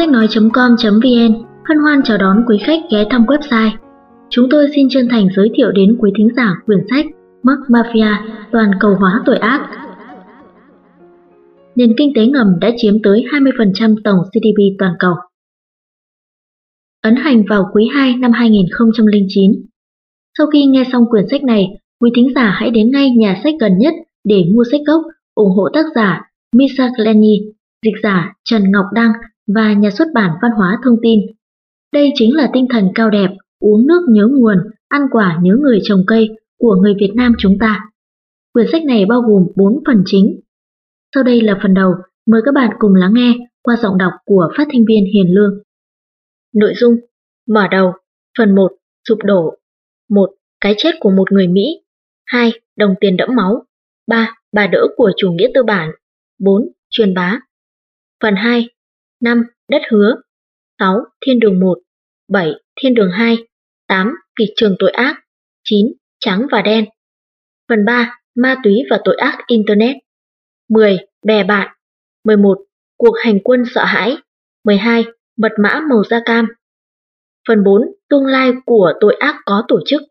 Sách nói.com.vn hân hoan chào đón quý khách ghé thăm website. Chúng tôi xin chân thành giới thiệu đến quý thính giả quyển sách Mark Mafia, toàn cầu hóa tội ác. Nền kinh tế ngầm đã chiếm tới 20% tổng GDP toàn cầu. Ấn hành vào quý 2 năm 2009. Sau khi nghe xong quyển sách này, quý thính giả hãy đến ngay nhà sách gần nhất để mua sách gốc, ủng hộ tác giả Misa Glenny, dịch giả Trần Ngọc Đăng và nhà xuất bản Văn hóa Thông tin. Đây chính là tinh thần cao đẹp, uống nước nhớ nguồn, ăn quả nhớ người trồng cây của người Việt Nam chúng ta. Quyển sách này bao gồm 4 phần chính. Sau đây là phần đầu, mời các bạn cùng lắng nghe qua giọng đọc của phát thanh viên Hiền Lương. Nội dung Mở đầu Phần 1 Sụp đổ 1. Cái chết của một người Mỹ 2. Đồng tiền đẫm máu 3. Bà đỡ của chủ nghĩa tư bản 4. Truyền bá Phần 2 5. Đất hứa 6. Thiên đường 1 7. Thiên đường 2 8. Kịch trường tội ác 9. Trắng và đen Phần 3. Ma túy và tội ác Internet 10. Bè bạn 11. Cuộc hành quân sợ hãi 12. Mật mã màu da cam Phần 4. Tương lai của tội ác có tổ chức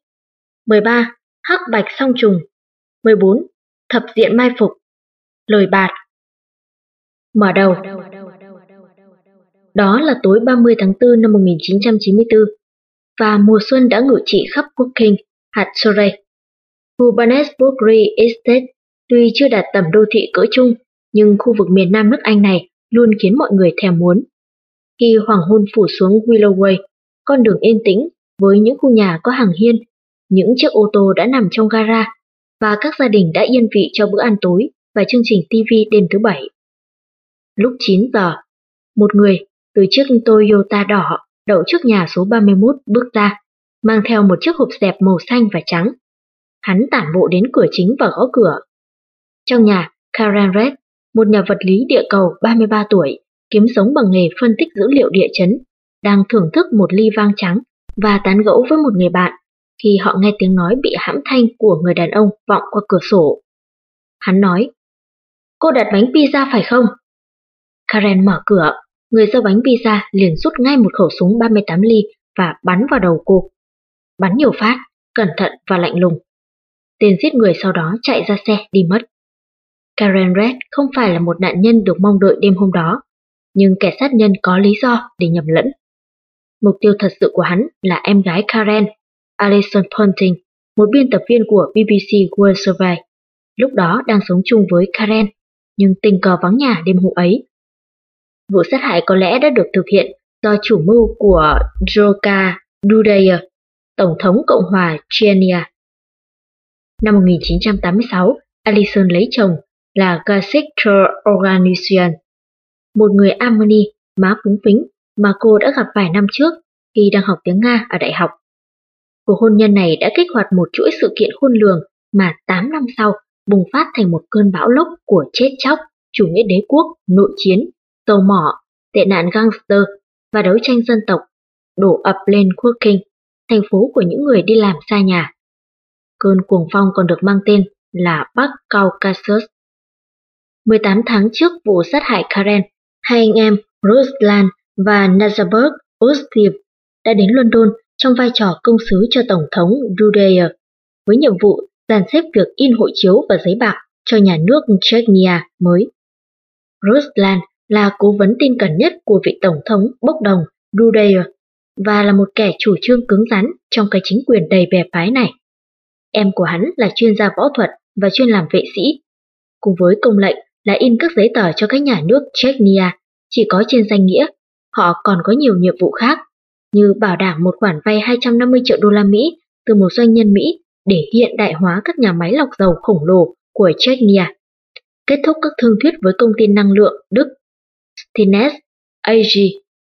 13. Hắc bạch song trùng 14. Thập diện mai phục Lời bạt Mở đầu đó là tối 30 tháng 4 năm 1994 và mùa xuân đã ngự trị khắp quốc kinh, hạt Surrey. Johannesburg Estate tuy chưa đạt tầm đô thị cỡ chung, nhưng khu vực miền nam nước Anh này luôn khiến mọi người thèm muốn. Khi hoàng hôn phủ xuống Willoway, con đường yên tĩnh với những khu nhà có hàng hiên, những chiếc ô tô đã nằm trong gara và các gia đình đã yên vị cho bữa ăn tối và chương trình TV đêm thứ bảy. Lúc 9 giờ, một người từ chiếc Toyota đỏ đậu trước nhà số 31 bước ra, mang theo một chiếc hộp dẹp màu xanh và trắng. Hắn tản bộ đến cửa chính và gõ cửa. Trong nhà, Karen Red, một nhà vật lý địa cầu 33 tuổi, kiếm sống bằng nghề phân tích dữ liệu địa chấn, đang thưởng thức một ly vang trắng và tán gẫu với một người bạn khi họ nghe tiếng nói bị hãm thanh của người đàn ông vọng qua cửa sổ. Hắn nói, Cô đặt bánh pizza phải không? Karen mở cửa, người giao bánh pizza liền rút ngay một khẩu súng 38 ly và bắn vào đầu cô. Bắn nhiều phát, cẩn thận và lạnh lùng. Tên giết người sau đó chạy ra xe đi mất. Karen Red không phải là một nạn nhân được mong đợi đêm hôm đó, nhưng kẻ sát nhân có lý do để nhầm lẫn. Mục tiêu thật sự của hắn là em gái Karen, Alison Ponting, một biên tập viên của BBC World Survey, lúc đó đang sống chung với Karen, nhưng tình cờ vắng nhà đêm hôm ấy. Vụ sát hại có lẽ đã được thực hiện do chủ mưu của Joka Dudayer, Tổng thống Cộng hòa Chechnya. Năm 1986, Allison lấy chồng là Gasik Organisian, một người Armenia má phúng phính mà cô đã gặp vài năm trước khi đang học tiếng Nga ở đại học. Cuộc hôn nhân này đã kích hoạt một chuỗi sự kiện khôn lường mà 8 năm sau bùng phát thành một cơn bão lốc của chết chóc, chủ nghĩa đế quốc, nội chiến, dầu mỏ, tệ nạn gangster và đấu tranh dân tộc đổ ập lên quốc kinh, thành phố của những người đi làm xa nhà. Cơn cuồng phong còn được mang tên là Bắc Caucasus. 18 tháng trước vụ sát hại Karen, hai anh em Ruslan và Nazarberg Ostiv đã đến London trong vai trò công sứ cho Tổng thống Dudayer với nhiệm vụ dàn xếp việc in hộ chiếu và giấy bạc cho nhà nước Chechnya mới. Ruslan là cố vấn tin cẩn nhất của vị Tổng thống bốc đồng Dudayer và là một kẻ chủ trương cứng rắn trong cái chính quyền đầy bè phái này. Em của hắn là chuyên gia võ thuật và chuyên làm vệ sĩ. Cùng với công lệnh là in các giấy tờ cho các nhà nước Chechnya chỉ có trên danh nghĩa, họ còn có nhiều nhiệm vụ khác, như bảo đảm một khoản vay 250 triệu đô la Mỹ từ một doanh nhân Mỹ để hiện đại hóa các nhà máy lọc dầu khổng lồ của Chechnya, kết thúc các thương thuyết với công ty năng lượng Đức Stines AG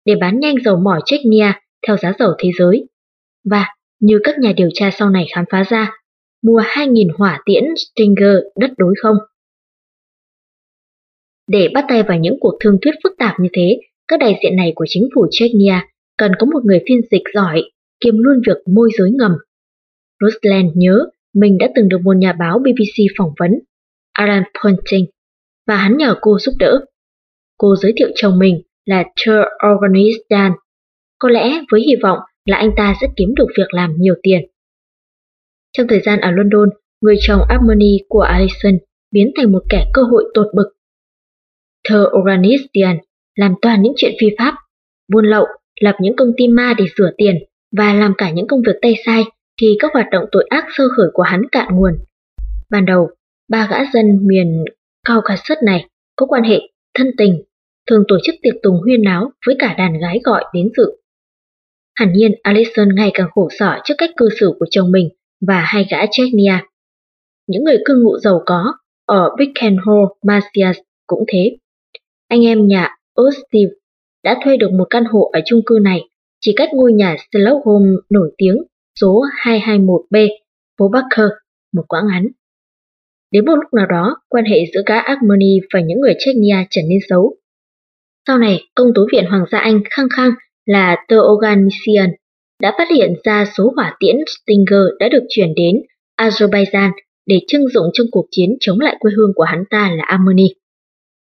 để bán nhanh dầu mỏ Chechnya theo giá dầu thế giới. Và, như các nhà điều tra sau này khám phá ra, mua 2.000 hỏa tiễn Stinger đất đối không. Để bắt tay vào những cuộc thương thuyết phức tạp như thế, các đại diện này của chính phủ Chechnya cần có một người phiên dịch giỏi, kiêm luôn việc môi giới ngầm. Rusland nhớ mình đã từng được một nhà báo BBC phỏng vấn, Alan Ponting, và hắn nhờ cô giúp đỡ. Cô giới thiệu chồng mình là Ter Organistan. Có lẽ với hy vọng là anh ta sẽ kiếm được việc làm nhiều tiền. Trong thời gian ở London, người chồng Armani của Alison biến thành một kẻ cơ hội tột bực. Ter Organistan làm toàn những chuyện phi pháp, buôn lậu, lập những công ty ma để rửa tiền và làm cả những công việc tay sai khi các hoạt động tội ác sơ khởi của hắn cạn nguồn. Ban đầu, ba gã dân miền Caucasus này có quan hệ thân tình, thường tổ chức tiệc tùng huyên náo với cả đàn gái gọi đến dự. Hẳn nhiên Alison ngày càng khổ sở trước cách cư xử của chồng mình và hai gã Chechnya. Những người cư ngụ giàu có ở Bickenhall, Marcias cũng thế. Anh em nhà Ostiv đã thuê được một căn hộ ở chung cư này, chỉ cách ngôi nhà Stockholm nổi tiếng số 221B, phố Barker, một quãng ngắn. Đến một lúc nào đó, quan hệ giữa gã Armani và những người Chechnya trở nên xấu. Sau này, công tố viện Hoàng gia Anh khăng khăng là Teoganisian đã phát hiện ra số hỏa tiễn Stinger đã được chuyển đến Azerbaijan để trưng dụng trong cuộc chiến chống lại quê hương của hắn ta là Armenia.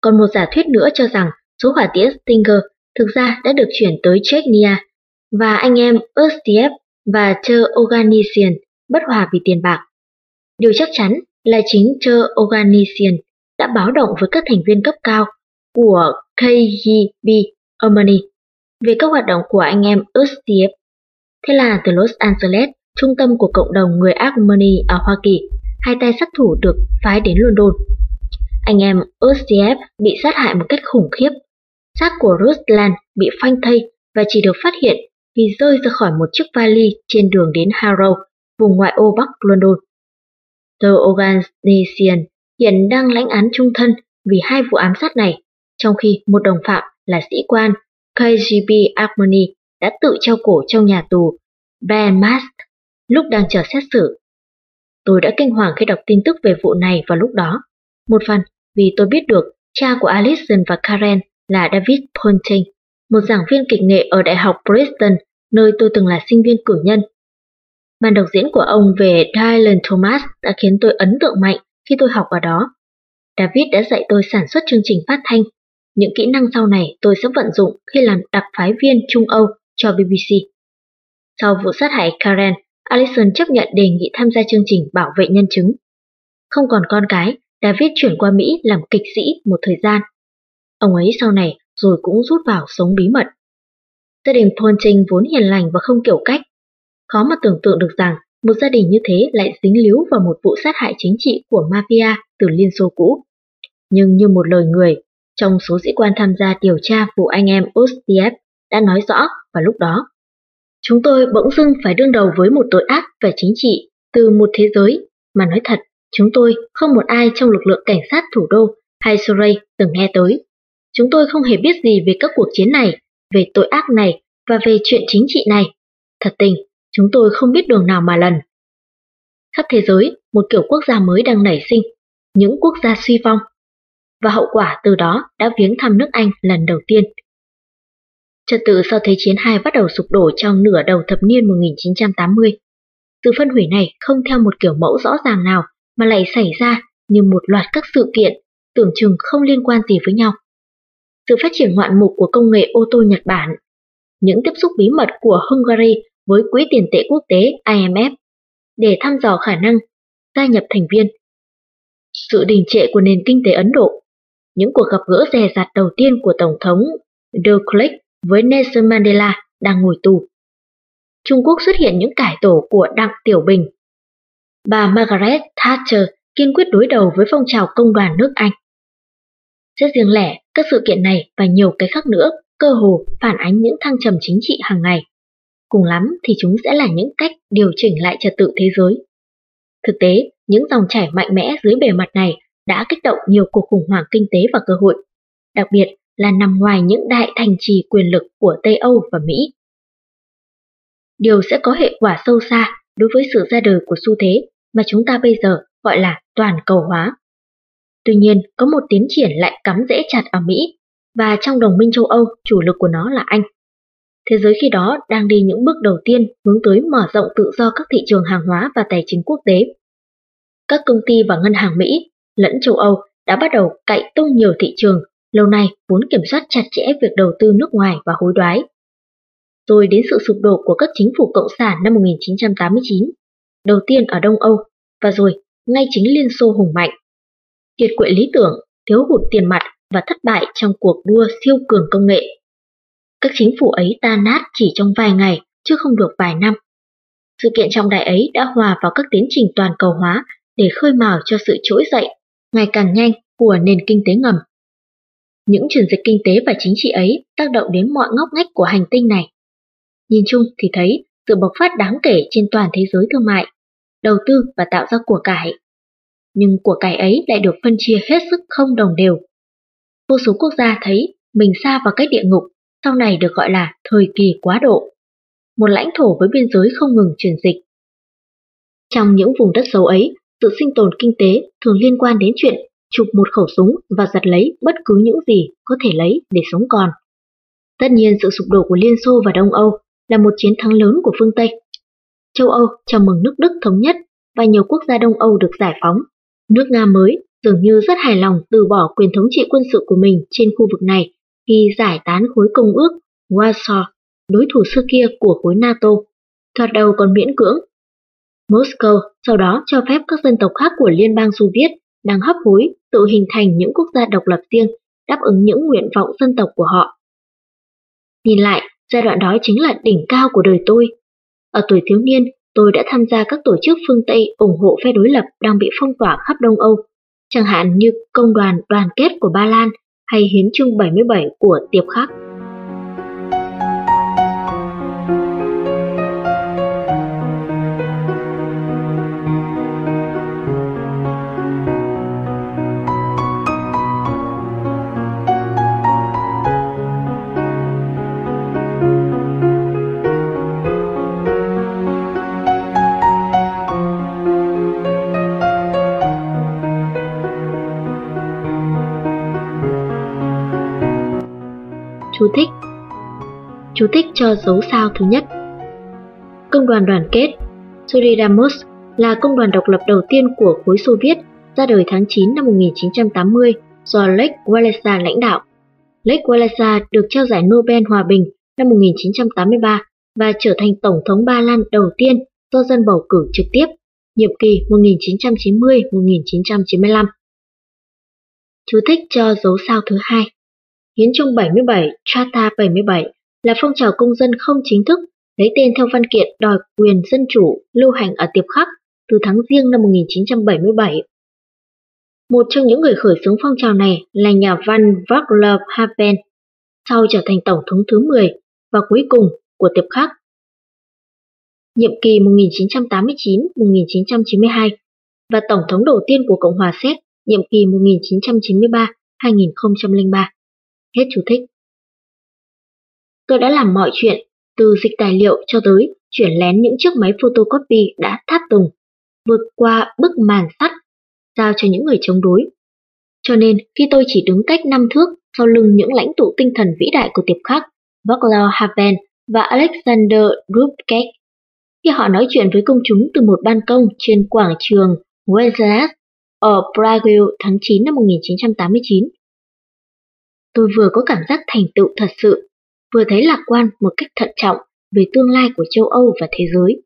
Còn một giả thuyết nữa cho rằng số hỏa tiễn Stinger thực ra đã được chuyển tới Chechnya và anh em Ustiev và Teoganisian bất hòa vì tiền bạc. Điều chắc chắn là chính Ter Oganisian đã báo động với các thành viên cấp cao của KGB Armenia về các hoạt động của anh em Ustiev. Thế là từ Los Angeles, trung tâm của cộng đồng người Armenia ở Hoa Kỳ, hai tay sát thủ được phái đến London. Anh em Ustiev bị sát hại một cách khủng khiếp. Xác của Ruslan bị phanh thây và chỉ được phát hiện vì rơi ra khỏi một chiếc vali trên đường đến Harrow, vùng ngoại ô Bắc London. The Organization hiện đang lãnh án trung thân vì hai vụ ám sát này, trong khi một đồng phạm là sĩ quan KGB Armani đã tự treo cổ trong nhà tù Belmast lúc đang chờ xét xử. Tôi đã kinh hoàng khi đọc tin tức về vụ này vào lúc đó. Một phần vì tôi biết được cha của Alison và Karen là David Ponting, một giảng viên kịch nghệ ở Đại học Princeton, nơi tôi từng là sinh viên cử nhân. Màn đọc diễn của ông về Dylan Thomas đã khiến tôi ấn tượng mạnh khi tôi học ở đó. David đã dạy tôi sản xuất chương trình phát thanh. Những kỹ năng sau này tôi sẽ vận dụng khi làm đặc phái viên Trung Âu cho BBC. Sau vụ sát hại Karen, Alison chấp nhận đề nghị tham gia chương trình bảo vệ nhân chứng. Không còn con cái, David chuyển qua Mỹ làm kịch sĩ một thời gian. Ông ấy sau này rồi cũng rút vào sống bí mật. Gia đình Ponting vốn hiền lành và không kiểu cách. Khó mà tưởng tượng được rằng một gia đình như thế lại dính líu vào một vụ sát hại chính trị của mafia từ Liên Xô cũ. Nhưng như một lời người, trong số sĩ quan tham gia điều tra vụ anh em Ostiev đã nói rõ vào lúc đó. Chúng tôi bỗng dưng phải đương đầu với một tội ác về chính trị từ một thế giới mà nói thật, chúng tôi không một ai trong lực lượng cảnh sát thủ đô hay Surrey từng nghe tới. Chúng tôi không hề biết gì về các cuộc chiến này, về tội ác này và về chuyện chính trị này. Thật tình, chúng tôi không biết đường nào mà lần. Khắp thế giới, một kiểu quốc gia mới đang nảy sinh, những quốc gia suy vong. Và hậu quả từ đó đã viếng thăm nước Anh lần đầu tiên. Trật tự sau Thế chiến II bắt đầu sụp đổ trong nửa đầu thập niên 1980. Sự phân hủy này không theo một kiểu mẫu rõ ràng nào mà lại xảy ra như một loạt các sự kiện tưởng chừng không liên quan gì với nhau. Sự phát triển ngoạn mục của công nghệ ô tô Nhật Bản, những tiếp xúc bí mật của Hungary với Quỹ tiền tệ quốc tế IMF để thăm dò khả năng gia nhập thành viên. Sự đình trệ của nền kinh tế Ấn Độ, những cuộc gặp gỡ dè dặt đầu tiên của Tổng thống De Klerk với Nelson Mandela đang ngồi tù. Trung Quốc xuất hiện những cải tổ của Đặng Tiểu Bình. Bà Margaret Thatcher kiên quyết đối đầu với phong trào công đoàn nước Anh. Rất riêng lẻ, các sự kiện này và nhiều cái khác nữa cơ hồ phản ánh những thăng trầm chính trị hàng ngày. Cùng lắm thì chúng sẽ là những cách điều chỉnh lại trật tự thế giới. Thực tế, những dòng chảy mạnh mẽ dưới bề mặt này đã kích động nhiều cuộc khủng hoảng kinh tế và cơ hội, đặc biệt là nằm ngoài những đại thành trì quyền lực của Tây Âu và Mỹ. Điều sẽ có hệ quả sâu xa đối với sự ra đời của xu thế mà chúng ta bây giờ gọi là toàn cầu hóa. Tuy nhiên, có một tiến triển lại cắm rễ chặt ở Mỹ, và trong đồng minh châu Âu, chủ lực của nó là Anh. Thế giới khi đó đang đi những bước đầu tiên hướng tới mở rộng tự do các thị trường hàng hóa và tài chính quốc tế. Các công ty và ngân hàng Mỹ lẫn châu Âu đã bắt đầu cậy tung nhiều thị trường lâu nay vốn kiểm soát chặt chẽ việc đầu tư nước ngoài và hối đoái. Rồi đến sự sụp đổ của các chính phủ cộng sản năm 1989, đầu tiên ở Đông Âu, và rồi ngay chính Liên Xô hùng mạnh. Kiệt quệ lý tưởng, thiếu hụt tiền mặt và thất bại trong cuộc đua siêu cường công nghệ. Các chính phủ ấy tan nát chỉ trong vài ngày, chứ không được vài năm. Sự kiện trọng đại ấy đã hòa vào các tiến trình toàn cầu hóa để khơi mào cho sự trỗi dậy ngày càng nhanh của nền kinh tế ngầm. Những chuyển dịch kinh tế và chính trị ấy tác động đến mọi ngóc ngách của hành tinh này. Nhìn chung thì thấy sự bộc phát đáng kể trên toàn thế giới thương mại, đầu tư và tạo ra của cải. Nhưng của cải ấy lại được phân chia hết sức không đồng đều. Vô số quốc gia thấy mình xa vào cái địa ngục, sau này được gọi là thời kỳ quá độ. Một lãnh thổ với biên giới không ngừng chuyển dịch. Trong những vùng đất xấu ấy, sự sinh tồn kinh tế thường liên quan đến chuyện chụp một khẩu súng và giật lấy bất cứ những gì có thể lấy để sống còn. Tất nhiên sự sụp đổ của Liên Xô và Đông Âu là một chiến thắng lớn của phương Tây. Châu Âu chào mừng nước Đức thống nhất và nhiều quốc gia Đông Âu được giải phóng. Nước Nga mới dường như rất hài lòng từ bỏ quyền thống trị quân sự của mình trên khu vực này khi giải tán khối công ước Warsaw, đối thủ xưa kia của khối NATO. Thoạt đầu còn miễn cưỡng. Moscow sau đó cho phép các dân tộc khác của Liên bang Xô Viết đang hấp hối tự hình thành những quốc gia độc lập riêng, đáp ứng những nguyện vọng dân tộc của họ. Nhìn lại, giai đoạn đó chính là đỉnh cao của đời tôi. Ở tuổi thiếu niên, tôi đã tham gia các tổ chức phương Tây ủng hộ phe đối lập đang bị phong tỏa khắp Đông Âu, chẳng hạn như Công đoàn Đoàn kết của Ba Lan hay Hiến chương 77 của Tiệp Khắc. Chú thích cho dấu sao thứ nhất Công đoàn đoàn kết Solidarność là công đoàn độc lập đầu tiên của khối Xô Viết ra đời tháng 9 năm 1980 do Lech Walesa lãnh đạo. Lech Walesa được trao giải Nobel Hòa bình năm 1983 và trở thành Tổng thống Ba Lan đầu tiên do dân bầu cử trực tiếp, nhiệm kỳ 1990-1995. Chú thích cho dấu sao thứ hai Hiến chương 77, Charta 77 là phong trào công dân không chính thức lấy tên theo văn kiện đòi quyền dân chủ lưu hành ở Tiệp Khắc từ tháng riêng năm 1977. Một trong những người khởi xướng phong trào này là nhà văn Václav Havel, sau trở thành tổng thống thứ 10 và cuối cùng của Tiệp Khắc. Nhiệm kỳ 1989-1992 và tổng thống đầu tiên của Cộng hòa Séc nhiệm kỳ 1993-2003. Hết chú thích. Tôi đã làm mọi chuyện, từ dịch tài liệu cho tới chuyển lén những chiếc máy photocopy đã tháp tùng, vượt qua bức màn sắt, giao cho những người chống đối. Cho nên khi tôi chỉ đứng cách năm thước sau lưng những lãnh tụ tinh thần vĩ đại của tiệp khắc, Václav Havel và Alexander Dubček, khi họ nói chuyện với công chúng từ một ban công trên quảng trường Wenceslas ở Prague tháng 9 năm 1989, tôi vừa có cảm giác thành tựu thật sự, vừa thấy lạc quan một cách thận trọng về tương lai của châu Âu và thế giới.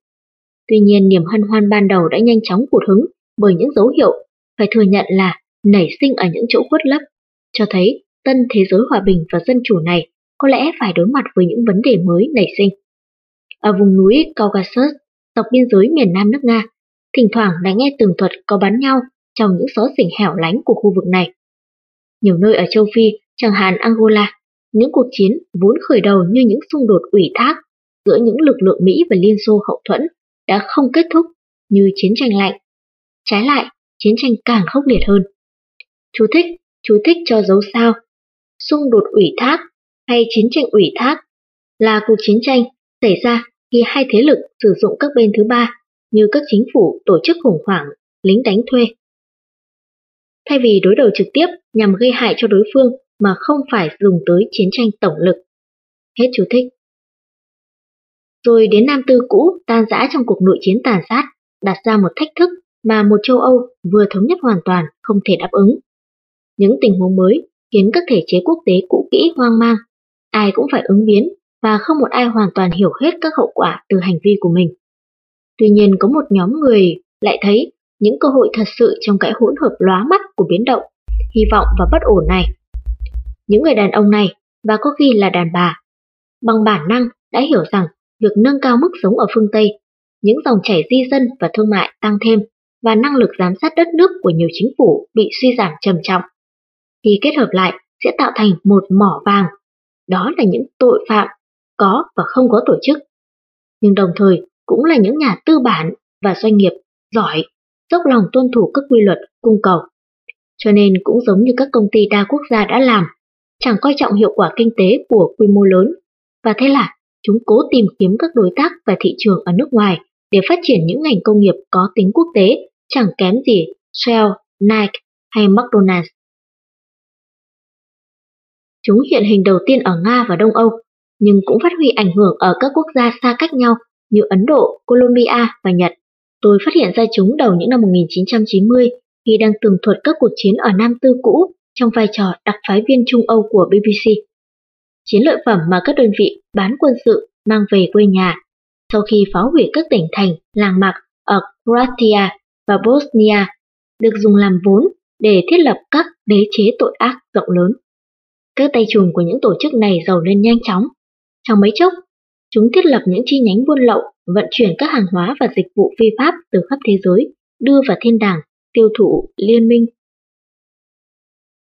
Tuy nhiên niềm hân hoan ban đầu đã nhanh chóng cụt hứng bởi những dấu hiệu phải thừa nhận là nảy sinh ở những chỗ khuất lấp, cho thấy tân thế giới hòa bình và dân chủ này có lẽ phải đối mặt với những vấn đề mới nảy sinh. Ở vùng núi Caucasus, dọc biên giới miền nam nước Nga, thỉnh thoảng đã nghe tường thuật có bắn nhau trong những xó xỉnh hẻo lánh của khu vực này. Nhiều nơi ở châu Phi chẳng hạn Angola, những cuộc chiến vốn khởi đầu như những xung đột ủy thác giữa những lực lượng Mỹ và Liên Xô hậu thuẫn đã không kết thúc như chiến tranh lạnh. Trái lại, chiến tranh càng khốc liệt hơn. Chú thích, chú thích cho dấu sao. Xung đột ủy thác hay chiến tranh ủy thác là cuộc chiến tranh xảy ra khi hai thế lực sử dụng các bên thứ ba như các chính phủ tổ chức khủng hoảng, lính đánh thuê. Thay vì đối đầu trực tiếp nhằm gây hại cho đối phương mà không phải dùng tới chiến tranh tổng lực. Hết chú thích. Rồi đến Nam Tư cũ tan rã trong cuộc nội chiến tàn sát, đặt ra một thách thức mà một châu Âu vừa thống nhất hoàn toàn không thể đáp ứng. Những tình huống mới khiến các thể chế quốc tế cũ kỹ hoang mang. Ai cũng phải ứng biến và không một ai hoàn toàn hiểu hết các hậu quả từ hành vi của mình. Tuy nhiên có một nhóm người lại thấy những cơ hội thật sự trong cái hỗn hợp lóa mắt của biến động, hy vọng và bất ổn này. Những người đàn ông này, và có khi là đàn bà, bằng bản năng đã hiểu rằng việc nâng cao mức sống ở phương Tây, những dòng chảy di dân và thương mại tăng thêm và năng lực giám sát đất nước của nhiều chính phủ bị suy giảm trầm trọng. Khi kết hợp lại sẽ tạo thành một mỏ vàng. Đó là những tội phạm có và không có tổ chức. Nhưng đồng thời cũng là những nhà tư bản và doanh nghiệp giỏi, dốc lòng tuân thủ các quy luật cung cầu. Cho nên cũng giống như các công ty đa quốc gia đã làm, chẳng coi trọng hiệu quả kinh tế của quy mô lớn. Và thế là chúng cố tìm kiếm các đối tác và thị trường ở nước ngoài để phát triển những ngành công nghiệp có tính quốc tế, chẳng kém gì Shell, Nike hay McDonald's. Chúng hiện hình đầu tiên ở Nga và Đông Âu, nhưng cũng phát huy ảnh hưởng ở các quốc gia xa cách nhau như Ấn Độ, Colombia và Nhật. Tôi phát hiện ra chúng đầu những năm 1990 khi đang tường thuật các cuộc chiến ở Nam Tư cũ trong vai trò đặc phái viên Trung Âu của BBC. Chiến lợi phẩm mà các đơn vị bán quân sự mang về quê nhà sau khi phá hủy các tỉnh thành, làng mạc ở Croatia và Bosnia được dùng làm vốn để thiết lập các đế chế tội ác rộng lớn. Các tay trùm của những tổ chức này giàu lên nhanh chóng. Trong mấy chốc, chúng thiết lập những chi nhánh buôn lậu, vận chuyển các hàng hóa và dịch vụ phi pháp từ khắp thế giới, đưa vào thiên đàng tiêu thụ liên minh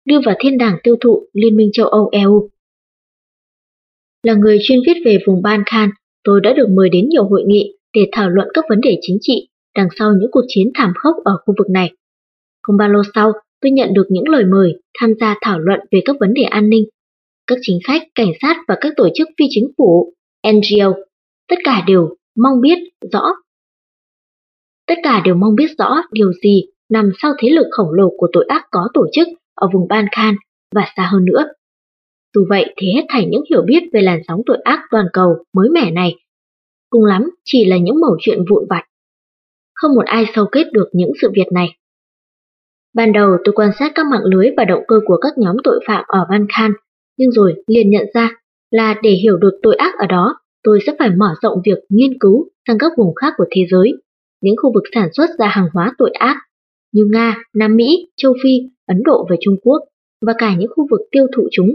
đưa vào thiên đảng tiêu thụ Liên minh châu Âu EU. Là người chuyên viết về vùng Balkan, tôi đã được mời đến nhiều hội nghị để thảo luận các vấn đề chính trị đằng sau những cuộc chiến thảm khốc ở khu vực này. Không bao lâu sau, tôi nhận được những lời mời tham gia thảo luận về các vấn đề an ninh. Các chính khách, cảnh sát và các tổ chức phi chính phủ, NGO, tất cả đều mong biết rõ. Tất cả đều mong biết rõ điều gì nằm sau thế lực khổng lồ của tội ác có tổ chức ở vùng Balkan và xa hơn nữa. Dù vậy thì hết thảy những hiểu biết về làn sóng tội ác toàn cầu mới mẻ này, cùng lắm chỉ là những mẩu chuyện vụn vặt. Không một ai sâu kết được những sự việc này. Ban đầu tôi quan sát các mạng lưới và động cơ của các nhóm tội phạm ở Balkan, nhưng rồi liền nhận ra là để hiểu được tội ác ở đó, tôi sẽ phải mở rộng việc nghiên cứu sang các vùng khác của thế giới, những khu vực sản xuất ra hàng hóa tội ác như Nga, Nam Mỹ, châu Phi, Ấn Độ và Trung Quốc, và cả những khu vực tiêu thụ chúng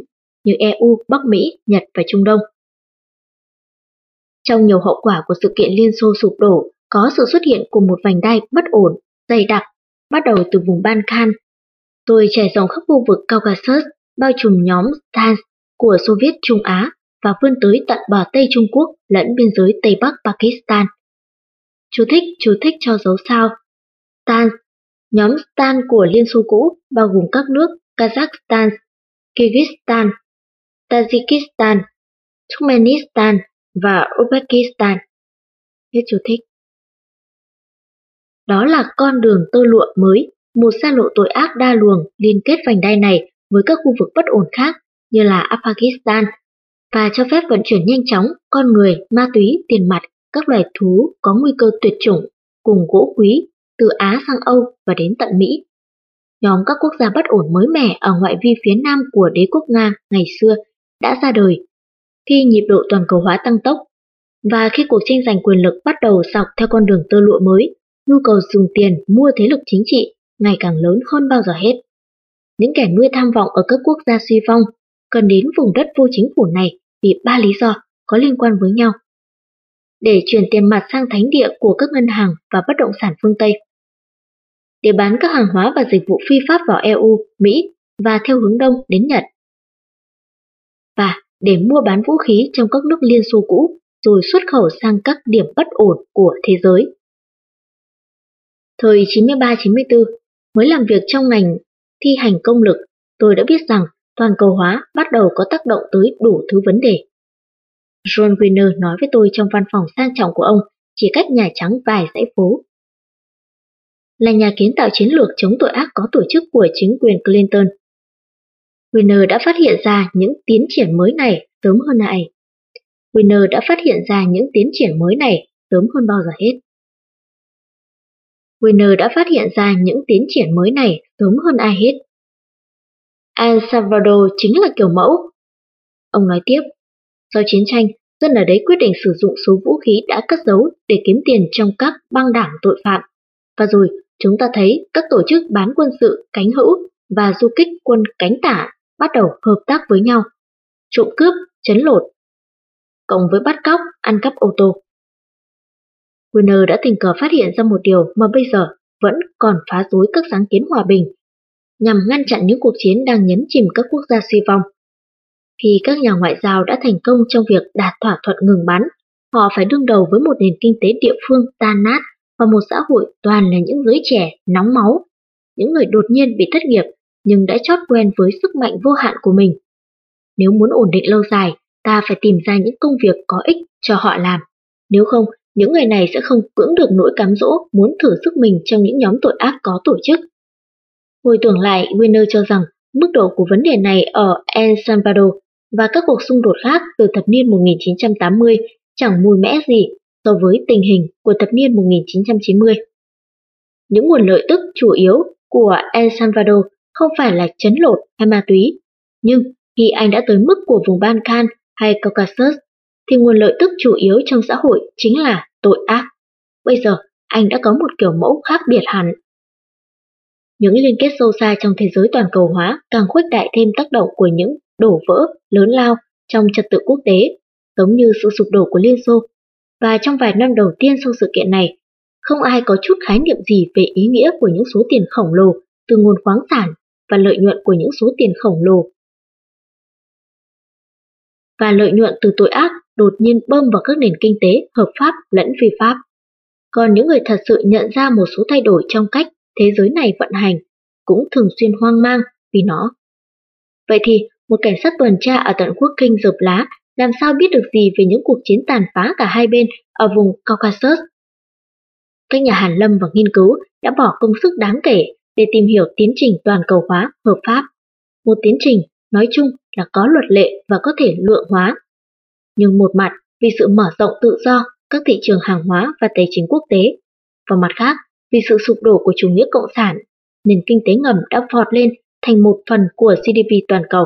như EU, Bắc Mỹ, Nhật và Trung Đông. Trong nhiều hậu quả của sự kiện Liên Xô sụp đổ, có sự xuất hiện của một vành đai bất ổn, dày đặc, bắt đầu từ vùng Balkan. rồi trải rộng khắp khu vực Caucasus, bao trùm nhóm Stans của Xô Viết Trung Á và vươn tới tận bờ Tây Trung Quốc lẫn biên giới Tây Bắc Pakistan. Chú thích, chú thích cho dấu sao. Stans Nhóm Stan của Liên Xô cũ bao gồm các nước Kazakhstan, Kyrgyzstan, Tajikistan, Turkmenistan và Uzbekistan. Hết chú thích. Đó là con đường tơ lụa mới, một xa lộ tội ác đa luồng liên kết vành đai này với các khu vực bất ổn khác như là Afghanistan và cho phép vận chuyển nhanh chóng con người, ma túy, tiền mặt, các loài thú có nguy cơ tuyệt chủng cùng gỗ quý từ Á sang Âu và đến tận Mỹ. Nhóm các quốc gia bất ổn mới mẻ ở ngoại vi phía nam của đế quốc Nga ngày xưa đã ra đời khi nhịp độ toàn cầu hóa tăng tốc và khi cuộc tranh giành quyền lực bắt đầu dọc theo con đường tơ lụa mới, nhu cầu dùng tiền mua thế lực chính trị ngày càng lớn hơn bao giờ hết. Những kẻ nuôi tham vọng ở các quốc gia suy vong cần đến vùng đất vô chính phủ này vì ba lý do có liên quan với nhau. Để chuyển tiền mặt sang thánh địa của các ngân hàng và bất động sản phương Tây để bán các hàng hóa và dịch vụ phi pháp vào EU, Mỹ và theo hướng đông đến Nhật. Và để mua bán vũ khí trong các nước Liên Xô cũ rồi xuất khẩu sang các điểm bất ổn của thế giới. Thời 93-94, mới làm việc trong ngành thi hành công lực, tôi đã biết rằng toàn cầu hóa bắt đầu có tác động tới đủ thứ vấn đề. John Wiener nói với tôi trong văn phòng sang trọng của ông, chỉ cách Nhà Trắng vài dãy phố là nhà kiến tạo chiến lược chống tội ác có tổ chức của chính quyền Clinton. Winner đã phát hiện ra những tiến triển mới này sớm hơn ai. Winner đã phát hiện ra những tiến triển mới này sớm hơn bao giờ hết. Winner đã phát hiện ra những tiến triển mới này sớm hơn ai hết. El Salvador chính là kiểu mẫu. Ông nói tiếp, sau chiến tranh, dân ở đấy quyết định sử dụng số vũ khí đã cất giấu để kiếm tiền trong các băng đảng tội phạm. Và rồi, chúng ta thấy các tổ chức bán quân sự cánh hữu và du kích quân cánh tả bắt đầu hợp tác với nhau. Trộm cướp, chấn lột, cộng với bắt cóc, ăn cắp ô tô. Winner đã tình cờ phát hiện ra một điều mà bây giờ vẫn còn phá rối các sáng kiến hòa bình, nhằm ngăn chặn những cuộc chiến đang nhấn chìm các quốc gia suy vong. Khi các nhà ngoại giao đã thành công trong việc đạt thỏa thuận ngừng bắn, họ phải đương đầu với một nền kinh tế địa phương tan nát và một xã hội toàn là những giới trẻ nóng máu, những người đột nhiên bị thất nghiệp nhưng đã chót quen với sức mạnh vô hạn của mình. Nếu muốn ổn định lâu dài, ta phải tìm ra những công việc có ích cho họ làm. Nếu không, những người này sẽ không cưỡng được nỗi cám dỗ muốn thử sức mình trong những nhóm tội ác có tổ chức. Hồi tưởng lại, Winner cho rằng mức độ của vấn đề này ở El Salvador và các cuộc xung đột khác từ thập niên 1980 chẳng mùi mẽ gì so với tình hình của thập niên 1990. Những nguồn lợi tức chủ yếu của El Salvador không phải là chấn lột hay ma túy, nhưng khi anh đã tới mức của vùng Balkan hay Caucasus, thì nguồn lợi tức chủ yếu trong xã hội chính là tội ác. Bây giờ, anh đã có một kiểu mẫu khác biệt hẳn. Những liên kết sâu xa trong thế giới toàn cầu hóa càng khuếch đại thêm tác động của những đổ vỡ lớn lao trong trật tự quốc tế, giống như sự sụp đổ của Liên Xô. Và trong vài năm đầu tiên sau sự kiện này, không ai có chút khái niệm gì về ý nghĩa của những số tiền khổng lồ từ nguồn khoáng sản và lợi nhuận của những số tiền khổng lồ và lợi nhuận từ tội ác đột nhiên bơm vào các nền kinh tế hợp pháp lẫn phi pháp. Còn những người thật sự nhận ra một số thay đổi trong cách thế giới này vận hành cũng thường xuyên hoang mang vì nó. Vậy thì, một cảnh sát tuần tra ở tận quốc kinh dợp lá làm sao biết được gì về những cuộc chiến tàn phá cả hai bên ở vùng Caucasus? Các nhà hàn lâm và nghiên cứu đã bỏ công sức đáng kể để tìm hiểu tiến trình toàn cầu hóa hợp pháp. Một tiến trình, nói chung là có luật lệ và có thể lượng hóa. Nhưng một mặt, vì sự mở rộng tự do các thị trường hàng hóa và tài chính quốc tế, và mặt khác, vì sự sụp đổ của chủ nghĩa cộng sản, nền kinh tế ngầm đã vọt lên thành một phần của GDP toàn cầu.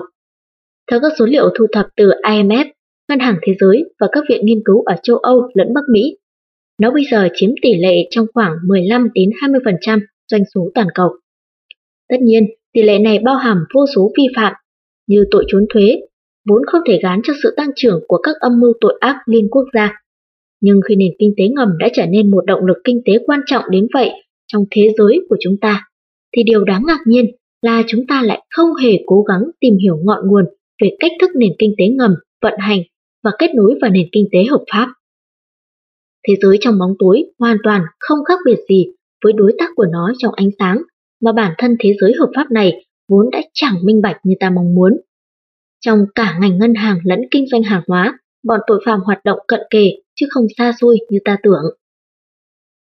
Theo các số liệu thu thập từ IMF, Ngân hàng Thế giới và các viện nghiên cứu ở châu Âu lẫn Bắc Mỹ, nó bây giờ chiếm tỷ lệ trong khoảng 15 đến 20% doanh số toàn cầu. Tất nhiên, tỷ lệ này bao hàm vô số vi phạm như tội trốn thuế, vốn không thể gán cho sự tăng trưởng của các âm mưu tội ác liên quốc gia. Nhưng khi nền kinh tế ngầm đã trở nên một động lực kinh tế quan trọng đến vậy trong thế giới của chúng ta, thì điều đáng ngạc nhiên là chúng ta lại không hề cố gắng tìm hiểu ngọn nguồn về cách thức nền kinh tế ngầm vận hành và kết nối vào nền kinh tế hợp pháp. Thế giới trong bóng tối hoàn toàn không khác biệt gì với đối tác của nó trong ánh sáng mà bản thân thế giới hợp pháp này vốn đã chẳng minh bạch như ta mong muốn. Trong cả ngành ngân hàng lẫn kinh doanh hàng hóa, bọn tội phạm hoạt động cận kề chứ không xa xôi như ta tưởng.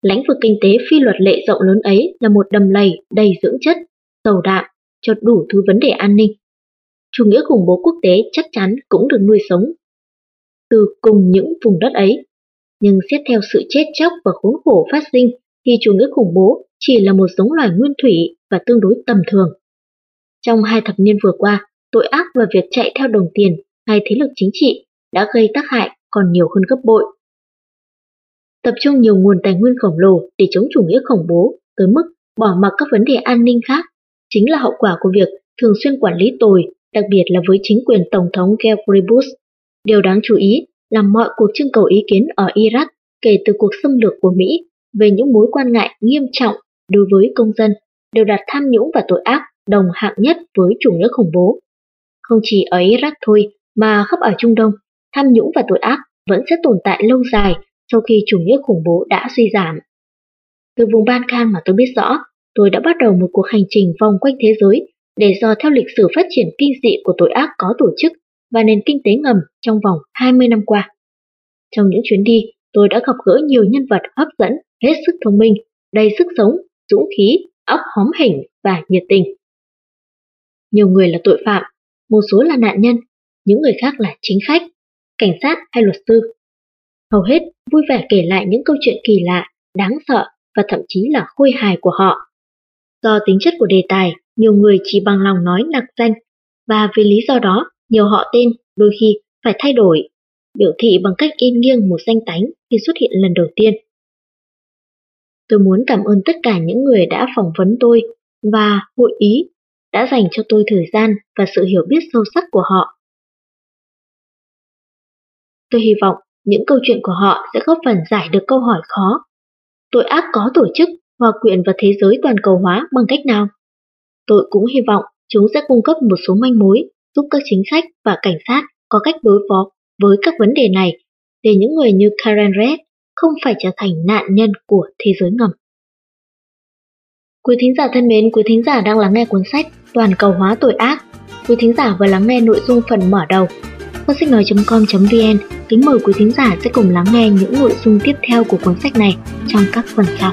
Lãnh vực kinh tế phi luật lệ rộng lớn ấy là một đầm lầy đầy dưỡng chất, dầu đạm cho đủ thứ vấn đề an ninh. Chủ nghĩa khủng bố quốc tế chắc chắn cũng được nuôi sống từ cùng những vùng đất ấy. Nhưng xét theo sự chết chóc và khốn khổ phát sinh thì chủ nghĩa khủng bố chỉ là một giống loài nguyên thủy và tương đối tầm thường. Trong hai thập niên vừa qua, tội ác và việc chạy theo đồng tiền hay thế lực chính trị đã gây tác hại còn nhiều hơn gấp bội. Tập trung nhiều nguồn tài nguyên khổng lồ để chống chủ nghĩa khủng bố tới mức bỏ mặc các vấn đề an ninh khác chính là hậu quả của việc thường xuyên quản lý tồi, đặc biệt là với chính quyền Tổng thống Geoffrey Bush. Điều đáng chú ý là mọi cuộc trưng cầu ý kiến ở Iraq kể từ cuộc xâm lược của Mỹ về những mối quan ngại nghiêm trọng đối với công dân đều đặt tham nhũng và tội ác đồng hạng nhất với chủ nghĩa khủng bố. Không chỉ ở Iraq thôi, mà khắp ở Trung Đông, tham nhũng và tội ác vẫn sẽ tồn tại lâu dài sau khi chủ nghĩa khủng bố đã suy giảm. Từ vùng Balkan mà tôi biết rõ, tôi đã bắt đầu một cuộc hành trình vòng quanh thế giới để dò theo lịch sử phát triển kinh dị của tội ác có tổ chức và nền kinh tế ngầm trong vòng 20 năm qua. Trong những chuyến đi, tôi đã gặp gỡ nhiều nhân vật hấp dẫn, hết sức thông minh, đầy sức sống, dũng khí, óc hóm hình và nhiệt tình. Nhiều người là tội phạm, một số là nạn nhân, những người khác là chính khách, cảnh sát hay luật sư. Hầu hết vui vẻ kể lại những câu chuyện kỳ lạ, đáng sợ và thậm chí là khôi hài của họ. Do tính chất của đề tài, nhiều người chỉ bằng lòng nói nặc danh và vì lý do đó, nhiều họ tên đôi khi phải thay đổi, biểu thị bằng cách in nghiêng một danh tánh khi xuất hiện lần đầu tiên. Tôi muốn cảm ơn tất cả những người đã phỏng vấn tôi và hội ý đã dành cho tôi thời gian và sự hiểu biết sâu sắc của họ. Tôi hy vọng những câu chuyện của họ sẽ góp phần giải được câu hỏi khó. Tội ác có tổ chức, hòa quyện vào thế giới toàn cầu hóa bằng cách nào? Tôi cũng hy vọng chúng sẽ cung cấp một số manh mối giúp các chính sách và cảnh sát có cách đối phó với các vấn đề này để những người như Karen Red không phải trở thành nạn nhân của thế giới ngầm. Quý thính giả thân mến, quý thính giả đang lắng nghe cuốn sách Toàn cầu hóa tội ác. Quý thính giả vừa lắng nghe nội dung phần mở đầu. Qua sách nói.com.vn, kính mời quý thính giả sẽ cùng lắng nghe những nội dung tiếp theo của cuốn sách này trong các phần sau.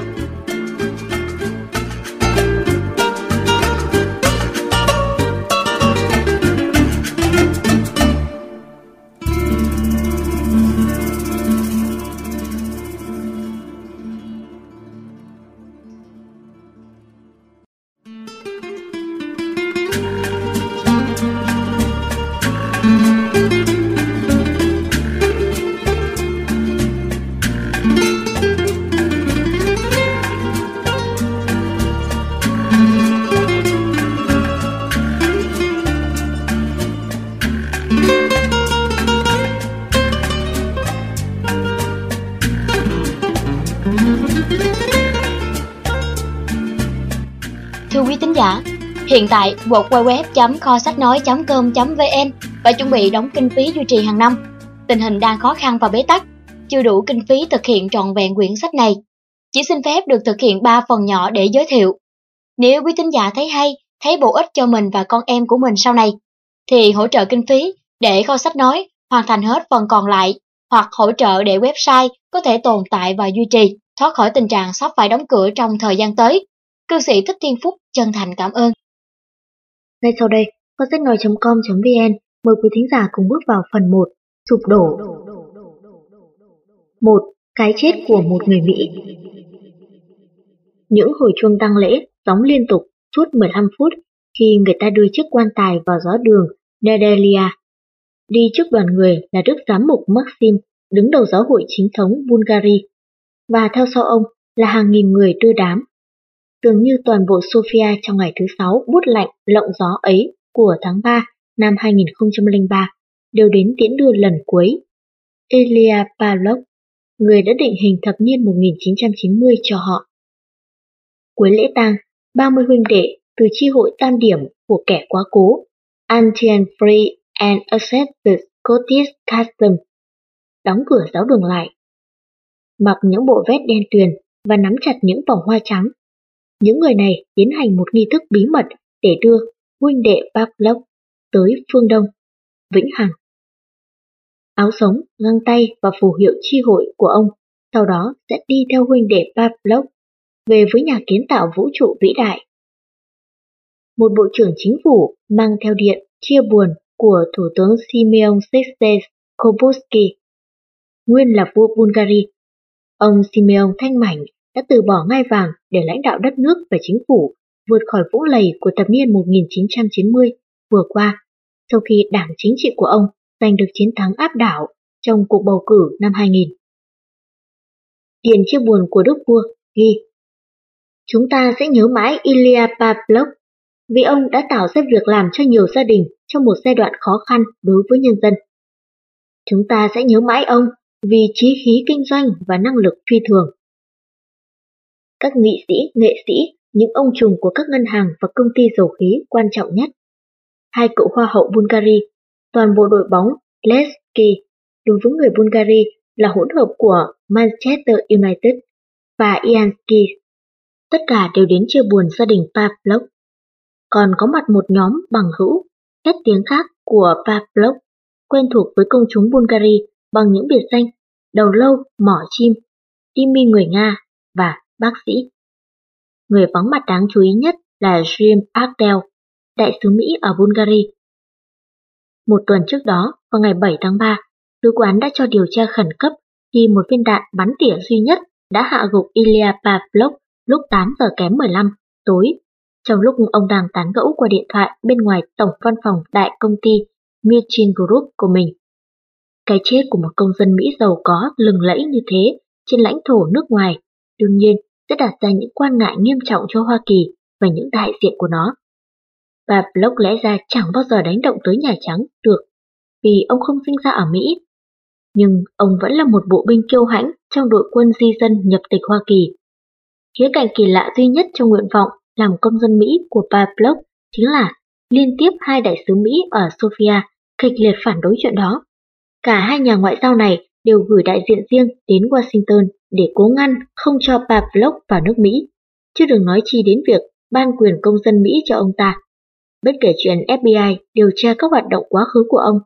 Tại, www.kho sách nói.com.vn và chuẩn bị đóng kinh phí duy trì hàng năm. Tình hình đang khó khăn và bế tắc, chưa đủ kinh phí thực hiện trọn vẹn quyển sách này. Chỉ xin phép được thực hiện 3 phần nhỏ để giới thiệu. Nếu quý tín giả thấy hay, thấy bổ ích cho mình và con em của mình sau này, thì hỗ trợ kinh phí để kho sách nói hoàn thành hết phần còn lại, hoặc hỗ trợ để website có thể tồn tại và duy trì, thoát khỏi tình trạng sắp phải đóng cửa trong thời gian tới. Cư sĩ Thích Thiên Phúc chân thành cảm ơn. Ngay sau đây, kho sách nói.com.vn mời quý thính giả cùng bước vào phần 1, sụp đổ. 1. Cái chết của một người Mỹ Những hồi chuông tăng lễ gióng liên tục suốt 15 phút khi người ta đưa chiếc quan tài vào gió đường Nedelia. Đi trước đoàn người là Đức Giám mục Maxim, đứng đầu giáo hội chính thống Bulgaria, và theo sau ông là hàng nghìn người đưa đám Dường như toàn bộ Sofia trong ngày thứ sáu bút lạnh lộng gió ấy của tháng 3 năm 2003 đều đến tiễn đưa lần cuối. Elia Pavlov, người đã định hình thập niên 1990 cho họ. Cuối lễ tang, 30 huynh đệ từ chi hội tam điểm của kẻ quá cố, Antian Free and Accepted Scottish Custom, đóng cửa giáo đường lại. Mặc những bộ vest đen tuyền và nắm chặt những vòng hoa trắng những người này tiến hành một nghi thức bí mật để đưa huynh đệ Pavlov tới phương Đông, Vĩnh Hằng. Áo sống, găng tay và phù hiệu chi hội của ông sau đó sẽ đi theo huynh đệ Pavlov về với nhà kiến tạo vũ trụ vĩ đại. Một bộ trưởng chính phủ mang theo điện chia buồn của Thủ tướng Simeon Sestes Kobusky, nguyên là vua Bulgaria. Ông Simeon thanh mảnh đã từ bỏ ngai vàng để lãnh đạo đất nước và chính phủ vượt khỏi vũng lầy của thập niên 1990 vừa qua, sau khi đảng chính trị của ông giành được chiến thắng áp đảo trong cuộc bầu cử năm 2000. Điện chia buồn của đức vua ghi Chúng ta sẽ nhớ mãi Ilya Pavlov vì ông đã tạo ra việc làm cho nhiều gia đình trong một giai đoạn khó khăn đối với nhân dân. Chúng ta sẽ nhớ mãi ông vì trí khí kinh doanh và năng lực phi thường các nghị sĩ, nghệ sĩ, những ông trùm của các ngân hàng và công ty dầu khí quan trọng nhất. Hai cựu hoa hậu Bulgaria, toàn bộ đội bóng Leski đối với người Bulgaria là hỗn hợp của Manchester United và Iansky. Tất cả đều đến chia buồn gia đình Pavlov. Còn có mặt một nhóm bằng hữu, các tiếng khác của Pavlov, quen thuộc với công chúng Bulgaria bằng những biệt danh đầu lâu, mỏ chim, Timmy người Nga và bác sĩ. Người vắng mặt đáng chú ý nhất là Jim Agdell, đại sứ Mỹ ở Bulgaria. Một tuần trước đó, vào ngày 7 tháng 3, sứ quán đã cho điều tra khẩn cấp khi một viên đạn bắn tỉa duy nhất đã hạ gục Ilya Pavlov lúc 8 giờ kém 15 tối trong lúc ông đang tán gẫu qua điện thoại bên ngoài tổng văn phòng đại công ty Mirchin Group của mình. Cái chết của một công dân Mỹ giàu có lừng lẫy như thế trên lãnh thổ nước ngoài, đương nhiên sẽ đặt ra những quan ngại nghiêm trọng cho Hoa Kỳ và những đại diện của nó. Bà Block lẽ ra chẳng bao giờ đánh động tới Nhà Trắng được, vì ông không sinh ra ở Mỹ. Nhưng ông vẫn là một bộ binh kiêu hãnh trong đội quân di dân nhập tịch Hoa Kỳ. Khía cạnh kỳ lạ duy nhất trong nguyện vọng làm công dân Mỹ của bà Block chính là liên tiếp hai đại sứ Mỹ ở Sofia kịch liệt phản đối chuyện đó. Cả hai nhà ngoại giao này đều gửi đại diện riêng đến Washington để cố ngăn không cho Pavlov vào nước Mỹ, chứ đừng nói chi đến việc ban quyền công dân Mỹ cho ông ta. Bất kể chuyện FBI điều tra các hoạt động quá khứ của ông.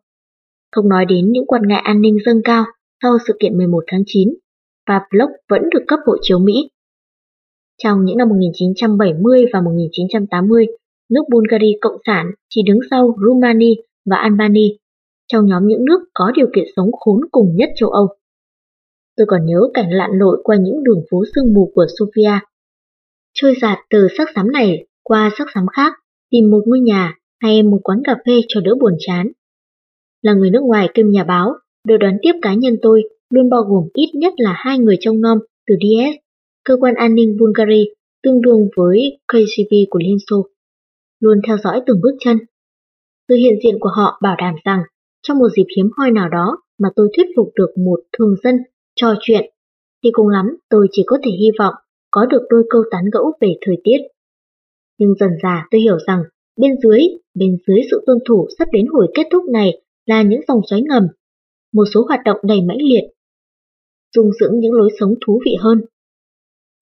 Không nói đến những quan ngại an ninh dâng cao sau sự kiện 11 tháng 9, Pavlov vẫn được cấp hộ chiếu Mỹ. Trong những năm 1970 và 1980, nước Bulgaria Cộng sản chỉ đứng sau Rumani và Albania trong nhóm những nước có điều kiện sống khốn cùng nhất châu Âu. Tôi còn nhớ cảnh lặn lội qua những đường phố sương mù của Sofia. Trôi giạt từ sắc xám này qua sắc xám khác, tìm một ngôi nhà hay một quán cà phê cho đỡ buồn chán. Là người nước ngoài kiêm nhà báo, đội đoán tiếp cá nhân tôi luôn bao gồm ít nhất là hai người trong nom từ DS, cơ quan an ninh Bulgaria tương đương với KGB của Liên Xô, luôn theo dõi từng bước chân. Sự hiện diện của họ bảo đảm rằng trong một dịp hiếm hoi nào đó mà tôi thuyết phục được một thường dân trò chuyện, thì cùng lắm tôi chỉ có thể hy vọng có được đôi câu tán gẫu về thời tiết. Nhưng dần dà tôi hiểu rằng bên dưới, bên dưới sự tuân thủ sắp đến hồi kết thúc này là những dòng xoáy ngầm, một số hoạt động đầy mãnh liệt, dung dưỡng những lối sống thú vị hơn.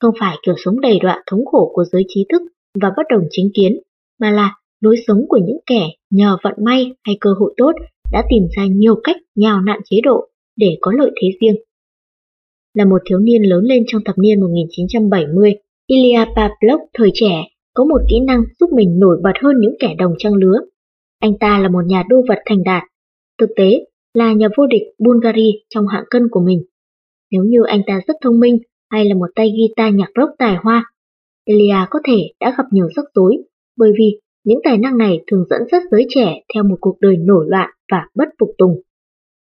Không phải kiểu sống đầy đọa thống khổ của giới trí thức và bất đồng chính kiến, mà là lối sống của những kẻ nhờ vận may hay cơ hội tốt đã tìm ra nhiều cách nhào nặn chế độ để có lợi thế riêng. Là một thiếu niên lớn lên trong thập niên 1970, Ilya Pavlov thời trẻ có một kỹ năng giúp mình nổi bật hơn những kẻ đồng trang lứa. Anh ta là một nhà đô vật thành đạt, thực tế là nhà vô địch Bulgaria trong hạng cân của mình. Nếu như anh ta rất thông minh hay là một tay guitar nhạc rock tài hoa, Ilya có thể đã gặp nhiều rắc rối bởi vì những tài năng này thường dẫn dắt giới trẻ theo một cuộc đời nổi loạn và bất phục tùng.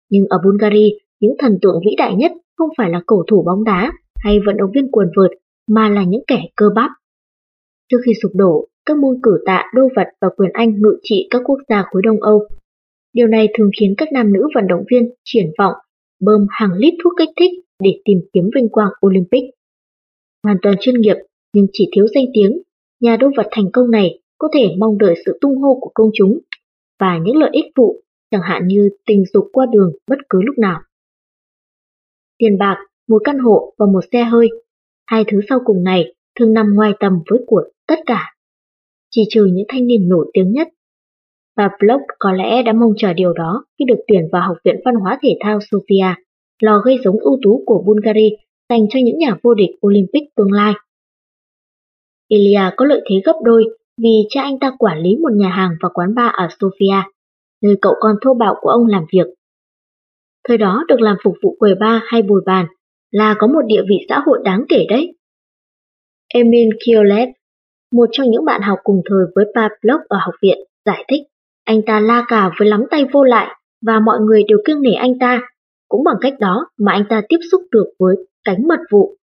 Nhưng ở Bulgaria, những thần tượng vĩ đại nhất không phải là cầu thủ bóng đá hay vận động viên quần vợt, mà là những kẻ cơ bắp. Trước khi sụp đổ, các môn cử tạ, đô vật và quyền Anh ngự trị các quốc gia khối Đông Âu. Điều này thường khiến các nam nữ vận động viên triển vọng bơm hàng lít thuốc kích thích để tìm kiếm vinh quang Olympic. Hoàn toàn chuyên nghiệp nhưng chỉ thiếu danh tiếng, nhà đô vật thành công này có thể mong đợi sự tung hô của công chúng và những lợi ích phụ, chẳng hạn như tình dục qua đường bất cứ lúc nào. Tiền bạc, một căn hộ và một xe hơi, hai thứ sau cùng này thường nằm ngoài tầm với của tất cả, chỉ trừ những thanh niên nổi tiếng nhất. Và Block có lẽ đã mong chờ điều đó khi được tuyển vào Học viện Văn hóa Thể thao Sofia, lò gây giống ưu tú của Bulgaria dành cho những nhà vô địch Olympic tương lai. Ilya có lợi thế gấp đôi vì cha anh ta quản lý một nhà hàng và quán bar ở Sofia, nơi cậu con thô bạo của ông làm việc. Thời đó được làm phục vụ quầy bar hay bồi bàn là có một địa vị xã hội đáng kể đấy. Emil Kiolev, một trong những bạn học cùng thời với Pablo ở học viện, giải thích anh ta la cà với lắm tay vô lại và mọi người đều kiêng nể anh ta. Cũng bằng cách đó mà anh ta tiếp xúc được với cánh mật vụ.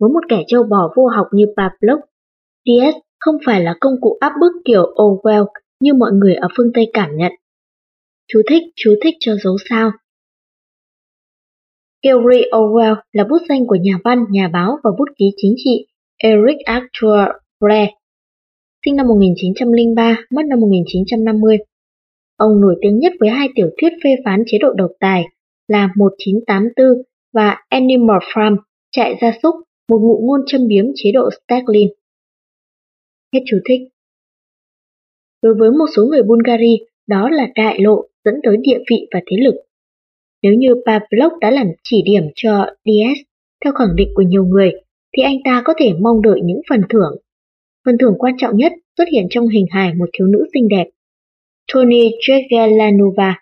Với một kẻ trâu bò vô học như Pavlov, DS không phải là công cụ áp bức kiểu Orwell như mọi người ở phương Tây cảm nhận. Chú thích, chú thích cho dấu sao. Gary Orwell là bút danh của nhà văn, nhà báo và bút ký chính trị Eric Arthur Blair, sinh năm 1903, mất năm 1950. Ông nổi tiếng nhất với hai tiểu thuyết phê phán chế độ độc tài là 1984 và Animal Farm, trại gia súc, một ngụ ngôn châm biếm chế độ Stalin. Hết chú thích. Đối với một số người Bulgari, đó là đại lộ dẫn tới địa vị và thế lực. Nếu như Pavlov đã làm chỉ điểm cho DS theo khẳng định của nhiều người, thì anh ta có thể mong đợi những phần thưởng. Phần thưởng quan trọng nhất xuất hiện trong hình hài một thiếu nữ xinh đẹp. Tony Jegelanova,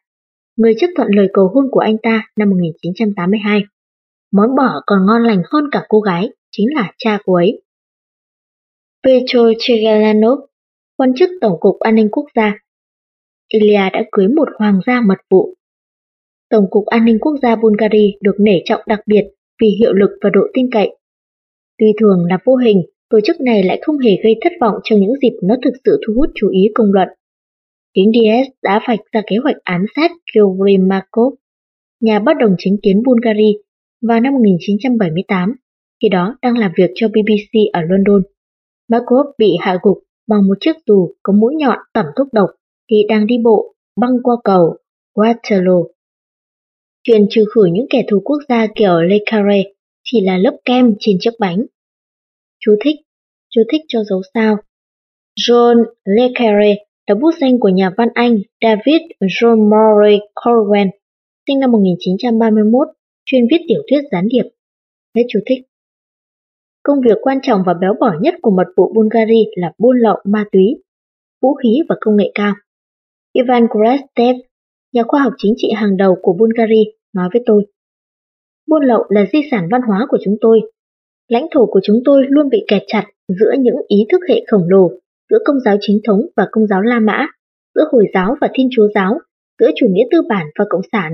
người chấp thuận lời cầu hôn của anh ta năm 1982. Món bỏ còn ngon lành hơn cả cô gái, chính là cha cô ấy. Petro Chegalanov, quan chức Tổng cục An ninh Quốc gia. Ilya đã cưới một hoàng gia mật vụ. Tổng cục An ninh Quốc gia Bulgaria được nể trọng đặc biệt vì hiệu lực và độ tin cậy. Tuy thường là vô hình, tổ chức này lại không hề gây thất vọng trong những dịp nó thực sự thu hút chú ý công luận. Chính DS đã vạch ra kế hoạch ám sát Georgy Markov, nhà bất đồng chính kiến Bulgaria, vào năm 1978, khi đó đang làm việc cho BBC ở London. Markov bị hạ gục bằng một chiếc dù có mũi nhọn tẩm thuốc độc khi đang đi bộ băng qua cầu Waterloo. Chuyện trừ khử những kẻ thù quốc gia kiểu Le Carre chỉ là lớp kem trên chiếc bánh. Chú thích, chú thích cho dấu sao. John Le Carre là bút danh của nhà văn Anh David John Murray Corwin, sinh năm 1931, chuyên viết tiểu thuyết gián điệp. Hết chú thích. Công việc quan trọng và béo bở nhất của mật vụ Bulgaria là buôn lậu ma túy, vũ khí và công nghệ cao. Ivan Krastev, nhà khoa học chính trị hàng đầu của Bulgaria, nói với tôi. Buôn lậu là di sản văn hóa của chúng tôi. Lãnh thổ của chúng tôi luôn bị kẹt chặt giữa những ý thức hệ khổng lồ, giữa công giáo chính thống và công giáo La Mã, giữa Hồi giáo và Thiên Chúa giáo, giữa chủ nghĩa tư bản và cộng sản.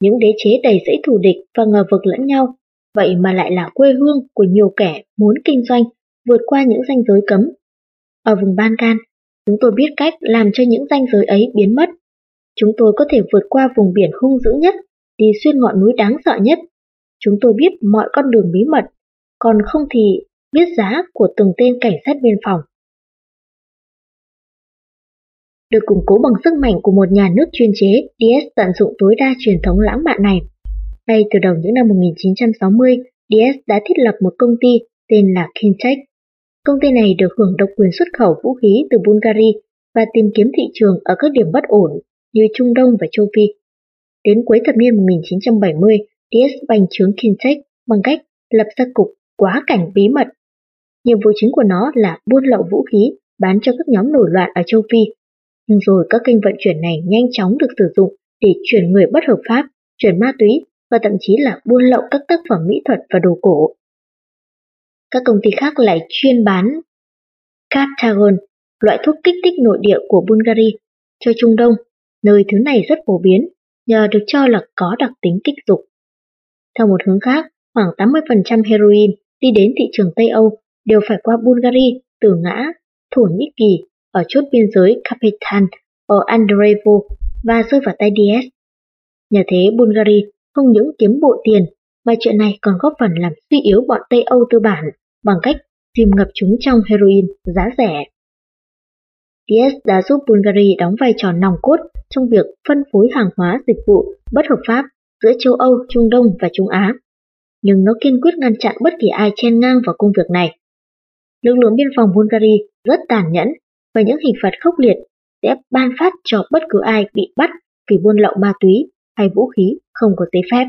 Những đế chế đầy dẫy thù địch và ngờ vực lẫn nhau, vậy mà lại là quê hương của nhiều kẻ muốn kinh doanh vượt qua những ranh giới cấm. Ở vùng Ban Can, chúng tôi biết cách làm cho những ranh giới ấy biến mất. Chúng tôi có thể vượt qua vùng biển hung dữ nhất, đi xuyên ngọn núi đáng sợ nhất. Chúng tôi biết mọi con đường bí mật, còn không thì biết giá của từng tên cảnh sát biên phòng. Được củng cố bằng sức mạnh của một nhà nước chuyên chế, DS tận dụng tối đa truyền thống lãng mạn này. Ngay từ đầu những năm 1960, DS đã thiết lập một công ty tên là Kintech. Công ty này được hưởng độc quyền xuất khẩu vũ khí từ Bulgaria và tìm kiếm thị trường ở các điểm bất ổn như Trung Đông và Châu Phi. Đến cuối thập niên 1970, DS bành trướng Kintech bằng cách lập ra cục quá cảnh bí mật. Nhiệm vụ chính của nó là buôn lậu vũ khí bán cho các nhóm nổi loạn ở châu Phi. Nhưng rồi các kênh vận chuyển này nhanh chóng được sử dụng để chuyển người bất hợp pháp, chuyển ma túy và thậm chí là buôn lậu các tác phẩm mỹ thuật và đồ cổ. Các công ty khác lại chuyên bán Cartagon, loại thuốc kích thích nội địa của Bulgaria, cho Trung Đông, nơi thứ này rất phổ biến, nhờ được cho là có đặc tính kích dục. Theo một hướng khác, khoảng 80% heroin đi đến thị trường Tây Âu đều phải qua Bulgaria từ ngã Thổ Nhĩ Kỳ ở chốt biên giới Capitan ở Andreevo và rơi vào tay DS. Nhờ thế Bulgaria không những kiếm bộ tiền, mà chuyện này còn góp phần làm suy yếu bọn Tây Âu tư bản bằng cách tìm ngập chúng trong heroin giá rẻ. TS đã giúp Bulgaria đóng vai trò nòng cốt trong việc phân phối hàng hóa dịch vụ bất hợp pháp giữa châu Âu, Trung Đông và Trung Á. Nhưng nó kiên quyết ngăn chặn bất kỳ ai chen ngang vào công việc này. Lực lượng biên phòng Bulgaria rất tàn nhẫn và những hình phạt khốc liệt sẽ ban phát cho bất cứ ai bị bắt vì buôn lậu ma túy hay vũ khí không có giấy phép.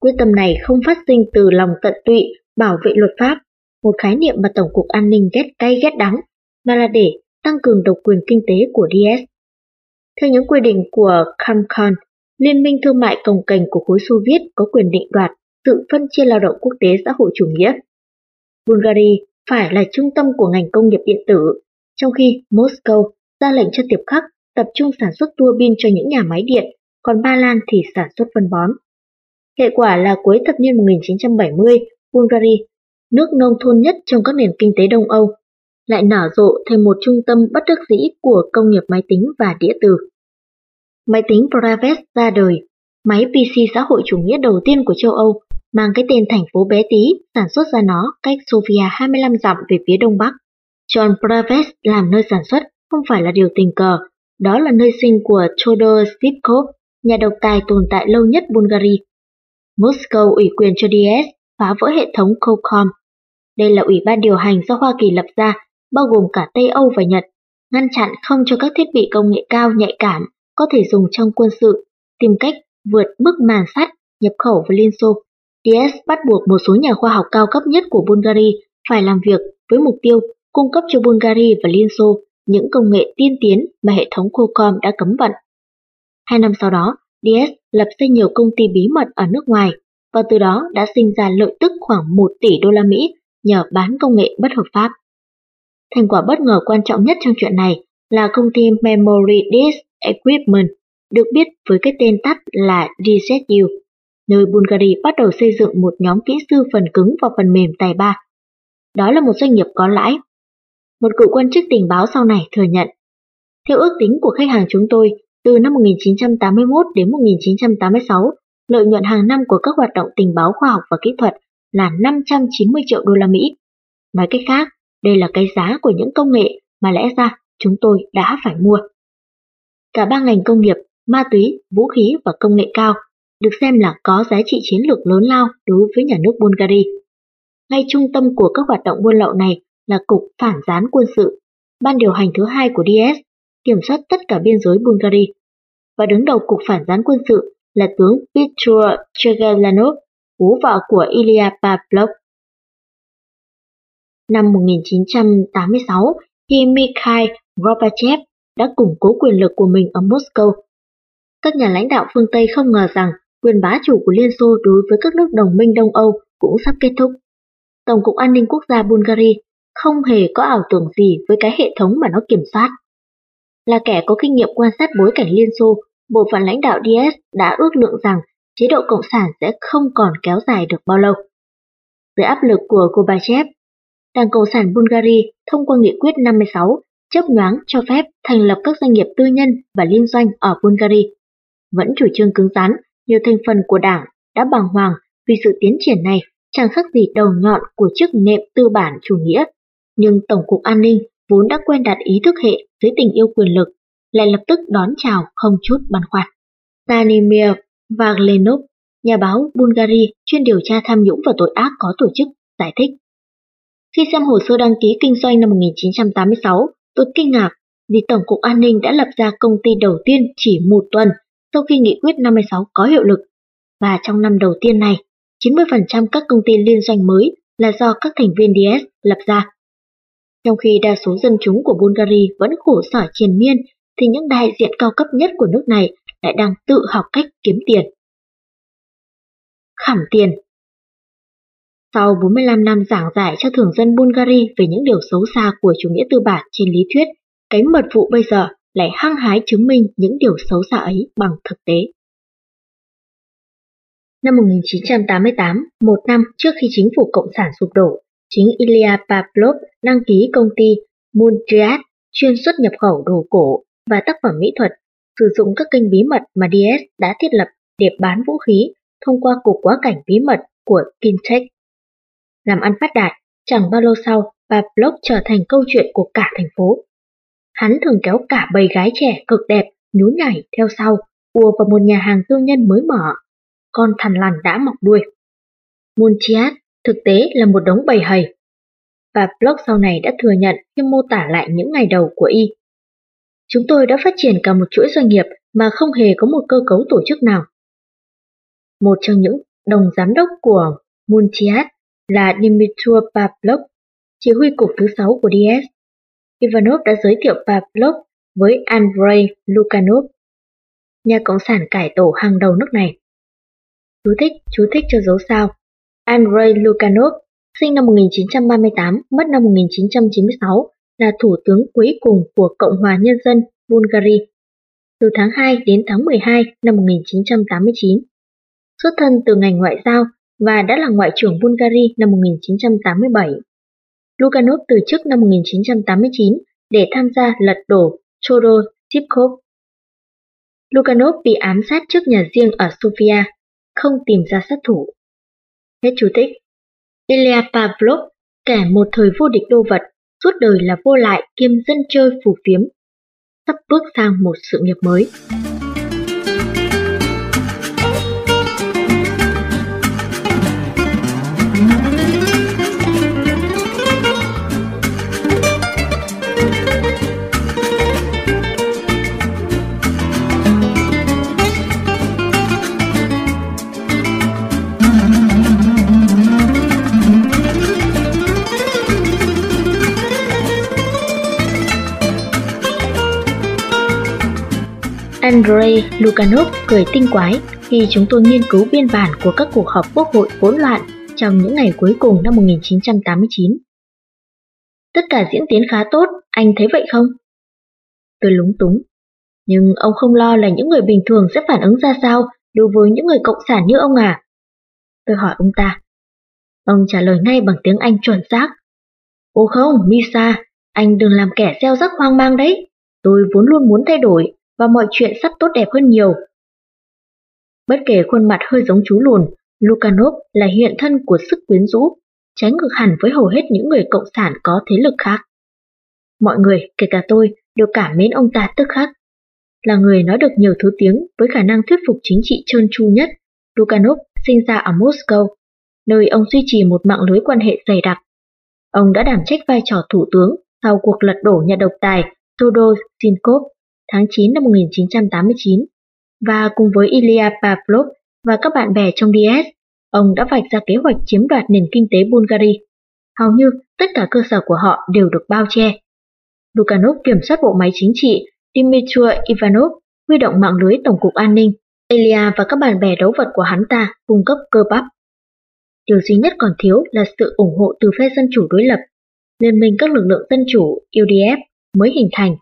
Quyết tâm này không phát sinh từ lòng tận tụy bảo vệ luật pháp, một khái niệm mà Tổng cục An ninh ghét cay ghét đắng, mà là để tăng cường độc quyền kinh tế của DS. Theo những quy định của COMCON, Liên minh thương mại cồng cành của khối Xô Viết có quyền định đoạt sự phân chia lao động quốc tế xã hội chủ nghĩa. Bulgaria phải là trung tâm của ngành công nghiệp điện tử, trong khi Moscow ra lệnh cho Tiệp Khắc tập trung sản xuất tua bin cho những nhà máy điện còn Ba Lan thì sản xuất phân bón. Hệ quả là cuối thập niên 1970, Bulgaria, nước nông thôn nhất trong các nền kinh tế Đông Âu, lại nở rộ thành một trung tâm bất đắc dĩ của công nghiệp máy tính và đĩa từ. Máy tính Praves ra đời, máy PC xã hội chủ nghĩa đầu tiên của châu Âu, mang cái tên thành phố bé tí, sản xuất ra nó cách Sofia 25 dặm về phía đông bắc. John Praves làm nơi sản xuất không phải là điều tình cờ, đó là nơi sinh của Todor Stipkov, nhà độc tài tồn tại lâu nhất Bulgaria. Moscow ủy quyền cho DS phá vỡ hệ thống COCOM. Đây là ủy ban điều hành do Hoa Kỳ lập ra, bao gồm cả Tây Âu và Nhật, ngăn chặn không cho các thiết bị công nghệ cao nhạy cảm có thể dùng trong quân sự, tìm cách vượt bức màn sắt nhập khẩu với Liên Xô. DS bắt buộc một số nhà khoa học cao cấp nhất của Bulgaria phải làm việc với mục tiêu cung cấp cho Bulgaria và Liên Xô những công nghệ tiên tiến mà hệ thống COCOM đã cấm vận. Hai năm sau đó, DS lập xây nhiều công ty bí mật ở nước ngoài và từ đó đã sinh ra lợi tức khoảng 1 tỷ đô la Mỹ nhờ bán công nghệ bất hợp pháp. Thành quả bất ngờ quan trọng nhất trong chuyện này là công ty Memory Disk Equipment, được biết với cái tên tắt là DZU, nơi Bulgari bắt đầu xây dựng một nhóm kỹ sư phần cứng và phần mềm tài ba. Đó là một doanh nghiệp có lãi. Một cựu quan chức tình báo sau này thừa nhận. Theo ước tính của khách hàng chúng tôi, từ năm 1981 đến 1986, lợi nhuận hàng năm của các hoạt động tình báo khoa học và kỹ thuật là 590 triệu đô la Mỹ. Nói cách khác, đây là cái giá của những công nghệ mà lẽ ra chúng tôi đã phải mua. Cả ba ngành công nghiệp, ma túy, vũ khí và công nghệ cao được xem là có giá trị chiến lược lớn lao đối với nhà nước Bulgaria. Ngay trung tâm của các hoạt động buôn lậu này là Cục Phản gián quân sự, ban điều hành thứ hai của DS, kiểm soát tất cả biên giới Bulgaria. Và đứng đầu Cục Phản gián quân sự là tướng Petro Chegelanov, bố vợ của Ilya Pavlov. Năm 1986, khi Mikhail Gorbachev đã củng cố quyền lực của mình ở Moscow, các nhà lãnh đạo phương Tây không ngờ rằng quyền bá chủ của Liên Xô đối với các nước đồng minh Đông Âu cũng sắp kết thúc. Tổng cục An ninh Quốc gia Bulgaria không hề có ảo tưởng gì với cái hệ thống mà nó kiểm soát. Là kẻ có kinh nghiệm quan sát bối cảnh Liên Xô, bộ phận lãnh đạo DS đã ước lượng rằng chế độ Cộng sản sẽ không còn kéo dài được bao lâu. Dưới áp lực của Gorbachev, Đảng Cộng sản Bulgaria thông qua nghị quyết 56 chấp nhoáng cho phép thành lập các doanh nghiệp tư nhân và liên doanh ở Bulgaria. Vẫn chủ trương cứng rắn, nhiều thành phần của đảng đã bàng hoàng vì sự tiến triển này chẳng khác gì đầu nhọn của chiếc nệm tư bản chủ nghĩa. Nhưng Tổng cục An ninh vốn đã quen đặt ý thức hệ dưới tình yêu quyền lực, lại lập tức đón chào không chút băn khoăn. Tanimir Vaglenov, nhà báo Bulgaria chuyên điều tra tham nhũng và tội ác có tổ chức, giải thích. Khi xem hồ sơ đăng ký kinh doanh năm 1986, tôi kinh ngạc vì Tổng cục An ninh đã lập ra công ty đầu tiên chỉ một tuần sau khi nghị quyết 56 có hiệu lực. Và trong năm đầu tiên này, 90% các công ty liên doanh mới là do các thành viên DS lập ra. Trong khi đa số dân chúng của Bulgaria vẫn khổ sở triền miên, thì những đại diện cao cấp nhất của nước này lại đang tự học cách kiếm tiền. Khảm tiền Sau 45 năm giảng giải cho thường dân Bulgaria về những điều xấu xa của chủ nghĩa tư bản trên lý thuyết, cái mật vụ bây giờ lại hăng hái chứng minh những điều xấu xa ấy bằng thực tế. Năm 1988, một năm trước khi chính phủ Cộng sản sụp đổ, chính Ilya Pavlov đăng ký công ty Montreal chuyên xuất nhập khẩu đồ cổ và tác phẩm mỹ thuật, sử dụng các kênh bí mật mà DS đã thiết lập để bán vũ khí thông qua cục quá cảnh bí mật của Kintech. Làm ăn phát đạt, chẳng bao lâu sau, Pavlov trở thành câu chuyện của cả thành phố. Hắn thường kéo cả bầy gái trẻ cực đẹp, nhún nhảy theo sau, ùa vào một nhà hàng tư nhân mới mở. Con thằn lằn đã mọc đuôi. Munchiat thực tế là một đống bầy hầy. Và blog sau này đã thừa nhận khi mô tả lại những ngày đầu của y. Chúng tôi đã phát triển cả một chuỗi doanh nghiệp mà không hề có một cơ cấu tổ chức nào. Một trong những đồng giám đốc của Muntiat là Dimitur Pavlov, chỉ huy cục thứ sáu của DS. Ivanov đã giới thiệu Pavlov với Andrei Lukanov, nhà cộng sản cải tổ hàng đầu nước này. Chú thích, chú thích cho dấu sao. Andrei Lukanov, sinh năm 1938, mất năm 1996, là thủ tướng cuối cùng của Cộng hòa Nhân dân Bulgaria. Từ tháng 2 đến tháng 12 năm 1989. Xuất thân từ ngành ngoại giao và đã là ngoại trưởng Bulgaria năm 1987. Lukanov từ chức năm 1989 để tham gia lật đổ Chodor Zhivkov. Lukanov bị ám sát trước nhà riêng ở Sofia, không tìm ra sát thủ. Hết chú thích. Ilya Pavlov kẻ một thời vô địch đô vật, suốt đời là vô lại kiêm dân chơi phù phiếm, sắp bước sang một sự nghiệp mới. Andrei Lukanov cười tinh quái khi chúng tôi nghiên cứu biên bản của các cuộc họp quốc hội hỗn loạn trong những ngày cuối cùng năm 1989. tất cả diễn tiến khá tốt, anh thấy vậy không? Tôi lúng túng. Nhưng ông không lo là những người bình thường sẽ phản ứng ra sao đối với những người cộng sản như ông à? Tôi hỏi ông ta. Ông trả lời ngay bằng tiếng Anh chuẩn xác. Ô không, Misa, anh đừng làm kẻ gieo rắc hoang mang đấy. Tôi vốn luôn muốn thay đổi và mọi chuyện sắp tốt đẹp hơn nhiều. Bất kể khuôn mặt hơi giống chú lùn, Lukanov là hiện thân của sức quyến rũ, trái ngược hẳn với hầu hết những người cộng sản có thế lực khác. Mọi người, kể cả tôi, đều cảm mến ông ta tức khắc. Là người nói được nhiều thứ tiếng với khả năng thuyết phục chính trị trơn tru nhất, Lukanov sinh ra ở Moscow, nơi ông duy trì một mạng lưới quan hệ dày đặc. Ông đã đảm trách vai trò thủ tướng sau cuộc lật đổ nhà độc tài Todor Sinkov tháng 9 năm 1989 và cùng với Ilya Pavlov và các bạn bè trong DS, ông đã vạch ra kế hoạch chiếm đoạt nền kinh tế Bulgaria. Hầu như tất cả cơ sở của họ đều được bao che. Lukanov kiểm soát bộ máy chính trị, Dmitry Ivanov huy động mạng lưới Tổng cục An ninh, Elia và các bạn bè đấu vật của hắn ta cung cấp cơ bắp. Điều duy nhất còn thiếu là sự ủng hộ từ phe dân chủ đối lập. Liên minh các lực lượng dân chủ UDF mới hình thành,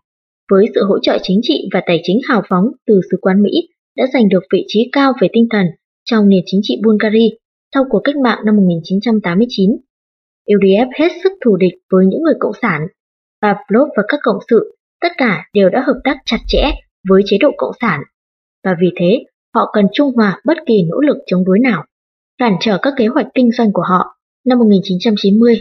với sự hỗ trợ chính trị và tài chính hào phóng từ sứ quán Mỹ đã giành được vị trí cao về tinh thần trong nền chính trị Bulgaria sau cuộc cách mạng năm 1989. UDF hết sức thù địch với những người cộng sản. Pavlov và các cộng sự tất cả đều đã hợp tác chặt chẽ với chế độ cộng sản. Và vì thế, họ cần trung hòa bất kỳ nỗ lực chống đối nào, cản trở các kế hoạch kinh doanh của họ. Năm 1990,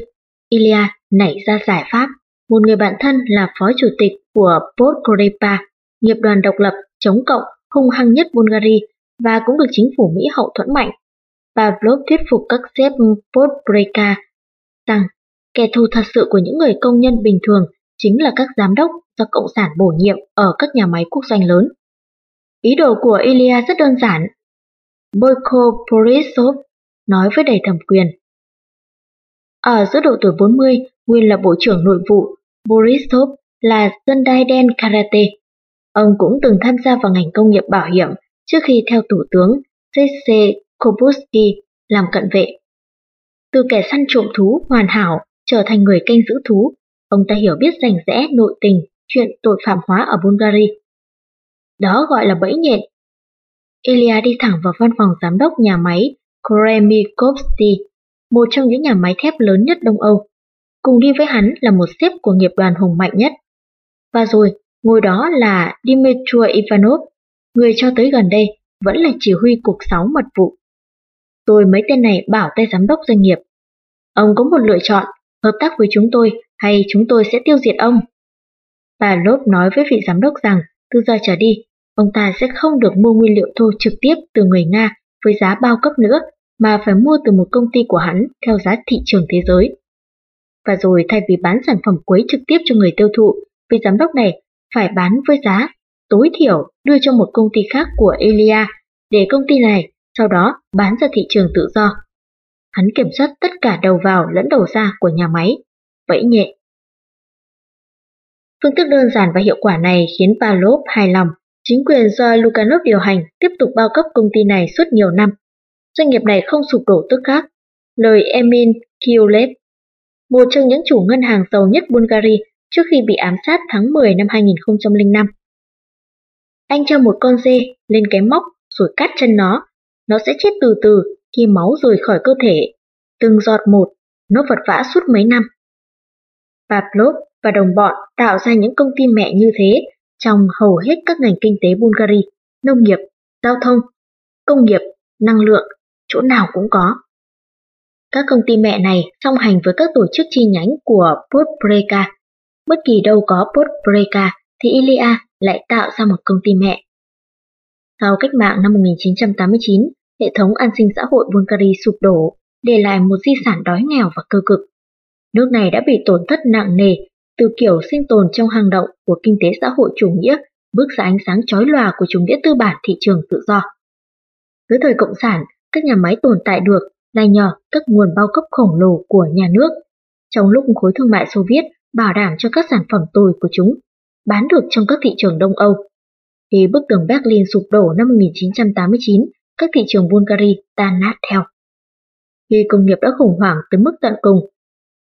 Ilya nảy ra giải pháp. Một người bạn thân là phó chủ tịch của Podgorica, nghiệp đoàn độc lập chống cộng hung hăng nhất Bulgaria và cũng được chính phủ Mỹ hậu thuẫn mạnh. Pavlov thuyết phục các sếp Podgorica rằng kẻ thù thật sự của những người công nhân bình thường chính là các giám đốc do Cộng sản bổ nhiệm ở các nhà máy quốc doanh lớn. Ý đồ của Ilya rất đơn giản. Boyko Borisov nói với đầy thẩm quyền. Ở giữa độ tuổi 40, nguyên là Bộ trưởng Nội vụ, Borisov là Sundai đai đen karate. Ông cũng từng tham gia vào ngành công nghiệp bảo hiểm trước khi theo Thủ tướng C.C. Kobuski làm cận vệ. Từ kẻ săn trộm thú hoàn hảo trở thành người canh giữ thú, ông ta hiểu biết rành rẽ nội tình chuyện tội phạm hóa ở Bulgaria. Đó gọi là bẫy nhện. Ilya đi thẳng vào văn phòng giám đốc nhà máy Kremikovsky, một trong những nhà máy thép lớn nhất Đông Âu. Cùng đi với hắn là một xếp của nghiệp đoàn hùng mạnh nhất. Và rồi, ngồi đó là Dmitry Ivanov, người cho tới gần đây vẫn là chỉ huy cục 6 mật vụ. Tôi mấy tên này bảo tay giám đốc doanh nghiệp. Ông có một lựa chọn, hợp tác với chúng tôi hay chúng tôi sẽ tiêu diệt ông. Bà Lốp nói với vị giám đốc rằng từ giờ trở đi, ông ta sẽ không được mua nguyên liệu thô trực tiếp từ người Nga với giá bao cấp nữa, mà phải mua từ một công ty của hắn theo giá thị trường thế giới. Và rồi thay vì bán sản phẩm quấy trực tiếp cho người tiêu thụ, vị giám đốc này phải bán với giá tối thiểu đưa cho một công ty khác của Elia để công ty này sau đó bán ra thị trường tự do. Hắn kiểm soát tất cả đầu vào lẫn đầu ra của nhà máy, vẫy nhẹ. Phương thức đơn giản và hiệu quả này khiến Palop hài lòng. Chính quyền do Lukanov điều hành tiếp tục bao cấp công ty này suốt nhiều năm. Doanh nghiệp này không sụp đổ tức khác. Lời Emin Kiolev, một trong những chủ ngân hàng giàu nhất Bulgaria trước khi bị ám sát tháng 10 năm 2005. Anh cho một con dê lên cái móc rồi cắt chân nó. Nó sẽ chết từ từ khi máu rời khỏi cơ thể. Từng giọt một, nó vật vã suốt mấy năm. Pavlov và đồng bọn tạo ra những công ty mẹ như thế trong hầu hết các ngành kinh tế Bulgaria, nông nghiệp, giao thông, công nghiệp, năng lượng, chỗ nào cũng có. Các công ty mẹ này song hành với các tổ chức chi nhánh của Podbreka. Bất kỳ đâu có Podbreka thì Ilia lại tạo ra một công ty mẹ. Sau cách mạng năm 1989, hệ thống an sinh xã hội Bulgaria sụp đổ, để lại một di sản đói nghèo và cơ cực. Nước này đã bị tổn thất nặng nề từ kiểu sinh tồn trong hang động của kinh tế xã hội chủ nghĩa bước ra ánh sáng chói lòa của chủ nghĩa tư bản thị trường tự do. Dưới thời Cộng sản, các nhà máy tồn tại được là nhờ các nguồn bao cấp khổng lồ của nhà nước, trong lúc khối thương mại Xô Viết bảo đảm cho các sản phẩm tồi của chúng bán được trong các thị trường Đông Âu. Khi bức tường Berlin sụp đổ năm 1989, các thị trường Bulgaria tan nát theo. Khi công nghiệp đã khủng hoảng tới mức tận cùng,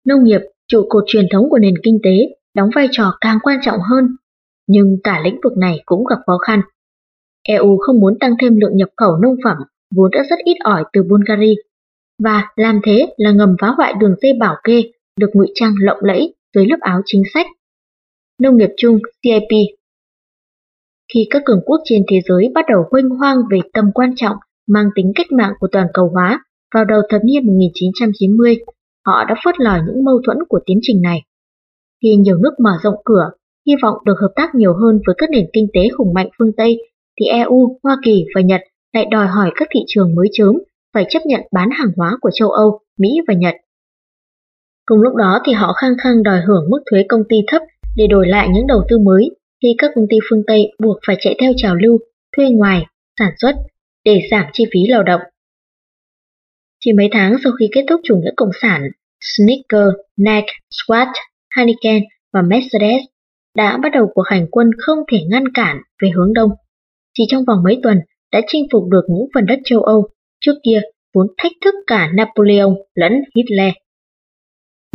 nông nghiệp trụ cột truyền thống của nền kinh tế đóng vai trò càng quan trọng hơn, nhưng cả lĩnh vực này cũng gặp khó khăn. EU không muốn tăng thêm lượng nhập khẩu nông phẩm vốn đã rất ít ỏi từ Bulgaria, và làm thế là ngầm phá hoại đường dây bảo kê được ngụy trang lộng lẫy dưới lớp áo chính sách. Nông nghiệp chung CIP Khi các cường quốc trên thế giới bắt đầu huênh hoang về tầm quan trọng mang tính cách mạng của toàn cầu hóa vào đầu thập niên 1990, họ đã phớt lờ những mâu thuẫn của tiến trình này. Khi nhiều nước mở rộng cửa, hy vọng được hợp tác nhiều hơn với các nền kinh tế khủng mạnh phương Tây, thì EU, Hoa Kỳ và Nhật lại đòi hỏi các thị trường mới chớm phải chấp nhận bán hàng hóa của châu Âu, Mỹ và Nhật. Cùng lúc đó thì họ khăng khăng đòi hưởng mức thuế công ty thấp để đổi lại những đầu tư mới khi các công ty phương Tây buộc phải chạy theo trào lưu, thuê ngoài, sản xuất để giảm chi phí lao động. Chỉ mấy tháng sau khi kết thúc chủ nghĩa cộng sản, Snicker, Nike, Swatch, Heineken và Mercedes đã bắt đầu cuộc hành quân không thể ngăn cản về hướng đông. Chỉ trong vòng mấy tuần đã chinh phục được những phần đất châu Âu trước kia vốn thách thức cả Napoleon lẫn Hitler.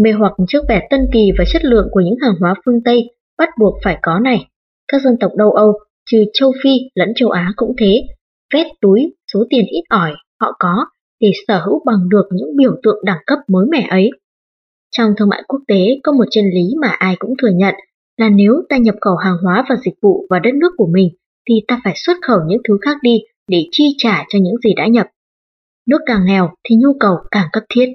Mê hoặc trước vẻ tân kỳ và chất lượng của những hàng hóa phương Tây bắt buộc phải có này. Các dân tộc Đông Âu, trừ châu Phi lẫn châu Á cũng thế, vét túi số tiền ít ỏi họ có để sở hữu bằng được những biểu tượng đẳng cấp mới mẻ ấy. Trong thương mại quốc tế có một chân lý mà ai cũng thừa nhận là nếu ta nhập khẩu hàng hóa và dịch vụ vào đất nước của mình thì ta phải xuất khẩu những thứ khác đi để chi trả cho những gì đã nhập. Nước càng nghèo thì nhu cầu càng cấp thiết.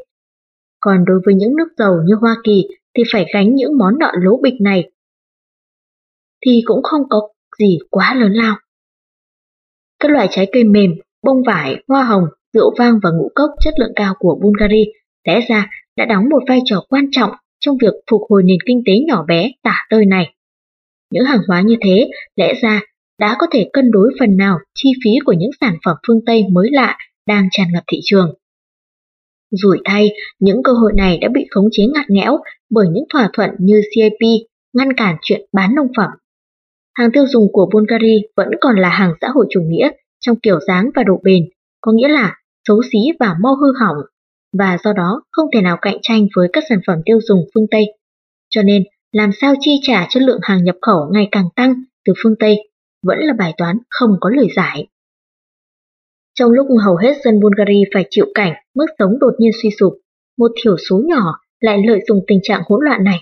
Còn đối với những nước giàu như Hoa Kỳ thì phải gánh những món nợ lố bịch này thì cũng không có gì quá lớn lao. Các loại trái cây mềm, bông vải, hoa hồng, rượu vang và ngũ cốc chất lượng cao của Bulgaria lẽ ra đã đóng một vai trò quan trọng trong việc phục hồi nền kinh tế nhỏ bé tả tơi này. Những hàng hóa như thế lẽ ra đã có thể cân đối phần nào chi phí của những sản phẩm phương Tây mới lạ đang tràn ngập thị trường. Rủi thay, những cơ hội này đã bị khống chế ngặt nghẽo bởi những thỏa thuận như CIP ngăn cản chuyện bán nông phẩm. Hàng tiêu dùng của Bulgaria vẫn còn là hàng xã hội chủ nghĩa trong kiểu dáng và độ bền, có nghĩa là xấu xí và mau hư hỏng, và do đó không thể nào cạnh tranh với các sản phẩm tiêu dùng phương Tây. Cho nên, làm sao chi trả chất lượng hàng nhập khẩu ngày càng tăng từ phương Tây vẫn là bài toán không có lời giải. Trong lúc hầu hết dân Bulgaria phải chịu cảnh mức sống đột nhiên suy sụp, một thiểu số nhỏ lại lợi dụng tình trạng hỗn loạn này.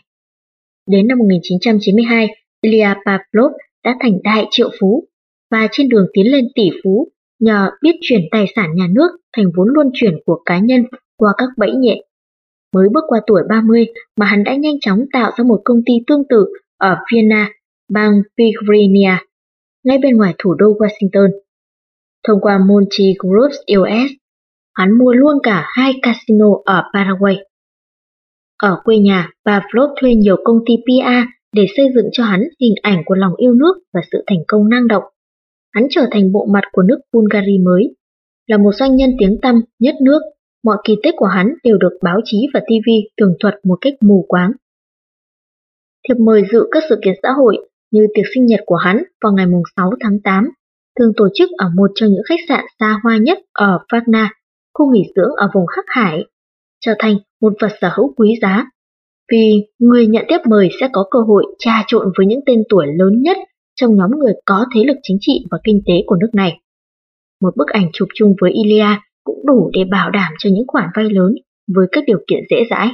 Đến năm 1992, Ilya Pavlov đã thành đại triệu phú và trên đường tiến lên tỷ phú nhờ biết chuyển tài sản nhà nước thành vốn luân chuyển của cá nhân qua các bẫy nhện. Mới bước qua tuổi 30 mà hắn đã nhanh chóng tạo ra một công ty tương tự ở Vienna, bang Virginia, ngay bên ngoài thủ đô Washington. Thông qua Monty Group's US, hắn mua luôn cả hai casino ở Paraguay. Ở quê nhà, Pavlov thuê nhiều công ty PR để xây dựng cho hắn hình ảnh của lòng yêu nước và sự thành công năng động. Hắn trở thành bộ mặt của nước Bulgaria mới. Là một doanh nhân tiếng tăm nhất nước, mọi kỳ tích của hắn đều được báo chí và TV tường thuật một cách mù quáng. Thiệp mời dự các sự kiện xã hội như tiệc sinh nhật của hắn vào ngày 6 tháng 8, thường tổ chức ở một trong những khách sạn xa hoa nhất ở Varna, khu nghỉ dưỡng ở vùng Hắc Hải, trở thành một vật sở hữu quý giá. Vì người nhận tiếp mời sẽ có cơ hội trà trộn với những tên tuổi lớn nhất trong nhóm người có thế lực chính trị và kinh tế của nước này. Một bức ảnh chụp chung với Ilya cũng đủ để bảo đảm cho những khoản vay lớn với các điều kiện dễ dãi.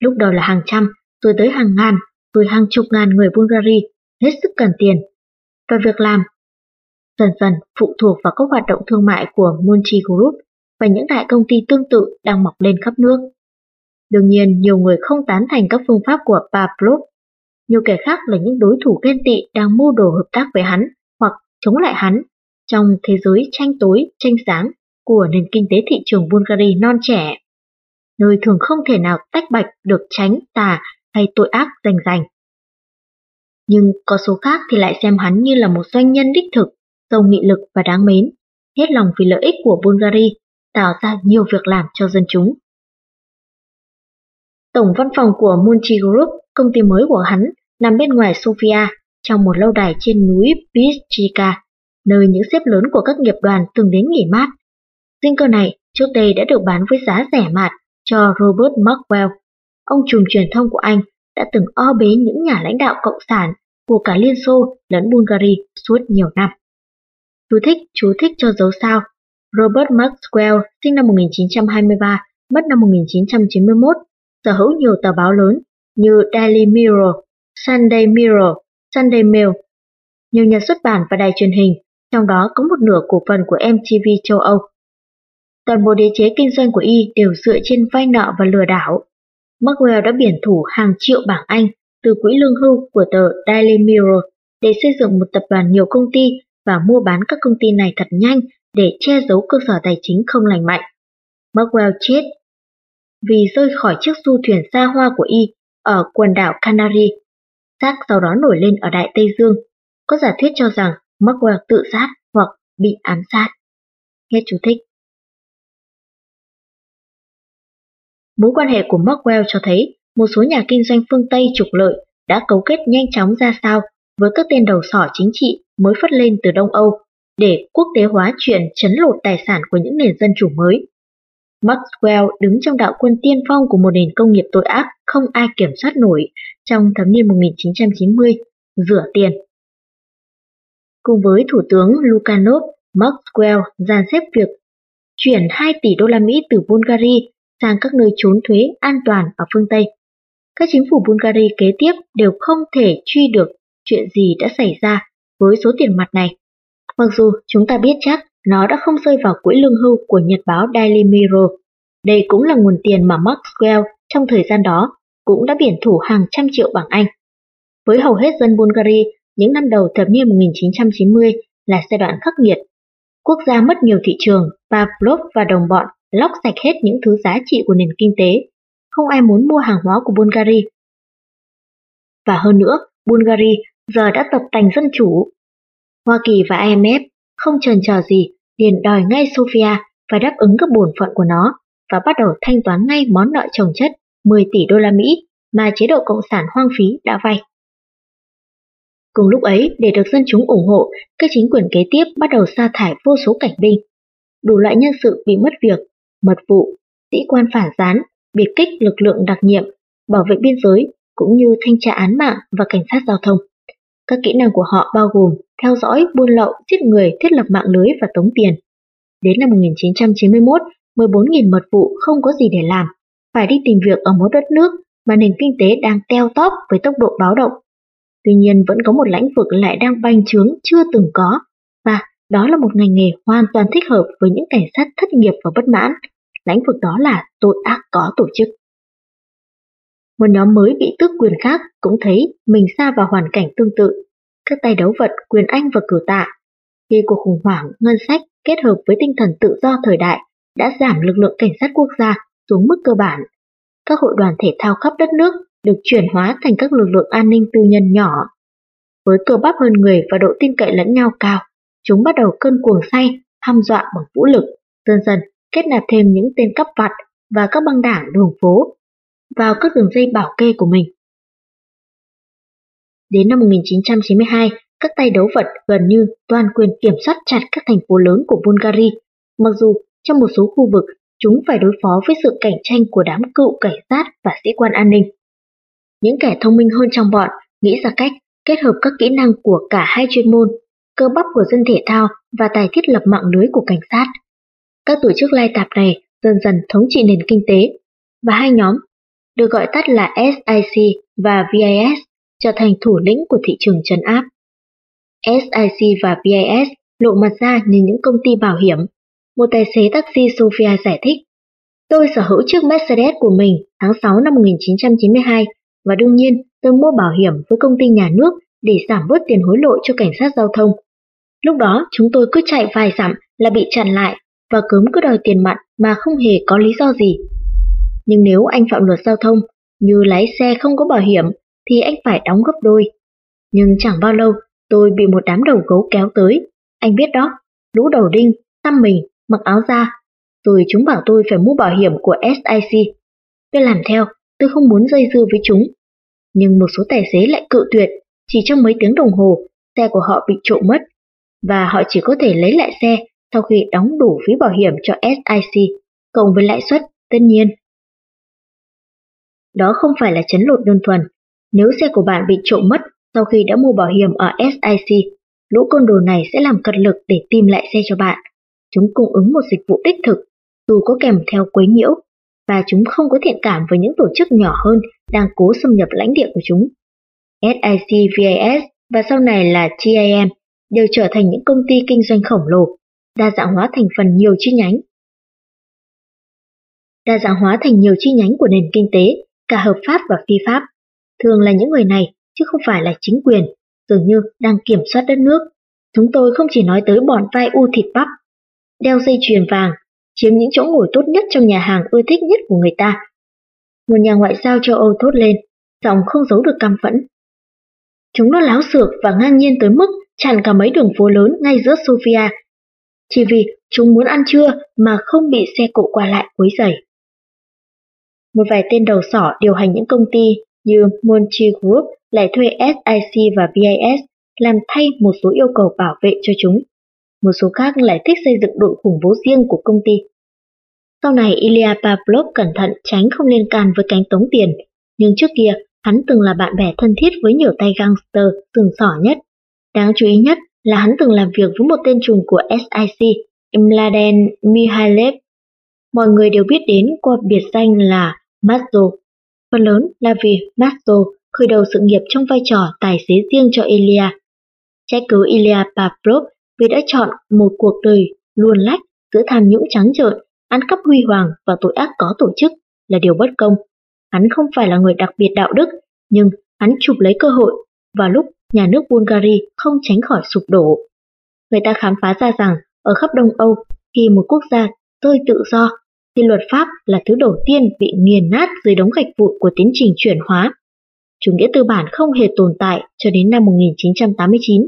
Lúc đầu là hàng trăm, rồi tới hàng ngàn, rồi hàng chục ngàn người Bulgaria hết sức cần tiền. Và việc làm dần dần phụ thuộc vào các hoạt động thương mại của Monty Group và những đại công ty tương tự đang mọc lên khắp nước. Đương nhiên, nhiều người không tán thành các phương pháp của Pavlov. Nhiều kẻ khác là những đối thủ ghen tị đang mưu đồ hợp tác với hắn hoặc chống lại hắn trong thế giới tranh tối, tranh sáng của nền kinh tế thị trường Bulgaria non trẻ, nơi thường không thể nào tách bạch được tránh tà hay tội ác rành rành. Nhưng có số khác thì lại xem hắn như là một doanh nhân đích thực, giàu nghị lực và đáng mến, hết lòng vì lợi ích của Bulgaria, tạo ra nhiều việc làm cho dân chúng. Tổng văn phòng của Munchi Group, công ty mới của hắn, nằm bên ngoài Sofia, trong một lâu đài trên núi Bistrica, nơi những xếp lớn của các nghiệp đoàn từng đến nghỉ mát. Dinh cơ này trước đây đã được bán với giá rẻ mạt cho Robert Markwell. ông trùm truyền thông của anh đã từng o bế những nhà lãnh đạo cộng sản của cả Liên Xô lẫn Bulgaria suốt nhiều năm. Chú thích, chú thích cho dấu sao. Robert Maxwell sinh năm 1923, mất năm 1991, sở hữu nhiều tờ báo lớn như Daily Mirror, Sunday Mirror, Sunday Mail, nhiều nhà xuất bản và đài truyền hình, trong đó có một nửa cổ phần của MTV châu Âu. Toàn bộ đế chế kinh doanh của Y đều dựa trên vay nợ và lừa đảo. Maxwell đã biển thủ hàng triệu bảng Anh từ quỹ lương hưu của tờ Daily Mirror để xây dựng một tập đoàn nhiều công ty và mua bán các công ty này thật nhanh để che giấu cơ sở tài chính không lành mạnh. Maxwell chết vì rơi khỏi chiếc du thuyền xa hoa của Y ở quần đảo Canary. Xác sau đó nổi lên ở Đại Tây Dương. Có giả thuyết cho rằng Maxwell tự sát hoặc bị ám sát. Hết chú thích. Mối quan hệ của Maxwell cho thấy một số nhà kinh doanh phương Tây trục lợi đã cấu kết nhanh chóng ra sao với các tên đầu sỏ chính trị mới phất lên từ Đông Âu để quốc tế hóa chuyện chấn lột tài sản của những nền dân chủ mới. Maxwell đứng trong đạo quân tiên phong của một nền công nghiệp tội ác không ai kiểm soát nổi trong thập niên 1990, rửa tiền. Cùng với Thủ tướng Lukanov, Maxwell dàn xếp việc chuyển 2 tỷ đô la Mỹ từ Bulgaria sang các nơi trốn thuế an toàn ở phương Tây. Các chính phủ Bulgaria kế tiếp đều không thể truy được chuyện gì đã xảy ra với số tiền mặt này. Mặc dù chúng ta biết chắc nó đã không rơi vào quỹ lương hưu của nhật báo Daily Mirror. Đây cũng là nguồn tiền mà Maxwell trong thời gian đó cũng đã biển thủ hàng trăm triệu bảng Anh. Với hầu hết dân Bulgaria, những năm đầu thập niên 1990 là giai đoạn khắc nghiệt. Quốc gia mất nhiều thị trường, Pavlov và đồng bọn lóc sạch hết những thứ giá trị của nền kinh tế. Không ai muốn mua hàng hóa của Bulgaria. Và hơn nữa, Bulgaria giờ đã tập tành dân chủ. Hoa Kỳ và IMF không chần chờ gì liền đòi ngay Sofia phải đáp ứng các bổn phận của nó và bắt đầu thanh toán ngay món nợ trồng chất 10 tỷ đô la Mỹ mà chế độ Cộng sản hoang phí đã vay. Cùng lúc ấy, để được dân chúng ủng hộ, các chính quyền kế tiếp bắt đầu sa thải vô số cảnh binh. Đủ loại nhân sự bị mất việc, mật vụ, sĩ quan phản gián, biệt kích lực lượng đặc nhiệm, bảo vệ biên giới, cũng như thanh tra án mạng và cảnh sát giao thông. Các kỹ năng của họ bao gồm theo dõi, buôn lậu, giết người, thiết lập mạng lưới và tống tiền. Đến năm 1991, 14.000 mật vụ không có gì để làm, phải đi tìm việc ở một đất nước mà nền kinh tế đang teo tóp với tốc độ báo động. Tuy nhiên vẫn có một lãnh vực lại đang banh trướng chưa từng có, và đó là một ngành nghề hoàn toàn thích hợp với những cảnh sát thất nghiệp và bất mãn. Lãnh vực đó là tội ác có tổ chức. Một nhóm mới bị tước quyền khác cũng thấy mình xa vào hoàn cảnh tương tự. Các tay đấu vật quyền Anh và cử tạ. Khi cuộc khủng hoảng ngân sách kết hợp với tinh thần tự do thời đại đã giảm lực lượng cảnh sát quốc gia xuống mức cơ bản. Các hội đoàn thể thao khắp đất nước được chuyển hóa thành các lực lượng an ninh tư nhân nhỏ. Với cơ bắp hơn người và độ tin cậy lẫn nhau cao, chúng bắt đầu cơn cuồng say, hăm dọa bằng vũ lực, dần dần kết nạp thêm những tên cắp vặt và các băng đảng đường phố vào các đường dây bảo kê của mình. Đến năm 1992, các tay đấu vật gần như toàn quyền kiểm soát chặt các thành phố lớn của Bulgaria, mặc dù trong một số khu vực chúng phải đối phó với sự cạnh tranh của đám cựu cảnh sát và sĩ quan an ninh. Những kẻ thông minh hơn trong bọn nghĩ ra cách kết hợp các kỹ năng của cả hai chuyên môn, cơ bắp của dân thể thao và tài thiết lập mạng lưới của cảnh sát. Các tổ chức lai tạp này dần dần thống trị nền kinh tế, và hai nhóm, được gọi tắt là SIC và VIS, trở thành thủ lĩnh của thị trường trấn áp. SIC và VIS lộ mặt ra như những công ty bảo hiểm. Một tài xế taxi Sofia giải thích, Tôi sở hữu chiếc Mercedes của mình tháng 6 năm 1992 và đương nhiên tôi mua bảo hiểm với công ty nhà nước để giảm bớt tiền hối lộ cho cảnh sát giao thông. Lúc đó chúng tôi cứ chạy vài dặm là bị chặn lại và cấm cứ đòi tiền mặt mà không hề có lý do gì. Nhưng nếu anh phạm luật giao thông như lái xe không có bảo hiểm thì anh phải đóng gấp đôi. Nhưng chẳng bao lâu tôi bị một đám đầu gấu kéo tới. Anh biết đó, lũ đầu đinh, xăm mình, mặc áo da. Rồi chúng bảo tôi phải mua bảo hiểm của SIC. Tôi làm theo, tôi không muốn dây dưa với chúng. Nhưng một số tài xế lại cự tuyệt, chỉ trong mấy tiếng đồng hồ, xe của họ bị trộm mất. Và họ chỉ có thể lấy lại xe sau khi đóng đủ phí bảo hiểm cho SIC, cộng với lãi suất, tất nhiên đó không phải là chấn lột đơn thuần. Nếu xe của bạn bị trộm mất sau khi đã mua bảo hiểm ở SIC, lũ côn đồ này sẽ làm cật lực để tìm lại xe cho bạn. Chúng cung ứng một dịch vụ đích thực, dù có kèm theo quấy nhiễu, và chúng không có thiện cảm với những tổ chức nhỏ hơn đang cố xâm nhập lãnh địa của chúng. SIC VAS và sau này là TIM đều trở thành những công ty kinh doanh khổng lồ, đa dạng hóa thành phần nhiều chi nhánh. Đa dạng hóa thành nhiều chi nhánh của nền kinh tế, cả hợp pháp và phi pháp. Thường là những người này, chứ không phải là chính quyền, dường như đang kiểm soát đất nước. Chúng tôi không chỉ nói tới bọn vai u thịt bắp, đeo dây chuyền vàng, chiếm những chỗ ngồi tốt nhất trong nhà hàng ưa thích nhất của người ta. Một nhà ngoại giao châu Âu thốt lên, giọng không giấu được căm phẫn. Chúng nó láo xược và ngang nhiên tới mức chặn cả mấy đường phố lớn ngay giữa Sofia. Chỉ vì chúng muốn ăn trưa mà không bị xe cộ qua lại quấy rầy. Một vài tên đầu sỏ điều hành những công ty như Monchi Group lại thuê SIC và VIS làm thay một số yêu cầu bảo vệ cho chúng. Một số khác lại thích xây dựng đội khủng bố riêng của công ty. Sau này Ilya Pavlov cẩn thận tránh không liên can với cánh tống tiền, nhưng trước kia hắn từng là bạn bè thân thiết với nhiều tay gangster từng sỏ nhất. Đáng chú ý nhất là hắn từng làm việc với một tên trùm của SIC, Mladen Mihailev. Mọi người đều biết đến qua biệt danh là Mazzo. Phần lớn là vì Mazzo khởi đầu sự nghiệp trong vai trò tài xế riêng cho Ilya. Trách cứ Ilya Pavlov vì đã chọn một cuộc đời luồn lách giữa tham nhũng trắng trợn, ăn cắp huy hoàng và tội ác có tổ chức là điều bất công. Hắn không phải là người đặc biệt đạo đức, nhưng hắn chụp lấy cơ hội vào lúc nhà nước Bulgaria không tránh khỏi sụp đổ. Người ta khám phá ra rằng ở khắp Đông Âu, khi một quốc gia rơi tự do, thì luật pháp là thứ đầu tiên bị nghiền nát dưới đống gạch vụn của tiến trình chuyển hóa. Chủ nghĩa tư bản không hề tồn tại cho đến năm 1989.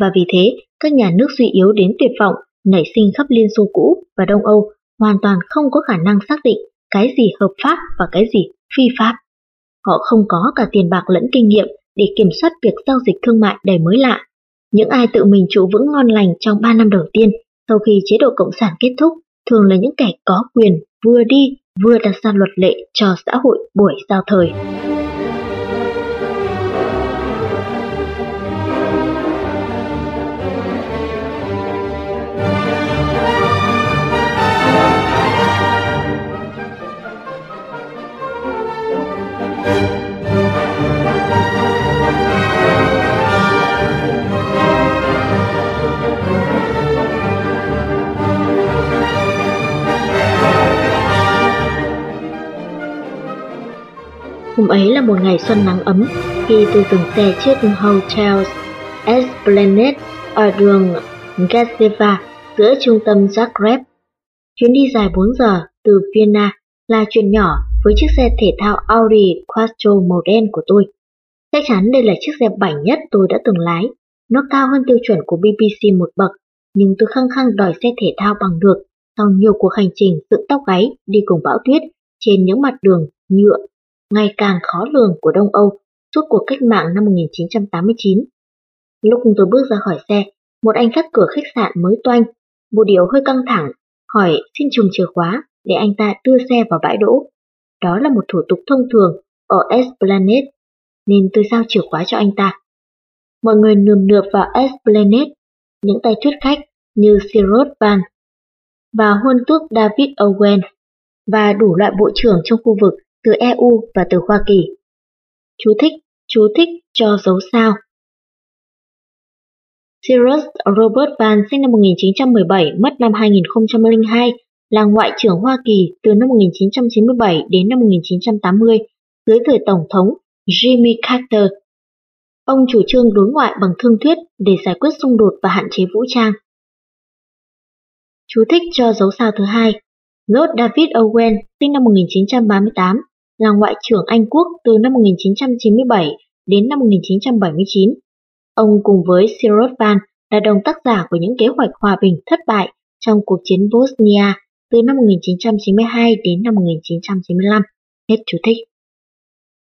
Và vì thế, các nhà nước suy yếu đến tuyệt vọng nảy sinh khắp Liên Xô cũ và Đông Âu hoàn toàn không có khả năng xác định cái gì hợp pháp và cái gì phi pháp. Họ không có cả tiền bạc lẫn kinh nghiệm để kiểm soát việc giao dịch thương mại đầy mới lạ. Những ai tự mình trụ vững ngon lành trong 3 năm đầu tiên sau khi chế độ Cộng sản kết thúc thường là những kẻ có quyền vừa đi, vừa đặt ra luật lệ cho xã hội buổi giao thời. Hôm ấy là một ngày xuân nắng ấm khi tôi dừng xe trước Hotel Esplanade ở đường Gazeva giữa trung tâm Zagreb. Chuyến đi dài 4 giờ từ Vienna là chuyện nhỏ với chiếc xe thể thao Audi Quattro màu đen của tôi. Chắc chắn đây là chiếc xe bảnh nhất tôi đã từng lái. Nó cao hơn tiêu chuẩn của BBC một bậc, nhưng tôi khăng khăng đòi xe thể thao bằng được sau nhiều cuộc hành trình dựng tóc gáy đi cùng bão tuyết trên những mặt đường nhựa ngày càng khó lường của Đông Âu suốt cuộc cách mạng năm 1989. Lúc tôi bước ra khỏi xe, một anh gác cửa khách sạn mới toanh, bộ điều hơi căng thẳng, hỏi xin chùm chìa khóa để anh ta đưa xe vào bãi đỗ. Đó là một thủ tục thông thường ở Esplanade, nên tôi giao chìa khóa cho anh ta. Mọi người nườm nượp vào Esplanade, những tay thuyết khách như Sirot Van và huân tước David Owen và đủ loại bộ trưởng trong khu vực từ EU và từ Hoa Kỳ. Chú thích, chú thích cho dấu sao. Cyrus Robert Van sinh năm 1917, mất năm 2002, là Ngoại trưởng Hoa Kỳ từ năm 1997 đến năm 1980 dưới thời Tổng thống Jimmy Carter. Ông chủ trương đối ngoại bằng thương thuyết để giải quyết xung đột và hạn chế vũ trang. Chú thích cho dấu sao thứ hai. Lord David Owen sinh năm 1938 là Ngoại trưởng Anh Quốc từ năm 1997 đến năm 1979. Ông cùng với Cyrus Van là đồng tác giả của những kế hoạch hòa bình thất bại trong cuộc chiến Bosnia từ năm 1992 đến năm 1995. Hết chú thích.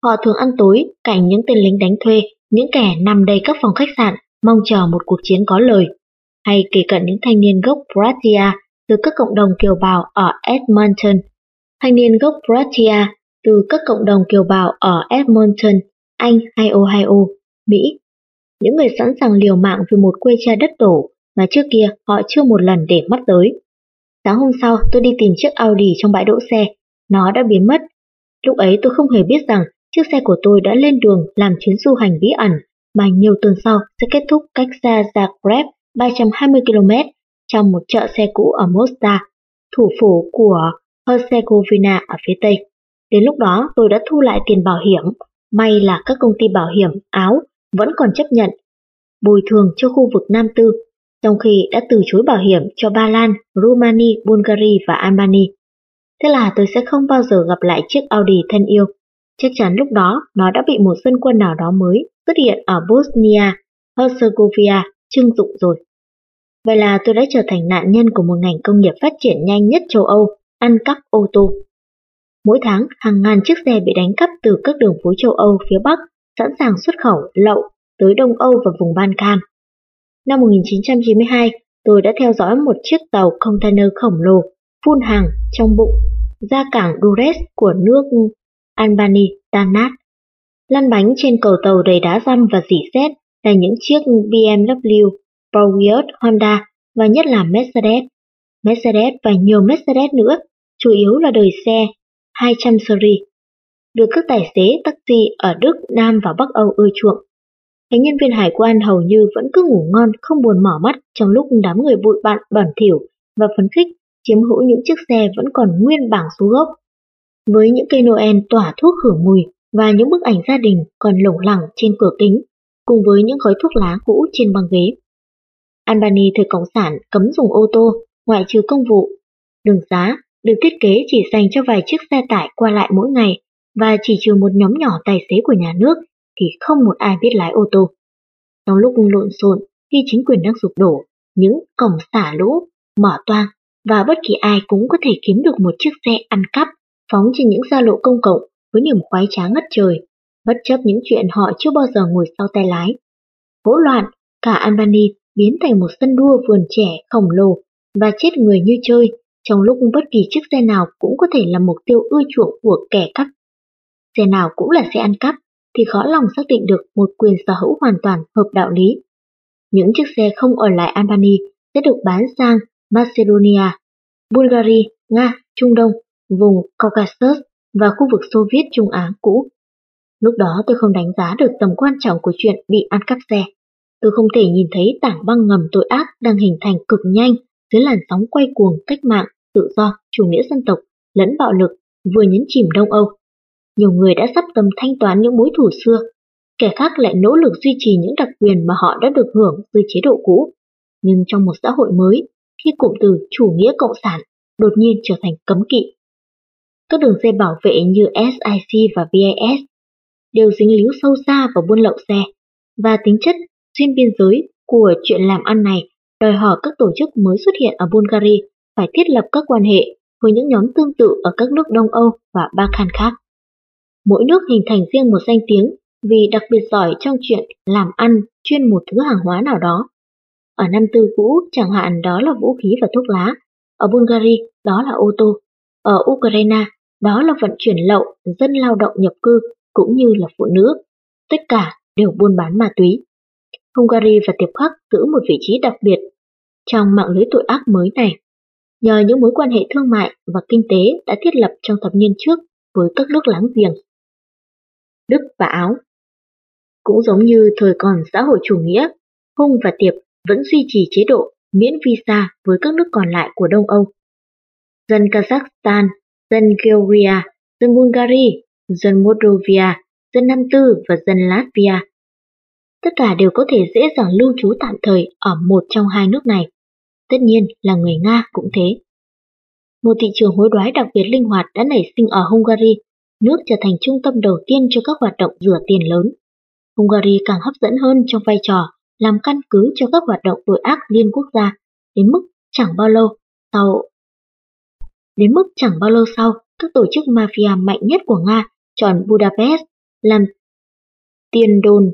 Họ thường ăn tối cạnh những tên lính đánh thuê, những kẻ nằm đầy các phòng khách sạn mong chờ một cuộc chiến có lời, hay kể cận những thanh niên gốc Pratia từ các cộng đồng kiều bào ở Edmonton. Thanh niên gốc Pratia từ các cộng đồng kiều bào ở Edmonton, Anh hay Ohio, Mỹ. Những người sẵn sàng liều mạng vì một quê cha đất tổ mà trước kia họ chưa một lần để mắt tới. Sáng hôm sau tôi đi tìm chiếc Audi trong bãi đỗ xe, nó đã biến mất. Lúc ấy tôi không hề biết rằng chiếc xe của tôi đã lên đường làm chuyến du hành bí ẩn mà nhiều tuần sau sẽ kết thúc cách xa Zagreb 320 km trong một chợ xe cũ ở Mostar, thủ phủ của Herzegovina ở phía Tây. Đến lúc đó tôi đã thu lại tiền bảo hiểm, may là các công ty bảo hiểm Áo vẫn còn chấp nhận bồi thường cho khu vực Nam Tư, trong khi đã từ chối bảo hiểm cho Ba Lan, Romania, Bulgaria và Albania. Thế là tôi sẽ không bao giờ gặp lại chiếc Audi thân yêu. Chắc chắn lúc đó nó đã bị một dân quân nào đó mới xuất hiện ở Bosnia, Herzegovina trưng dụng rồi. Vậy là tôi đã trở thành nạn nhân của một ngành công nghiệp phát triển nhanh nhất châu Âu, ăn cắp ô tô. Mỗi tháng, hàng ngàn chiếc xe bị đánh cắp từ các đường phố châu Âu phía Bắc, sẵn sàng xuất khẩu lậu tới Đông Âu và vùng Ban Can. Năm 1992, tôi đã theo dõi một chiếc tàu container khổng lồ phun hàng trong bụng ra cảng Dures của nước Albany tan nát. Lăn bánh trên cầu tàu đầy đá răm và dỉ sét là những chiếc BMW, Porsche, Honda và nhất là Mercedes. Mercedes và nhiều Mercedes nữa, chủ yếu là đời xe 200 series, được các tài xế taxi ở Đức, Nam và Bắc Âu ưa chuộng. Các nhân viên hải quan hầu như vẫn cứ ngủ ngon không buồn mở mắt trong lúc đám người bụi bạn bẩn thỉu và phấn khích chiếm hữu những chiếc xe vẫn còn nguyên bảng số gốc. Với những cây Noel tỏa thuốc khử mùi và những bức ảnh gia đình còn lủng lẳng trên cửa kính, cùng với những gói thuốc lá cũ trên băng ghế. Albany thời Cộng sản cấm dùng ô tô, ngoại trừ công vụ. Đường xá được thiết kế chỉ dành cho vài chiếc xe tải qua lại mỗi ngày và chỉ trừ một nhóm nhỏ tài xế của nhà nước thì không một ai biết lái ô tô. Trong lúc lộn xộn khi chính quyền đang sụp đổ, những cổng xả lũ, mở toang và bất kỳ ai cũng có thể kiếm được một chiếc xe ăn cắp phóng trên những gia lộ công cộng với niềm khoái trá ngất trời, bất chấp những chuyện họ chưa bao giờ ngồi sau tay lái. Hỗn loạn, cả Albany biến thành một sân đua vườn trẻ khổng lồ và chết người như chơi, trong lúc bất kỳ chiếc xe nào cũng có thể là mục tiêu ưa chuộng của kẻ cắp. Xe nào cũng là xe ăn cắp, thì khó lòng xác định được một quyền sở hữu hoàn toàn hợp đạo lý. Những chiếc xe không ở lại Albany sẽ được bán sang Macedonia, Bulgaria, Nga, Trung Đông, vùng Caucasus và khu vực Xô Viết Trung Á cũ. Lúc đó tôi không đánh giá được tầm quan trọng của chuyện bị ăn cắp xe. Tôi không thể nhìn thấy tảng băng ngầm tội ác đang hình thành cực nhanh dưới làn sóng quay cuồng cách mạng, tự do, chủ nghĩa dân tộc, lẫn bạo lực vừa nhấn chìm Đông Âu. Nhiều người đã sắp tâm thanh toán những mối thù xưa, kẻ khác lại nỗ lực duy trì những đặc quyền mà họ đã được hưởng dưới chế độ cũ. Nhưng trong một xã hội mới, khi cụm từ chủ nghĩa cộng sản đột nhiên trở thành cấm kỵ. Các đường dây bảo vệ như SIC và VIS đều dính líu sâu xa vào buôn lậu xe, và tính chất xuyên biên giới của chuyện làm ăn này đòi hỏi các tổ chức mới xuất hiện ở Bulgaria phải thiết lập các quan hệ với những nhóm tương tự ở các nước Đông Âu và Balkan khác. Mỗi nước hình thành riêng một danh tiếng vì đặc biệt giỏi trong chuyện làm ăn chuyên một thứ hàng hóa nào đó. Ở năm tư cũ, chẳng hạn đó là vũ khí và thuốc lá. Ở Bulgaria, đó là ô tô. Ở Ukraine, đó là vận chuyển lậu, dân lao động nhập cư, cũng như là phụ nữ. Tất cả đều buôn bán ma túy. Hungary và Tiệp Khắc giữ một vị trí đặc biệt trong mạng lưới tội ác mới này. Nhờ những mối quan hệ thương mại và kinh tế đã thiết lập trong thập niên trước với các nước láng giềng. Đức và Áo Cũng giống như thời còn xã hội chủ nghĩa, Hung và Tiệp vẫn duy trì chế độ miễn visa với các nước còn lại của Đông Âu. Dân Kazakhstan, dân Georgia, dân Bulgaria, dân Moldova, dân Nam Tư và dân Latvia tất cả đều có thể dễ dàng lưu trú tạm thời ở một trong hai nước này. Tất nhiên là người Nga cũng thế. Một thị trường hối đoái đặc biệt linh hoạt đã nảy sinh ở Hungary, nước trở thành trung tâm đầu tiên cho các hoạt động rửa tiền lớn. Hungary càng hấp dẫn hơn trong vai trò làm căn cứ cho các hoạt động tội ác liên quốc gia, đến mức chẳng bao lâu sau Đến mức chẳng bao lâu sau, các tổ chức mafia mạnh nhất của Nga chọn Budapest làm tiền đồn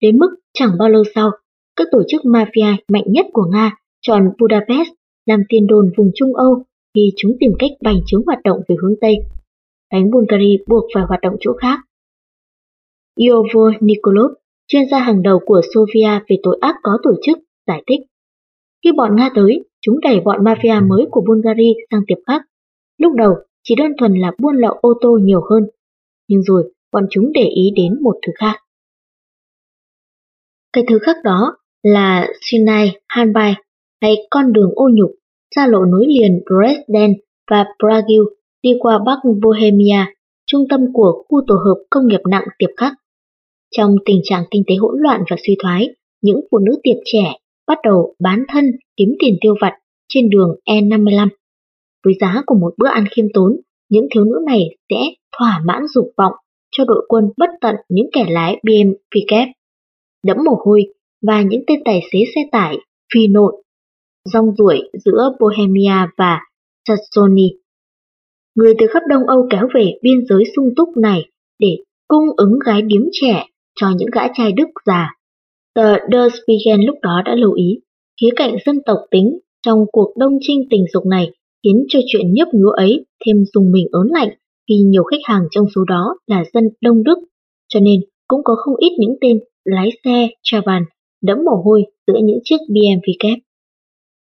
Đến mức chẳng bao lâu sau, các tổ chức mafia mạnh nhất của Nga chọn Budapest làm tiền đồn vùng Trung Âu khi chúng tìm cách bành trướng hoạt động về hướng Tây. Đánh Bulgaria buộc phải hoạt động chỗ khác. Iovo Nikolov, chuyên gia hàng đầu của Sofia về tội ác có tổ chức, giải thích. Khi bọn Nga tới, chúng đẩy bọn mafia mới của Bulgaria sang tiệp khác. Lúc đầu, chỉ đơn thuần là buôn lậu ô tô nhiều hơn. Nhưng rồi, bọn chúng để ý đến một thứ khác. Cái thứ khác đó là Sinai Hanbai hay con đường ô nhục, xa lộ nối liền Dresden và Prague đi qua Bắc Bohemia, trung tâm của khu tổ hợp công nghiệp nặng tiệp khắc. Trong tình trạng kinh tế hỗn loạn và suy thoái, những phụ nữ tiệp trẻ bắt đầu bán thân kiếm tiền tiêu vặt trên đường E55. Với giá của một bữa ăn khiêm tốn, những thiếu nữ này sẽ thỏa mãn dục vọng cho đội quân bất tận những kẻ lái BMW kép, đẫm mồ hôi và những tên tài xế xe tải phi nội rong ruổi giữa Bohemia và Saxony. Người từ khắp Đông Âu kéo về biên giới sung túc này để cung ứng gái điếm trẻ cho những gã trai Đức già. Tờ Der Spiegel lúc đó đã lưu ý, khía cạnh dân tộc tính trong cuộc đông trinh tình dục này khiến cho chuyện nhấp nhúa ấy thêm dùng mình ớn lạnh vì nhiều khách hàng trong số đó là dân Đông Đức, cho nên cũng có không ít những tên lái xe Chavan đẫm mồ hôi giữa những chiếc BMW kép.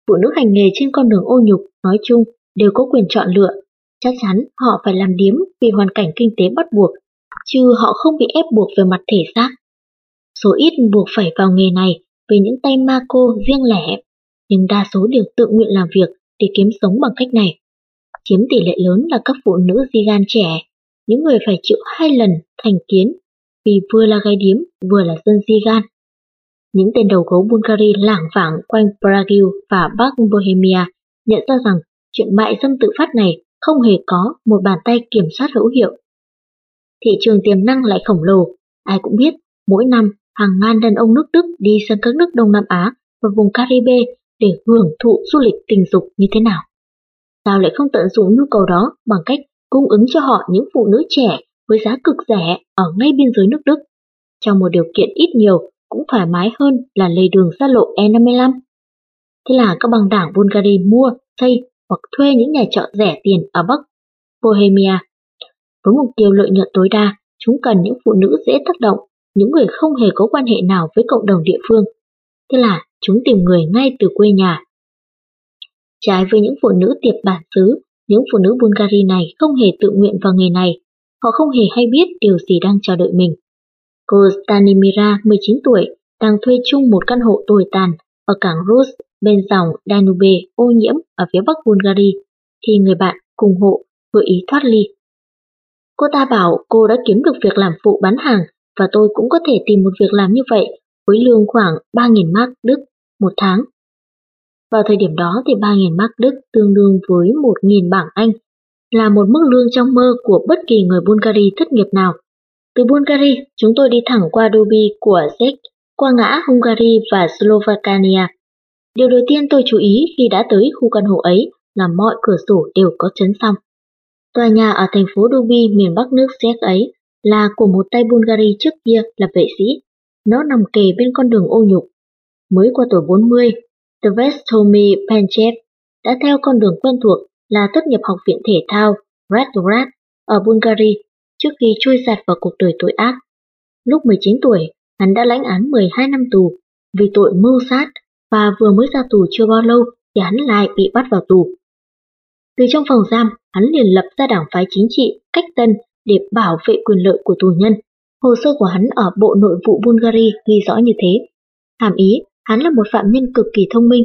Phụ nữ hành nghề trên con đường ô nhục nói chung đều có quyền chọn lựa. Chắc chắn họ phải làm điếm vì hoàn cảnh kinh tế bắt buộc, chứ họ không bị ép buộc về mặt thể xác. Số ít buộc phải vào nghề này vì những tay ma cô riêng lẻ, nhưng đa số đều tự nguyện làm việc để kiếm sống bằng cách này. Chiếm tỷ lệ lớn là các phụ nữ di gan trẻ, những người phải chịu hai lần thành kiến vì vừa là gai điếm vừa là dân di gan. Những tên đầu gấu Bulgari lảng vảng quanh Brazil và Bắc Bohemia nhận ra rằng chuyện mại dâm tự phát này không hề có một bàn tay kiểm soát hữu hiệu. Thị trường tiềm năng lại khổng lồ, ai cũng biết mỗi năm hàng ngàn đàn ông nước Đức đi sang các nước Đông Nam Á và vùng Caribe để hưởng thụ du lịch tình dục như thế nào. Sao lại không tận dụng nhu cầu đó bằng cách cung ứng cho họ những phụ nữ trẻ với giá cực rẻ ở ngay biên giới nước Đức, trong một điều kiện ít nhiều cũng thoải mái hơn là lề đường xa lộ E55. Thế là các băng đảng Bulgaria mua, xây hoặc thuê những nhà trọ rẻ tiền ở Bắc Bohemia. Với mục tiêu lợi nhuận tối đa, chúng cần những phụ nữ dễ tác động, những người không hề có quan hệ nào với cộng đồng địa phương. Thế là chúng tìm người ngay từ quê nhà. Trái với những phụ nữ tiệp bản xứ, những phụ nữ Bulgaria này không hề tự nguyện vào nghề này. Họ không hề hay biết điều gì đang chờ đợi mình. Cô Stanimira, 19 tuổi, đang thuê chung một căn hộ tồi tàn ở cảng Rus bên dòng Danube ô nhiễm ở phía bắc Bulgaria, thì người bạn cùng hộ gợi ý thoát ly. Cô ta bảo cô đã kiếm được việc làm phụ bán hàng và tôi cũng có thể tìm một việc làm như vậy với lương khoảng 3.000 mark Đức một tháng. Vào thời điểm đó thì 3.000 mark Đức tương đương với 1.000 bảng Anh, là một mức lương trong mơ của bất kỳ người Bulgaria thất nghiệp nào. Từ Bulgaria, chúng tôi đi thẳng qua Dubi của Czech, qua ngã Hungary và Slovakia. Điều đầu tiên tôi chú ý khi đã tới khu căn hộ ấy là mọi cửa sổ đều có chấn xong. Tòa nhà ở thành phố Dubi miền bắc nước Czech ấy là của một tay Bulgaria trước kia là vệ sĩ. Nó nằm kề bên con đường ô nhục. Mới qua tuổi 40, Tvestomi Panchev đã theo con đường quen thuộc là tốt nghiệp học viện thể thao Radgrad ở Bulgaria trước khi trôi giặt vào cuộc đời tội ác. Lúc 19 tuổi, hắn đã lãnh án 12 năm tù vì tội mưu sát và vừa mới ra tù chưa bao lâu thì hắn lại bị bắt vào tù. Từ trong phòng giam, hắn liền lập ra đảng phái chính trị cách tân để bảo vệ quyền lợi của tù nhân. Hồ sơ của hắn ở Bộ Nội vụ Bulgaria ghi rõ như thế. Hàm ý, hắn là một phạm nhân cực kỳ thông minh.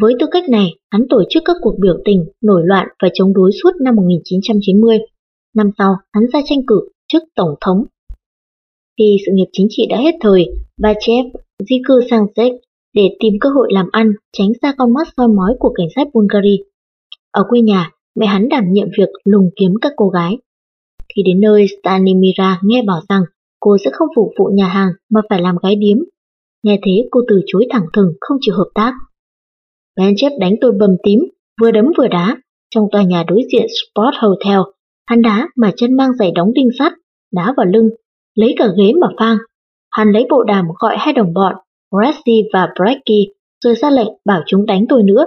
Với tư cách này, hắn tổ chức các cuộc biểu tình, nổi loạn và chống đối suốt năm 1990. Năm sau, hắn ra tranh cử chức Tổng thống. Khi sự nghiệp chính trị đã hết thời, Bachev di cư sang Czech để tìm cơ hội làm ăn, tránh xa con mắt soi mói của cảnh sát Bulgaria. Ở quê nhà, mẹ hắn đảm nhiệm việc lùng kiếm các cô gái. Khi đến nơi, Stanimira nghe bảo rằng cô sẽ không phục vụ nhà hàng mà phải làm gái điếm. Nghe thế cô từ chối thẳng thừng không chịu hợp tác. Benchep đánh tôi bầm tím, vừa đấm vừa đá. Trong tòa nhà đối diện Sport Hotel, hắn đá mà chân mang giày đóng đinh sắt, đá vào lưng, lấy cả ghế mà phang. Hắn lấy bộ đàm gọi hai đồng bọn, Rassi và Brecky, rồi ra lệnh bảo chúng đánh tôi nữa.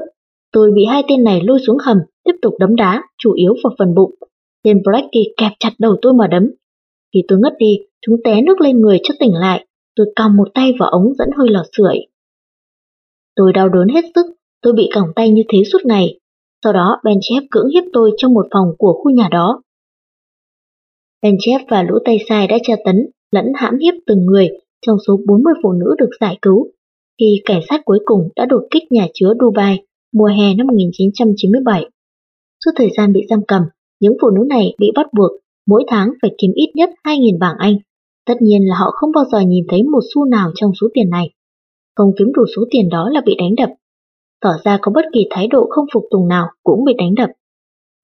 Tôi bị hai tên này lôi xuống hầm, tiếp tục đấm đá, chủ yếu vào phần bụng. Tên Brecky kẹp chặt đầu tôi mà đấm. Khi tôi ngất đi, chúng té nước lên người cho tỉnh lại. Tôi còng một tay vào ống dẫn hơi lò sưởi. Tôi đau đớn hết sức, tôi bị còng tay như thế suốt ngày. Sau đó Ben Chef cưỡng hiếp tôi trong một phòng của khu nhà đó. Ben Chef và lũ tay sai đã tra tấn, lẫn hãm hiếp từng người trong số 40 phụ nữ được giải cứu khi cảnh sát cuối cùng đã đột kích nhà chứa Dubai mùa hè năm 1997. Suốt thời gian bị giam cầm, những phụ nữ này bị bắt buộc mỗi tháng phải kiếm ít nhất 2.000 bảng Anh. Tất nhiên là họ không bao giờ nhìn thấy một xu nào trong số tiền này. Không kiếm đủ số tiền đó là bị đánh đập. Tỏ ra có bất kỳ thái độ không phục tùng nào cũng bị đánh đập.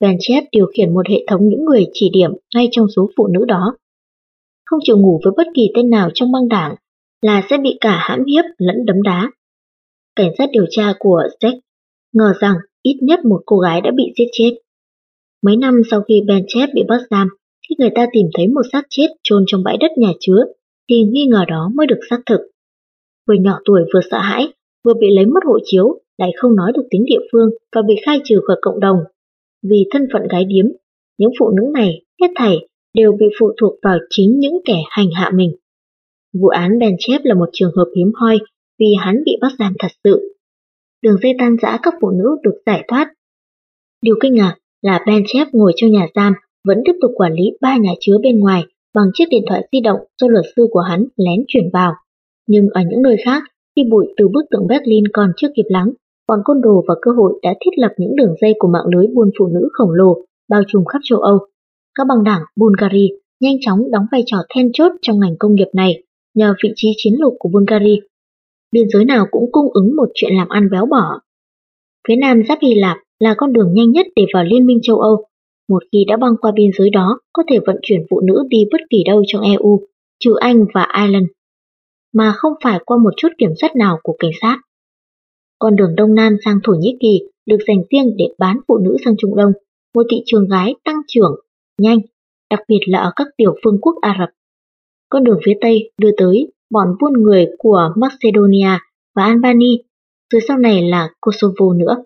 Van Chef điều khiển một hệ thống những người chỉ điểm ngay trong số phụ nữ đó. Không chịu ngủ với bất kỳ tên nào trong băng đảng là sẽ bị cả hãm hiếp lẫn đấm đá. Cảnh sát điều tra của Jack ngờ rằng ít nhất một cô gái đã bị giết chết. Mấy năm sau khi Ben Chef bị bắt giam, khi người ta tìm thấy một xác chết chôn trong bãi đất nhà chứa, thì nghi ngờ đó mới được xác thực. Vừa nhỏ tuổi vừa sợ hãi, vừa bị lấy mất hộ chiếu, lại không nói được tiếng địa phương và bị khai trừ khỏi cộng đồng. Vì thân phận gái điếm, những phụ nữ này hết thảy đều bị phụ thuộc vào chính những kẻ hành hạ mình. Vụ án Ben Chép là một trường hợp hiếm hoi vì hắn bị bắt giam thật sự. Đường dây tan rã các phụ nữ được giải thoát. Điều kinh ngạc là Ben Chép ngồi trong nhà giam vẫn tiếp tục quản lý ba nhà chứa bên ngoài bằng chiếc điện thoại di động do luật sư của hắn lén chuyển vào. Nhưng ở những nơi khác, khi bụi từ bức tượng Berlin còn chưa kịp lắng, bọn côn đồ và cơ hội đã thiết lập những đường dây của mạng lưới buôn phụ nữ khổng lồ bao trùm khắp châu Âu. Các băng đảng Bulgaria nhanh chóng đóng vai trò then chốt trong ngành công nghiệp này nhờ vị trí chiến lược của Bulgaria. Biên giới nào cũng cung ứng một chuyện làm ăn béo bở. Phía nam giáp Hy Lạp là con đường nhanh nhất để vào Liên minh châu Âu. Một khi đã băng qua biên giới đó, có thể vận chuyển phụ nữ đi bất kỳ đâu trong EU, trừ Anh và Ireland, mà không phải qua một chút kiểm soát nào của cảnh sát. Con đường Đông Nam sang Thổ Nhĩ Kỳ được dành riêng để bán phụ nữ sang Trung Đông, một thị trường gái tăng trưởng, nhanh, đặc biệt là ở các tiểu phương quốc Ả Rập. Con đường phía Tây đưa tới bọn buôn người của Macedonia và Albania, rồi sau này là Kosovo nữa,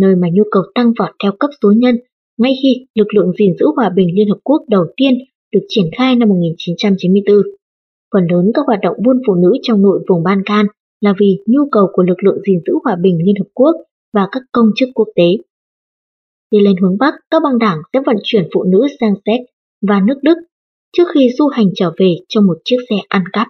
nơi mà nhu cầu tăng vọt theo cấp số nhân ngay khi lực lượng gìn giữ hòa bình Liên Hợp Quốc đầu tiên được triển khai năm 1994. Phần lớn các hoạt động buôn phụ nữ trong nội vùng Ban Can là vì nhu cầu của lực lượng gìn giữ hòa bình Liên Hợp Quốc và các công chức quốc tế. Đi lên hướng Bắc, các băng đảng sẽ vận chuyển phụ nữ sang Séc và nước Đức trước khi du hành trở về trong một chiếc xe ăn cắp.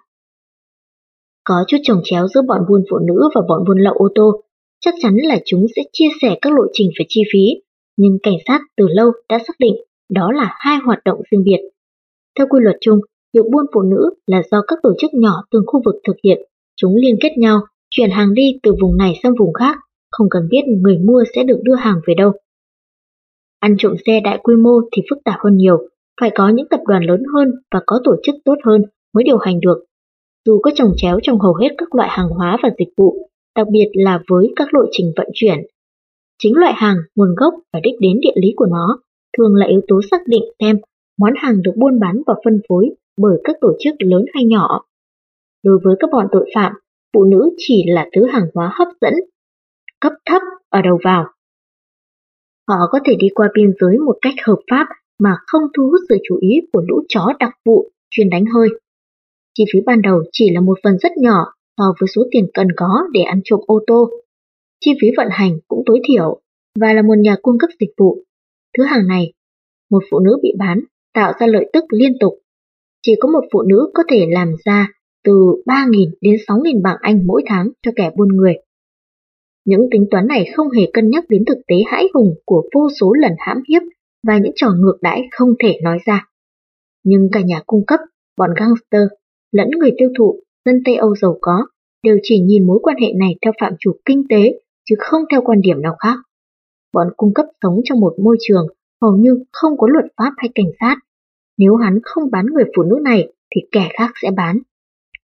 Có chút trồng chéo giữa bọn buôn phụ nữ và bọn buôn lậu ô tô, chắc chắn là chúng sẽ chia sẻ các lộ trình về chi phí, nhưng cảnh sát từ lâu đã xác định đó là hai hoạt động riêng biệt. Theo quy luật chung, việc buôn phụ nữ là do các tổ chức nhỏ từng khu vực thực hiện, chúng liên kết nhau, chuyển hàng đi từ vùng này sang vùng khác, không cần biết người mua sẽ được đưa hàng về đâu. Ăn trộm xe đại quy mô thì phức tạp hơn nhiều, phải có những tập đoàn lớn hơn và có tổ chức tốt hơn mới điều hành được. Dù có trồng chéo trong hầu hết các loại hàng hóa và dịch vụ, đặc biệt là với các lộ trình vận chuyển. Chính loại hàng, nguồn gốc và đích đến địa lý của nó thường là yếu tố xác định xem món hàng được buôn bán và phân phối bởi các tổ chức lớn hay nhỏ. Đối với các bọn tội phạm, phụ nữ chỉ là thứ hàng hóa hấp dẫn, cấp thấp ở đầu vào. Họ có thể đi qua biên giới một cách hợp pháp mà không thu hút sự chú ý của lũ chó đặc vụ chuyên đánh hơi. Chi phí ban đầu chỉ là một phần rất nhỏ so với số tiền cần có để ăn trộm ô tô. Chi phí vận hành cũng tối thiểu và là một nhà cung cấp dịch vụ. Thứ hàng này, một phụ nữ bị bán tạo ra lợi tức liên tục. Chỉ có một phụ nữ có thể làm ra từ 3.000 đến 6.000 bảng Anh mỗi tháng cho kẻ buôn người. Những tính toán này không hề cân nhắc đến thực tế hãi hùng của vô số lần hãm hiếp và những trò ngược đãi không thể nói ra. Nhưng cả nhà cung cấp, bọn gangster, lẫn người tiêu thụ, dân Tây Âu giàu có đều chỉ nhìn mối quan hệ này theo phạm trù kinh tế chứ không theo quan điểm nào khác. Bọn cung cấp sống trong một môi trường hầu như không có luật pháp hay cảnh sát. Nếu hắn không bán người phụ nữ này thì kẻ khác sẽ bán.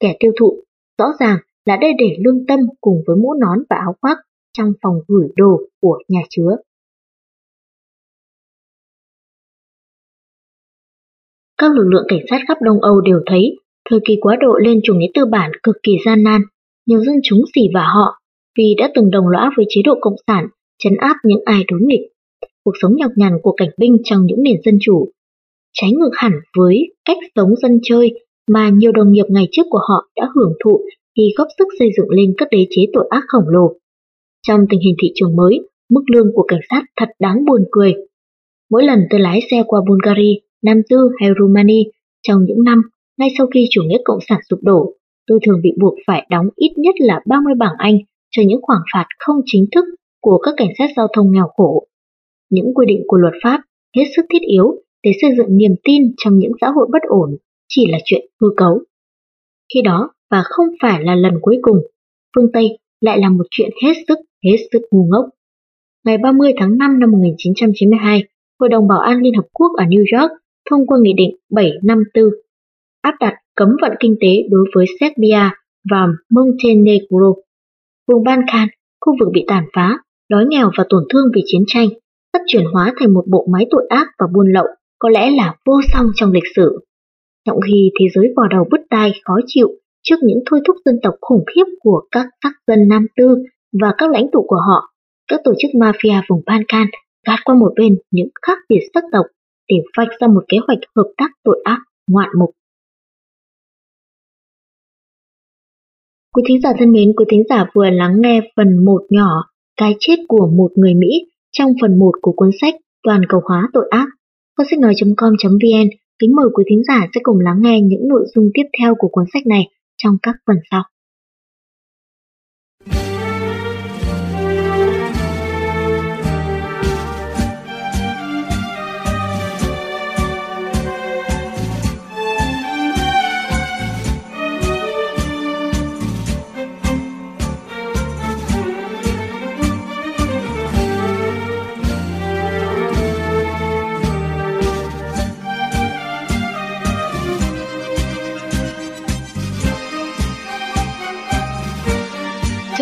Kẻ tiêu thụ rõ ràng là đây để lương tâm cùng với mũ nón và áo khoác trong phòng gửi đồ của nhà chứa. Các lực lượng cảnh sát khắp Đông Âu đều thấy thời kỳ quá độ lên chủ nghĩa tư bản cực kỳ gian nan, nhiều dân chúng xỉ vả họ vì đã từng đồng lõa với chế độ cộng sản chấn áp những ai đối nghịch. Cuộc sống nhọc nhằn của cảnh binh trong những nền dân chủ trái ngược hẳn với cách sống dân chơi mà nhiều đồng nghiệp ngày trước của họ đã hưởng thụ khi góp sức xây dựng lên các đế chế tội ác khổng lồ. Trong tình hình thị trường mới, mức lương của cảnh sát thật đáng buồn cười. Mỗi lần tôi lái xe qua Bulgaria, Nam Tư hay Rumani trong những năm ngay sau khi chủ nghĩa cộng sản sụp đổ, tôi thường bị buộc phải đóng ít nhất là 30 bảng Anh cho những khoản phạt không chính thức của các cảnh sát giao thông nghèo khổ. Những quy định của luật pháp hết sức thiết yếu để xây dựng niềm tin trong những xã hội bất ổn chỉ là chuyện hư cấu. Khi đó, và không phải là lần cuối cùng, phương Tây lại là một chuyện hết sức, hết sức ngu ngốc. Ngày 30 tháng 5 năm 1992, Hội đồng Bảo an Liên Hợp Quốc ở New York thông qua Nghị định 754 áp đặt cấm vận kinh tế đối với Serbia và Montenegro. Vùng Balkan, khu vực bị tàn phá, đói nghèo và tổn thương vì chiến tranh, sắp chuyển hóa thành một bộ máy tội ác và buôn lậu có lẽ là vô song trong lịch sử. Trong khi thế giới vò đầu bứt tai khó chịu trước những thôi thúc dân tộc khủng khiếp của các sắc dân Nam Tư và các lãnh tụ của họ, các tổ chức mafia vùng Balkan gạt qua một bên những khác biệt sắc tộc để vạch ra một kế hoạch hợp tác tội ác ngoạn mục. Quý thính giả thân mến, quý thính giả vừa lắng nghe phần 1 nhỏ Cái chết của một người Mỹ trong phần 1 của cuốn sách Toàn cầu hóa tội ác. Kho sách nói.com.vn kính mời quý thính giả sẽ cùng lắng nghe những nội dung tiếp theo của cuốn sách này trong các phần sau.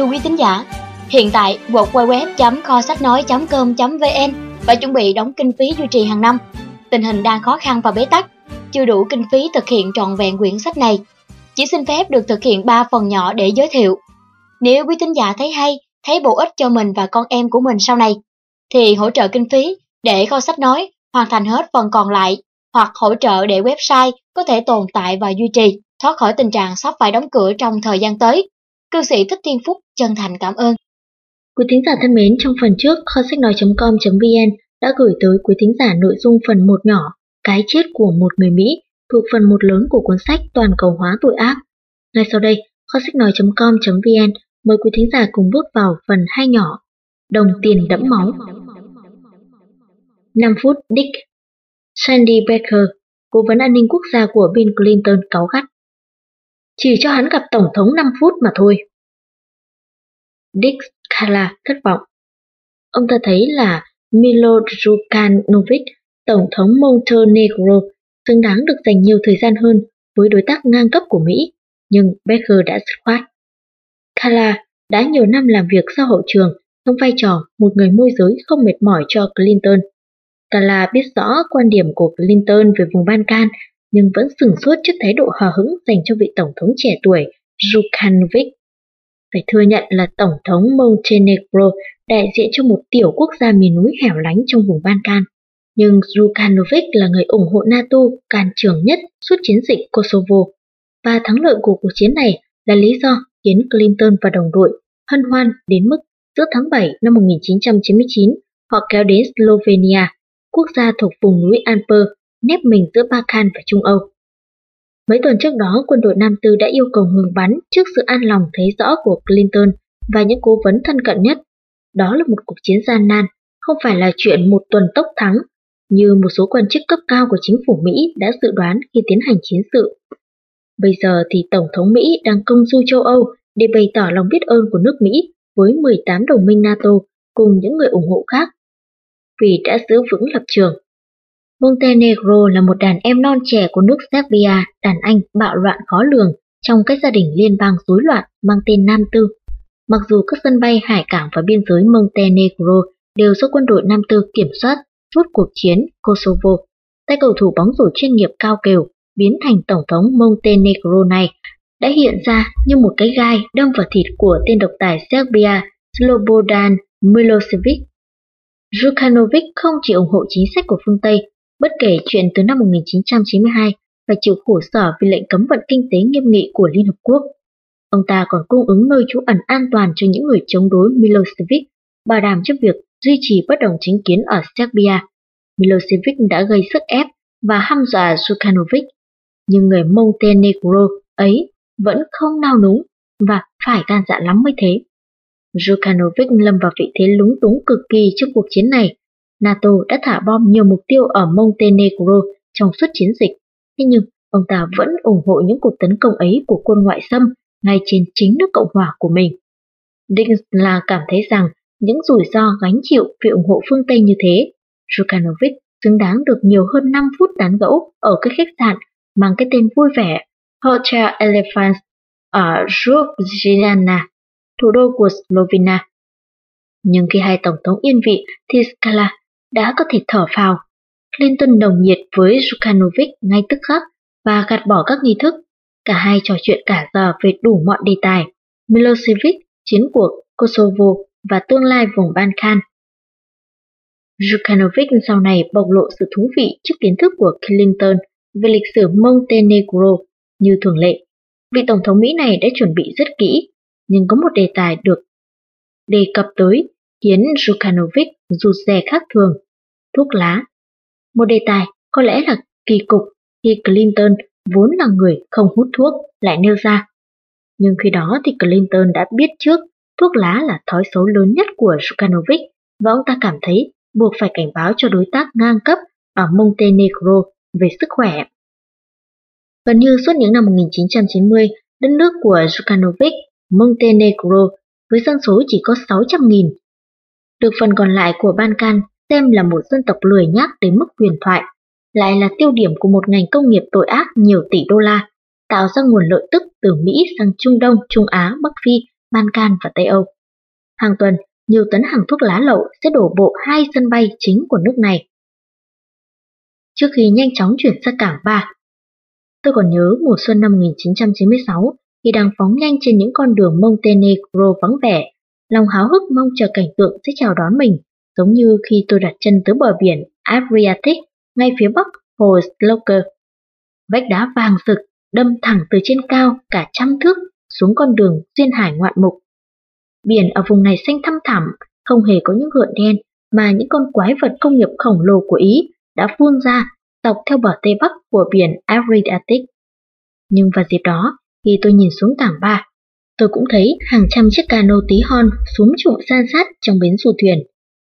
Thưa quý tín giả, hiện tại www.kho sách nói.com.vn và chuẩn bị đóng kinh phí duy trì hàng năm. Tình hình đang khó khăn và bế tắc, chưa đủ kinh phí thực hiện trọn vẹn quyển sách này. Chỉ xin phép được thực hiện 3 phần nhỏ để giới thiệu. Nếu quý tín giả thấy hay, thấy bổ ích cho mình và con em của mình sau này, thì hỗ trợ kinh phí để kho sách nói hoàn thành hết phần còn lại hoặc hỗ trợ để website có thể tồn tại và duy trì, thoát khỏi tình trạng sắp phải đóng cửa trong thời gian tới. Cư sĩ Thích Thiên Phúc chân thành cảm ơn. Quý thính giả thân mến, trong phần trước, kho sách nói.com.vn đã gửi tới quý thính giả nội dung phần 1 nhỏ Cái chết của một người Mỹ thuộc phần 1 lớn của cuốn sách Toàn cầu hóa tội ác. Ngay sau đây, kho sách nói.com.vn mời quý thính giả cùng bước vào phần 2 nhỏ Đồng tiền đẫm máu. 5 phút Dick Sandy Becker, cố vấn an ninh quốc gia của Bill Clinton cáu gắt. Chỉ cho hắn gặp Tổng thống 5 phút mà thôi. Dick Kala thất vọng. Ông ta thấy là Milo Djukanovic, Tổng thống Montenegro, xứng đáng được dành nhiều thời gian hơn với đối tác ngang cấp của Mỹ, nhưng Becker đã dứt khoát. Kala đã nhiều năm làm việc sau hậu trường trong vai trò một người môi giới không mệt mỏi cho Clinton. Kala biết rõ quan điểm của Clinton về vùng Balkan nhưng vẫn sửng sốt trước thái độ hờ hững dành cho vị tổng thống trẻ tuổi Djukanovic. Phải thừa nhận là tổng thống Montenegro đại diện cho một tiểu quốc gia miền núi hẻo lánh trong vùng Balkan. Nhưng Zukanovic là người ủng hộ NATO can trường nhất suốt chiến dịch Kosovo. Và thắng lợi của cuộc chiến này là lý do khiến Clinton và đồng đội hân hoan đến mức giữa tháng 7 năm 1999 họ kéo đến Slovenia, quốc gia thuộc vùng núi Alper nép mình giữa Balkan và Trung Âu. Mấy tuần trước đó, quân đội Nam Tư đã yêu cầu ngừng bắn trước sự an lòng thấy rõ của Clinton và những cố vấn thân cận nhất. Đó là một cuộc chiến gian nan, không phải là chuyện một tuần tốc thắng, như một số quan chức cấp cao của chính phủ Mỹ đã dự đoán khi tiến hành chiến sự. Bây giờ thì Tổng thống Mỹ đang công du châu Âu để bày tỏ lòng biết ơn của nước Mỹ với 18 đồng minh NATO cùng những người ủng hộ khác vì đã giữ vững lập trường. Montenegro là một đàn em non trẻ của nước Serbia, đàn anh bạo loạn khó lường trong các gia đình liên bang rối loạn mang tên Nam Tư. Mặc dù các sân bay, hải cảng và biên giới Montenegro đều do quân đội Nam Tư kiểm soát suốt cuộc chiến Kosovo, tay cầu thủ bóng rổ chuyên nghiệp cao kiều biến thành tổng thống Montenegro này đã hiện ra như một cái gai đâm vào thịt của tên độc tài Serbia Slobodan Milosevic. Zhukanovic không chỉ ủng hộ chính sách của phương Tây, bất kể chuyện từ năm 1992 phải chịu khổ sở vì lệnh cấm vận kinh tế nghiêm nghị của Liên Hợp Quốc. Ông ta còn cung ứng nơi trú ẩn an toàn cho những người chống đối Milosevic, bảo đảm cho việc duy trì bất đồng chính kiến ở Serbia. Milosevic đã gây sức ép và hăm dọa Zhukanovic, nhưng người Montenegro ấy vẫn không nao núng và phải gan dạ lắm mới thế. Zhukanovic lâm vào vị thế lúng túng cực kỳ trong cuộc chiến này. NATO đã thả bom nhiều mục tiêu ở Montenegro trong suốt chiến dịch, thế nhưng ông ta vẫn ủng hộ những cuộc tấn công ấy của quân ngoại xâm ngay trên chính nước Cộng hòa của mình. Đinh là cảm thấy rằng những rủi ro gánh chịu vì ủng hộ phương Tây như thế, Zhukanovic xứng đáng được nhiều hơn 5 phút tán gẫu ở cái khách sạn mang cái tên vui vẻ Hotel Elephants ở Ljubljana, thủ đô của Slovenia. Nhưng khi hai tổng thống yên vị thì Skala đã có thể thở phào. Clinton đồng nhiệt với Zhukanovic ngay tức khắc và gạt bỏ các nghi thức. Cả hai trò chuyện cả giờ về đủ mọi đề tài. Milosevic, chiến cuộc, Kosovo và tương lai vùng Balkan. Zhukanovic sau này bộc lộ sự thú vị trước kiến thức của Clinton về lịch sử Montenegro như thường lệ. Vị Tổng thống Mỹ này đã chuẩn bị rất kỹ, nhưng có một đề tài được đề cập tới khiến Zhukanovic rụt rè khác thường, thuốc lá. Một đề tài có lẽ là kỳ cục khi Clinton vốn là người không hút thuốc lại nêu ra. Nhưng khi đó thì Clinton đã biết trước thuốc lá là thói xấu lớn nhất của Sukanovic và ông ta cảm thấy buộc phải cảnh báo cho đối tác ngang cấp ở Montenegro về sức khỏe. Gần như suốt những năm 1990, đất nước của Sukanovic Montenegro, với dân số chỉ có 600.000. Được phần còn lại của Balkan xem là một dân tộc lười nhác đến mức huyền thoại, lại là tiêu điểm của một ngành công nghiệp tội ác nhiều tỷ đô la, tạo ra nguồn lợi tức từ Mỹ sang Trung Đông, Trung Á, Bắc Phi, Balkan và Tây Âu. Hàng tuần, nhiều tấn hàng thuốc lá lậu sẽ đổ bộ hai sân bay chính của nước này. Trước khi nhanh chóng chuyển sang cảng Ba, tôi còn nhớ mùa xuân năm 1996 khi đang phóng nhanh trên những con đường Montenegro vắng vẻ, lòng háo hức mong chờ cảnh tượng sẽ chào đón mình, giống như khi tôi đặt chân tới bờ biển Adriatic ngay phía bắc hồ Sloker. Vách đá vàng rực đâm thẳng từ trên cao cả trăm thước xuống con đường duyên hải ngoạn mục. Biển ở vùng này xanh thăm thẳm, không hề có những gợn đen mà những con quái vật công nghiệp khổng lồ của Ý đã phun ra dọc theo bờ tây bắc của biển Adriatic. Nhưng vào dịp đó, khi tôi nhìn xuống cảng ba, tôi cũng thấy hàng trăm chiếc cano tí hon xuống trụ san sát trong bến du thuyền,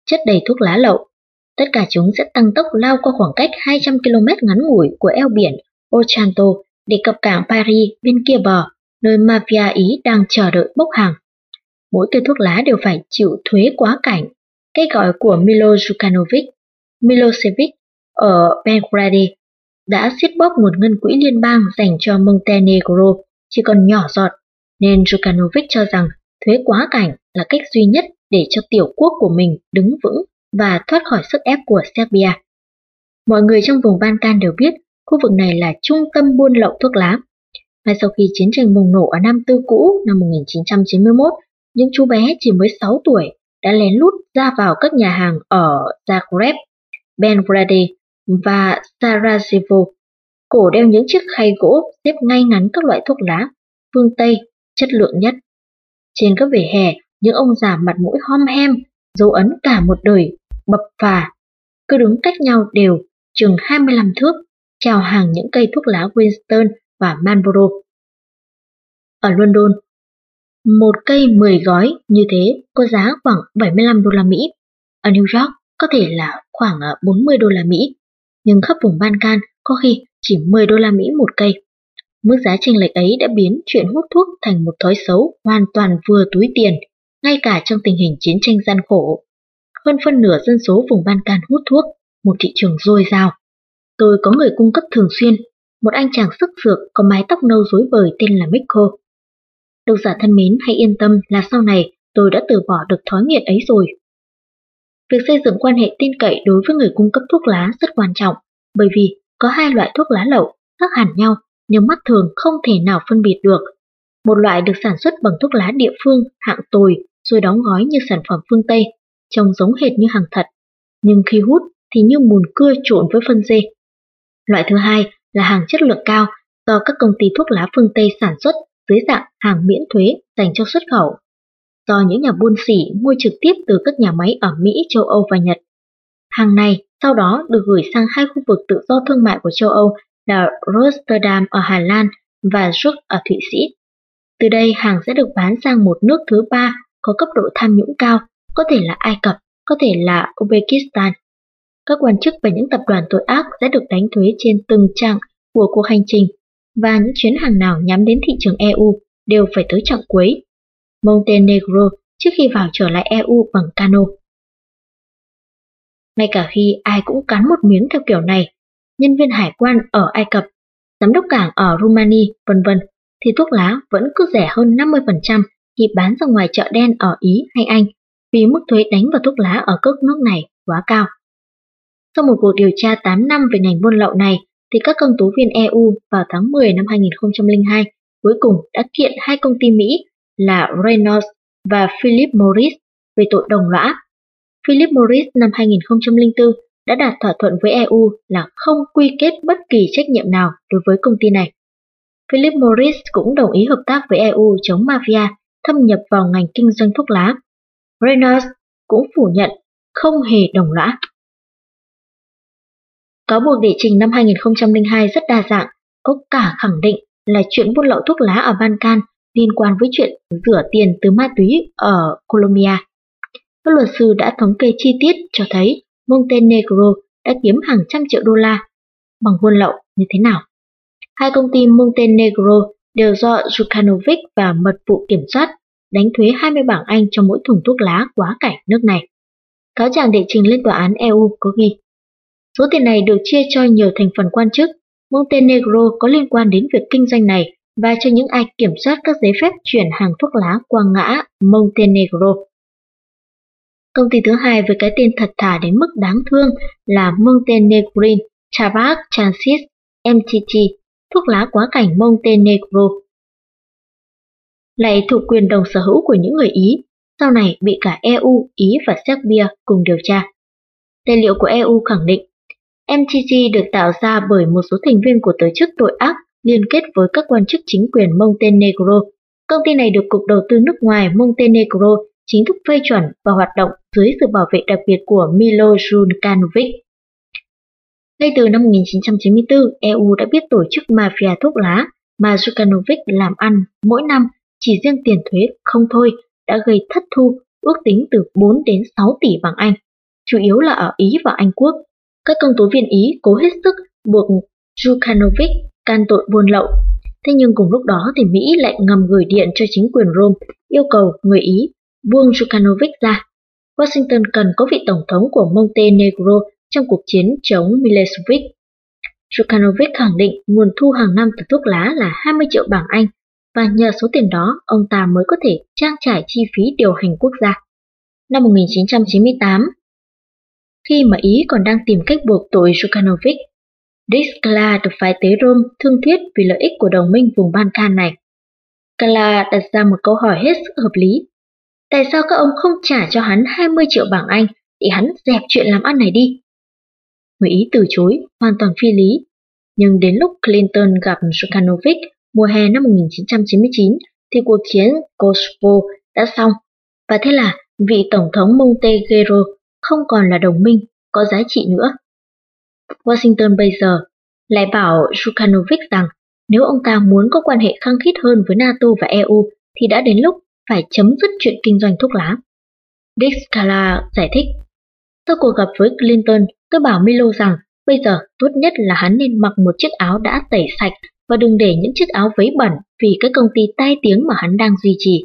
chất đầy thuốc lá lậu. Tất cả chúng sẽ tăng tốc lao qua khoảng cách 200 km ngắn ngủi của eo biển Otranto để cập cảng Paris bên kia bờ, nơi mafia Ý đang chờ đợi bốc hàng. Mỗi cây thuốc lá đều phải chịu thuế quá cảnh, cây gọi của Milo Djukanovic, Milosevic ở Belgrade đã siết bóp một ngân quỹ liên bang dành cho Montenegro chỉ còn nhỏ giọt, nên Djukanovic cho rằng thuế quá cảnh là cách duy nhất để cho tiểu quốc của mình đứng vững và thoát khỏi sức ép của Serbia. Mọi người trong vùng Balkan đều biết khu vực này là trung tâm buôn lậu thuốc lá. Ngay sau khi chiến tranh bùng nổ ở Nam Tư cũ năm 1991, những chú bé chỉ mới 6 tuổi đã lén lút ra vào các nhà hàng ở Zagreb, Belgrade và Sarajevo, cổ đeo những chiếc khay gỗ xếp ngay ngắn các loại thuốc lá, phương Tây, chất lượng nhất. Trên các vỉa hè, những ông già mặt mũi hom hem, dấu ấn cả một đời, bập phà, cứ đứng cách nhau đều, chừng 25 thước, chào hàng những cây thuốc lá Winston và Marlboro. Ở London, một cây 10 gói như thế có giá khoảng 75 đô la Mỹ. Ở New York có thể là khoảng à, 40 đô la Mỹ nhưng khắp vùng Ban Can có khi chỉ 10 đô la Mỹ một cây. Mức giá chênh lệch ấy đã biến chuyện hút thuốc thành một thói xấu hoàn toàn vừa túi tiền, ngay cả trong tình hình chiến tranh gian khổ. Hơn phân nửa dân số vùng ban can hút thuốc, một thị trường dồi dào. Tôi có người cung cấp thường xuyên, một anh chàng sức dược có mái tóc nâu rối bời tên là Mikko. Độc giả thân mến hãy yên tâm là sau này tôi đã từ bỏ được thói nghiện ấy rồi. Việc xây dựng quan hệ tin cậy đối với người cung cấp thuốc lá rất quan trọng, bởi vì có hai loại thuốc lá lậu khác hẳn nhau nhưng mắt thường không thể nào phân biệt được. Một loại được sản xuất bằng thuốc lá địa phương hạng tồi rồi đóng gói như sản phẩm phương Tây, trông giống hệt như hàng thật, nhưng khi hút thì như mùn cưa trộn với phân dê. Loại thứ hai là hàng chất lượng cao do các công ty thuốc lá phương Tây sản xuất dưới dạng hàng miễn thuế dành cho xuất khẩu. Do những nhà buôn sỉ mua trực tiếp từ các nhà máy ở Mỹ, châu Âu và Nhật. Hàng này sau đó được gửi sang hai khu vực tự do thương mại của châu Âu là Rotterdam ở Hà Lan và Zug ở Thụy Sĩ. Từ đây hàng sẽ được bán sang một nước thứ ba có cấp độ tham nhũng cao, có thể là Ai Cập, có thể là Uzbekistan. Các quan chức và những tập đoàn tội ác sẽ được đánh thuế trên từng trang của cuộc hành trình và những chuyến hàng nào nhắm đến thị trường EU đều phải tới chặng cuối. Montenegro trước khi vào trở lại EU bằng cano. Ngay cả khi ai cũng cắn một miếng theo kiểu này, nhân viên hải quan ở Ai Cập, giám đốc cảng ở Rumani, vân vân, thì thuốc lá vẫn cứ rẻ hơn 50% thì bán ra ngoài chợ đen ở Ý hay Anh vì mức thuế đánh vào thuốc lá ở các nước này quá cao. Sau một cuộc điều tra 8 năm về ngành buôn lậu này, thì các công tố viên EU vào tháng 10 năm 2002 cuối cùng đã kiện hai công ty Mỹ là Reynolds và Philip Morris về tội đồng lõa. Philip Morris năm 2004 đã đạt thỏa thuận với EU là không quy kết bất kỳ trách nhiệm nào đối với công ty này. Philip Morris cũng đồng ý hợp tác với EU chống mafia thâm nhập vào ngành kinh doanh thuốc lá. Reynolds cũng phủ nhận không hề đồng lõa. Cáo buộc đệ trình năm 2002 rất đa dạng, có cả khẳng định là chuyện buôn lậu thuốc lá ở Balkan liên quan với chuyện rửa tiền từ ma túy ở Colombia. Các luật sư đã thống kê chi tiết cho thấy Montenegro đã kiếm hàng trăm triệu đô la bằng buôn lậu như thế nào. Hai công ty Montenegro đều do Jukanovic và mật vụ kiểm soát đánh thuế 20 bảng Anh cho mỗi thùng thuốc lá quá cảnh nước này. Cáo trạng đệ trình lên tòa án EU có ghi Số tiền này được chia cho nhiều thành phần quan chức. Montenegro có liên quan đến việc kinh doanh này và cho những ai kiểm soát các giấy phép chuyển hàng thuốc lá qua ngã Montenegro. Công ty thứ hai với cái tên thật thà đến mức đáng thương là Montenegrin Tabak Transit MTT, thuốc lá quá cảnh Montenegro. Lại thuộc quyền đồng sở hữu của những người Ý, sau này bị cả EU, Ý và Serbia cùng điều tra. Tài liệu của EU khẳng định MTG được tạo ra bởi một số thành viên của tổ chức tội ác liên kết với các quan chức chính quyền Montenegro. Công ty này được Cục Đầu tư nước ngoài Montenegro chính thức phê chuẩn và hoạt động dưới sự bảo vệ đặc biệt của Milo Djukanovic. Ngay từ năm 1994, EU đã biết tổ chức mafia thuốc lá mà Djukanovic làm ăn mỗi năm chỉ riêng tiền thuế không thôi đã gây thất thu ước tính từ 4 đến 6 tỷ bảng Anh, chủ yếu là ở Ý và Anh Quốc. Các công tố viên Ý cố hết sức buộc Jukanovic can tội buôn lậu. Thế nhưng cùng lúc đó thì Mỹ lại ngầm gửi điện cho chính quyền Rome yêu cầu người Ý buông Jukanovic ra. Washington cần có vị tổng thống của Montenegro trong cuộc chiến chống Milosevic. Jukanovic khẳng định nguồn thu hàng năm từ thuốc lá là 20 triệu bảng Anh và nhờ số tiền đó ông ta mới có thể trang trải chi phí điều hành quốc gia. Năm 1998, khi mà Ý còn đang tìm cách buộc tội Jukanovic. Diskala được phái tới Rome thương thuyết vì lợi ích của đồng minh vùng Balkan này. Kala đặt ra một câu hỏi hết sức hợp lý. Tại sao các ông không trả cho hắn 20 triệu bảng Anh để hắn dẹp chuyện làm ăn này đi? Người Ý từ chối, hoàn toàn phi lý. Nhưng đến lúc Clinton gặp Jukanovic mùa hè năm 1999 thì cuộc chiến Kosovo đã xong. Và thế là vị Tổng thống Montenegro không còn là đồng minh có giá trị nữa. Washington bây giờ lại bảo Zhukanovic rằng nếu ông ta muốn có quan hệ khăng khít hơn với NATO và EU thì đã đến lúc phải chấm dứt chuyện kinh doanh thuốc lá. Dick Scala giải thích, sau cuộc gặp với Clinton, tôi bảo Milo rằng bây giờ tốt nhất là hắn nên mặc một chiếc áo đã tẩy sạch và đừng để những chiếc áo vấy bẩn vì cái công ty tai tiếng mà hắn đang duy trì.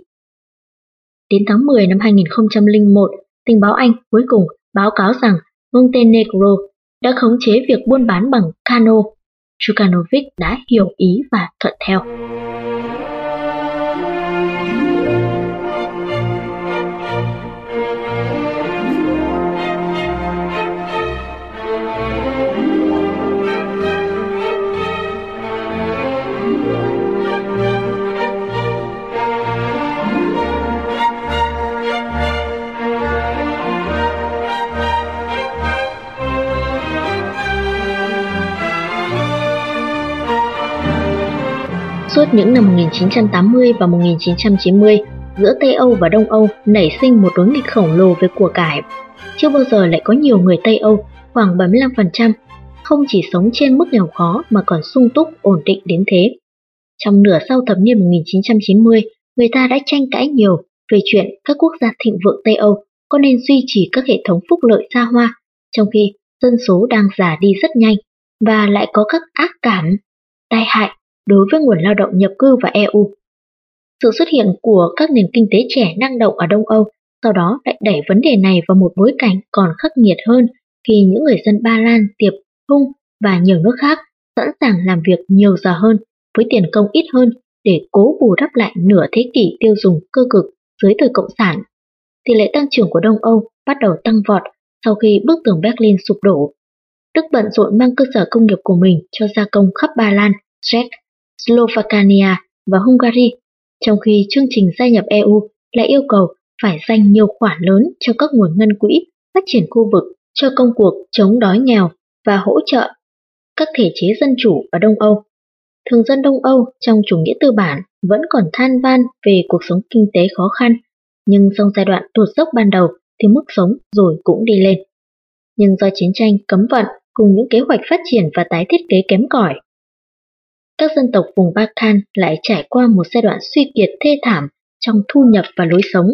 Đến tháng 10 năm 2001, Tình báo Anh cuối cùng báo cáo rằng Montenegro đã khống chế việc buôn bán bằng cano. Chukanovic đã hiểu ý và thuận theo. Suốt những năm 1980 và 1990, giữa Tây Âu và Đông Âu nảy sinh một đối nghịch khổng lồ về của cải. Chưa bao giờ lại có nhiều người Tây Âu, khoảng 75%, không chỉ sống trên mức nghèo khó mà còn sung túc, ổn định đến thế. Trong nửa sau thập niên 1990, người ta đã tranh cãi nhiều về chuyện các quốc gia thịnh vượng Tây Âu có nên duy trì các hệ thống phúc lợi xa hoa, trong khi dân số đang già đi rất nhanh và lại có các ác cảm, tai hại đối với nguồn lao động nhập cư và EU. Sự xuất hiện của các nền kinh tế trẻ năng động ở Đông Âu sau đó lại đẩy vấn đề này vào một bối cảnh còn khắc nghiệt hơn khi những người dân Ba Lan, Tiệp, Hung và nhiều nước khác sẵn sàng làm việc nhiều giờ hơn với tiền công ít hơn để cố bù đắp lại nửa thế kỷ tiêu dùng cơ cực dưới thời Cộng sản. Tỷ lệ tăng trưởng của Đông Âu bắt đầu tăng vọt sau khi bức tường Berlin sụp đổ. Đức bận rộn mang cơ sở công nghiệp của mình cho gia công khắp Ba Lan, Czech, Slovakia và Hungary, trong khi chương trình gia nhập EU lại yêu cầu phải dành nhiều khoản lớn cho các nguồn ngân quỹ phát triển khu vực cho công cuộc chống đói nghèo và hỗ trợ các thể chế dân chủ ở Đông Âu. Thường dân Đông Âu trong chủ nghĩa tư bản vẫn còn than van về cuộc sống kinh tế khó khăn, nhưng sau giai đoạn tụt dốc ban đầu thì mức sống rồi cũng đi lên. Nhưng do chiến tranh cấm vận cùng những kế hoạch phát triển và tái thiết kế kém cỏi, các dân tộc vùng Balkan lại trải qua một giai đoạn suy kiệt thê thảm trong thu nhập và lối sống.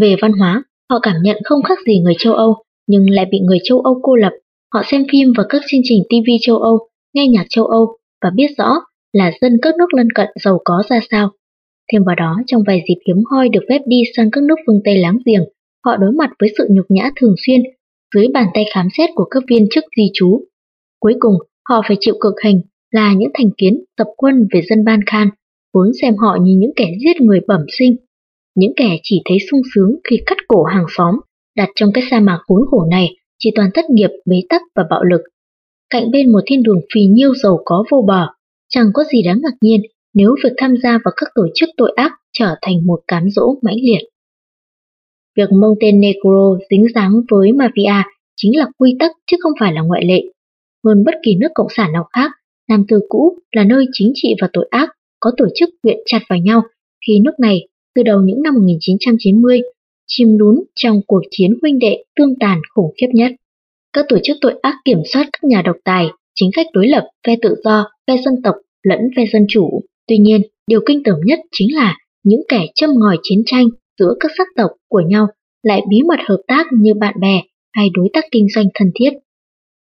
Về văn hóa, họ cảm nhận không khác gì người châu Âu, nhưng lại bị người châu Âu cô lập. Họ xem phim và các chương trình TV châu Âu, nghe nhạc châu Âu và biết rõ là dân các nước lân cận giàu có ra sao. Thêm vào đó, trong vài dịp hiếm hoi được phép đi sang các nước phương Tây láng giềng, họ đối mặt với sự nhục nhã thường xuyên dưới bàn tay khám xét của các viên chức di trú. Cuối cùng, họ phải chịu cực hình là những thành kiến tập quân về dân Ban Khan, vốn xem họ như những kẻ giết người bẩm sinh, những kẻ chỉ thấy sung sướng khi cắt cổ hàng xóm, đặt trong cái sa mạc khốn khổ này chỉ toàn thất nghiệp, bế tắc và bạo lực. Cạnh bên một thiên đường phì nhiêu giàu có vô bờ, chẳng có gì đáng ngạc nhiên nếu việc tham gia vào các tổ chức tội ác trở thành một cám dỗ mãnh liệt. Việc Montenegro dính dáng với mafia chính là quy tắc chứ không phải là ngoại lệ. Hơn bất kỳ nước cộng sản nào khác, Nam Tư cũ là nơi chính trị và tội ác có tổ chức quyện chặt vào nhau khi nước này từ đầu những năm 1990 chìm lún trong cuộc chiến huynh đệ tương tàn khủng khiếp nhất. Các tổ chức tội ác kiểm soát các nhà độc tài, chính khách đối lập, phe tự do, phe dân tộc lẫn phe dân chủ. Tuy nhiên, điều kinh tởm nhất chính là những kẻ châm ngòi chiến tranh giữa các sắc tộc của nhau lại bí mật hợp tác như bạn bè hay đối tác kinh doanh thân thiết.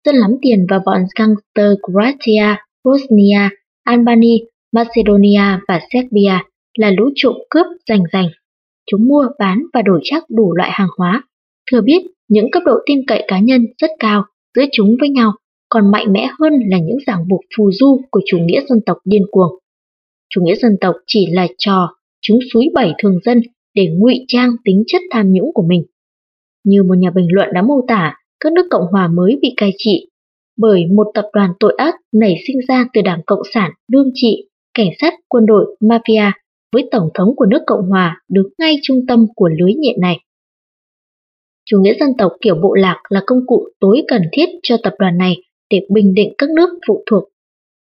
Dân lắm tiền và bọn gangster Croatia, Bosnia, Albania, Macedonia và Serbia là lũ trộm cướp rành rành. Chúng mua, bán và đổi chắc đủ loại hàng hóa. Thừa biết những cấp độ tin cậy cá nhân rất cao giữa chúng với nhau, còn mạnh mẽ hơn là những ràng buộc phù du của chủ nghĩa dân tộc điên cuồng. Chủ nghĩa dân tộc chỉ là trò, chúng suối bảy thường dân để ngụy trang tính chất tham nhũng của mình. Như một nhà bình luận đã mô tả, các nước Cộng hòa mới bị cai trị bởi một tập đoàn tội ác nảy sinh ra từ Đảng Cộng sản đương trị, cảnh sát, quân đội, mafia với Tổng thống của nước Cộng hòa đứng ngay trung tâm của lưới nhện này. Chủ nghĩa dân tộc kiểu bộ lạc là công cụ tối cần thiết cho tập đoàn này để bình định các nước phụ thuộc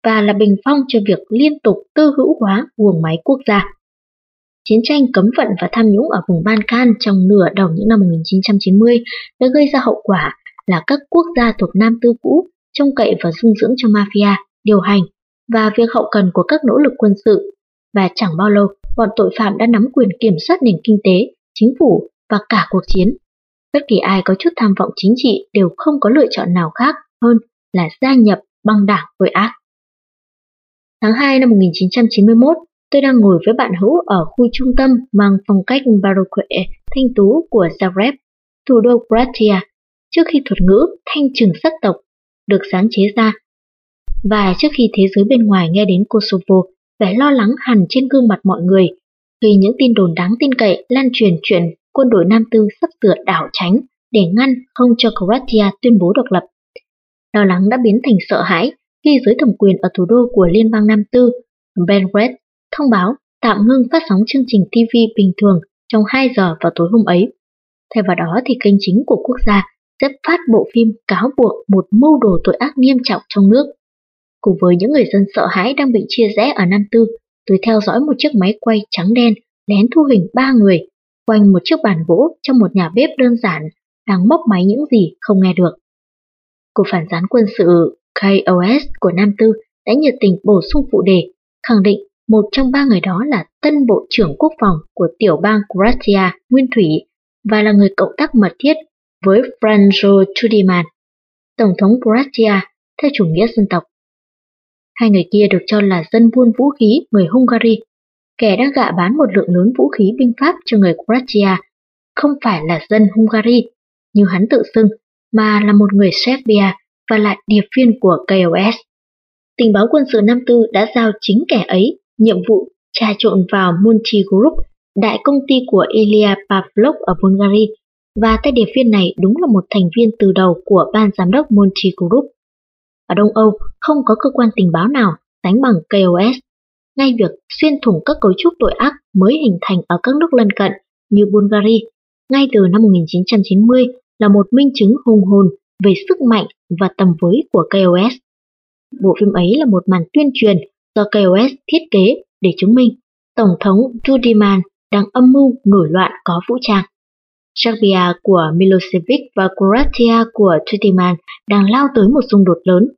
và là bình phong cho việc liên tục tư hữu hóa guồng máy quốc gia. Chiến tranh cấm vận và tham nhũng ở vùng Balkan trong nửa đầu những năm 1990 đã gây ra hậu quả là các quốc gia thuộc Nam Tư cũ trông cậy và dung dưỡng cho mafia, điều hành và việc hậu cần của các nỗ lực quân sự. Và chẳng bao lâu, bọn tội phạm đã nắm quyền kiểm soát nền kinh tế, chính phủ và cả cuộc chiến. Bất kỳ ai có chút tham vọng chính trị đều không có lựa chọn nào khác hơn là gia nhập băng đảng tội ác. Tháng 2 năm 1991, tôi đang ngồi với bạn hữu ở khu trung tâm mang phong cách baroque thanh tú của Zagreb, thủ đô Croatia, trước khi thuật ngữ thanh trừng sắc tộc được sáng chế ra. Và trước khi thế giới bên ngoài nghe đến Kosovo, vẻ lo lắng hẳn trên gương mặt mọi người khi những tin đồn đáng tin cậy lan truyền chuyện quân đội Nam Tư sắp sửa đảo tránh để ngăn không cho Croatia tuyên bố độc lập. Lo lắng đã biến thành sợ hãi khi giới thẩm quyền ở thủ đô của Liên bang Nam Tư, Belgrade, thông báo tạm ngưng phát sóng chương trình TV bình thường trong 2 giờ vào tối hôm ấy. Thay vào đó thì kênh chính của quốc gia sẽ phát bộ phim cáo buộc một mưu đồ tội ác nghiêm trọng trong nước. Cùng với những người dân sợ hãi đang bị chia rẽ ở Nam Tư tôi theo dõi một chiếc máy quay trắng đen lén thu hình ba người quanh một chiếc bàn gỗ trong một nhà bếp đơn giản đang móc máy những gì không nghe được. Cục phản gián quân sự KOS của Nam Tư đã nhiệt tình bổ sung phụ đề, khẳng định một trong ba người đó là tân Bộ trưởng Quốc phòng của tiểu bang Croatia Nguyên Thủy và là người cộng tác mật thiết với Franjo Tudiman, Tổng thống Croatia theo chủ nghĩa dân tộc. Hai người kia được cho là dân buôn vũ khí người Hungary, kẻ đã gạ bán một lượng lớn vũ khí binh pháp cho người Croatia, không phải là dân Hungary như hắn tự xưng, mà là một người Serbia và là điệp viên của KOS. Tình báo quân sự năm Tư đã giao chính kẻ ấy nhiệm vụ trà trộn vào Multi Group, đại công ty của Ilya Pavlov ở Bulgaria, và tay điệp viên này đúng là một thành viên từ đầu của ban giám đốc Monty Group. Ở Đông Âu, không có cơ quan tình báo nào sánh bằng KOS. Ngay việc xuyên thủng các cấu trúc tội ác mới hình thành ở các nước lân cận, như Bulgaria, ngay từ năm 1990 là một minh chứng hùng hồn về sức mạnh và tầm với của KOS. Bộ phim ấy là một màn tuyên truyền do KOS thiết kế để chứng minh Tổng thống Rudiman đang âm mưu nổi loạn có vũ trang. Serbia của Milosevic và Croatia của Tudiman đang lao tới một xung đột lớn.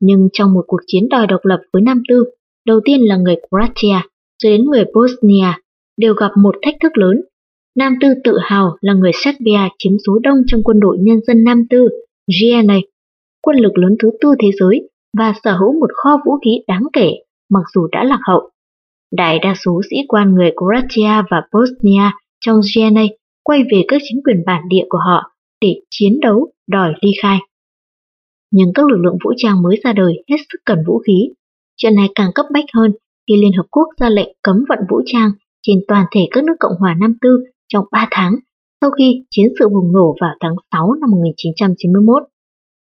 Nhưng trong một cuộc chiến đòi độc lập với Nam Tư, đầu tiên là người Croatia, rồi đến người Bosnia, đều gặp một thách thức lớn. Nam Tư tự hào là người Serbia chiếm số đông trong quân đội nhân dân Nam Tư, GNA, quân lực lớn thứ tư thế giới và sở hữu một kho vũ khí đáng kể mặc dù đã lạc hậu. Đại đa số sĩ quan người Croatia và Bosnia trong GNA quay về các chính quyền bản địa của họ để chiến đấu đòi ly khai. Nhưng các lực lượng vũ trang mới ra đời hết sức cần vũ khí. Chuyện này càng cấp bách hơn khi Liên Hợp Quốc ra lệnh cấm vận vũ trang trên toàn thể các nước Cộng hòa Nam Tư trong 3 tháng sau khi chiến sự bùng nổ vào tháng 6 năm 1991.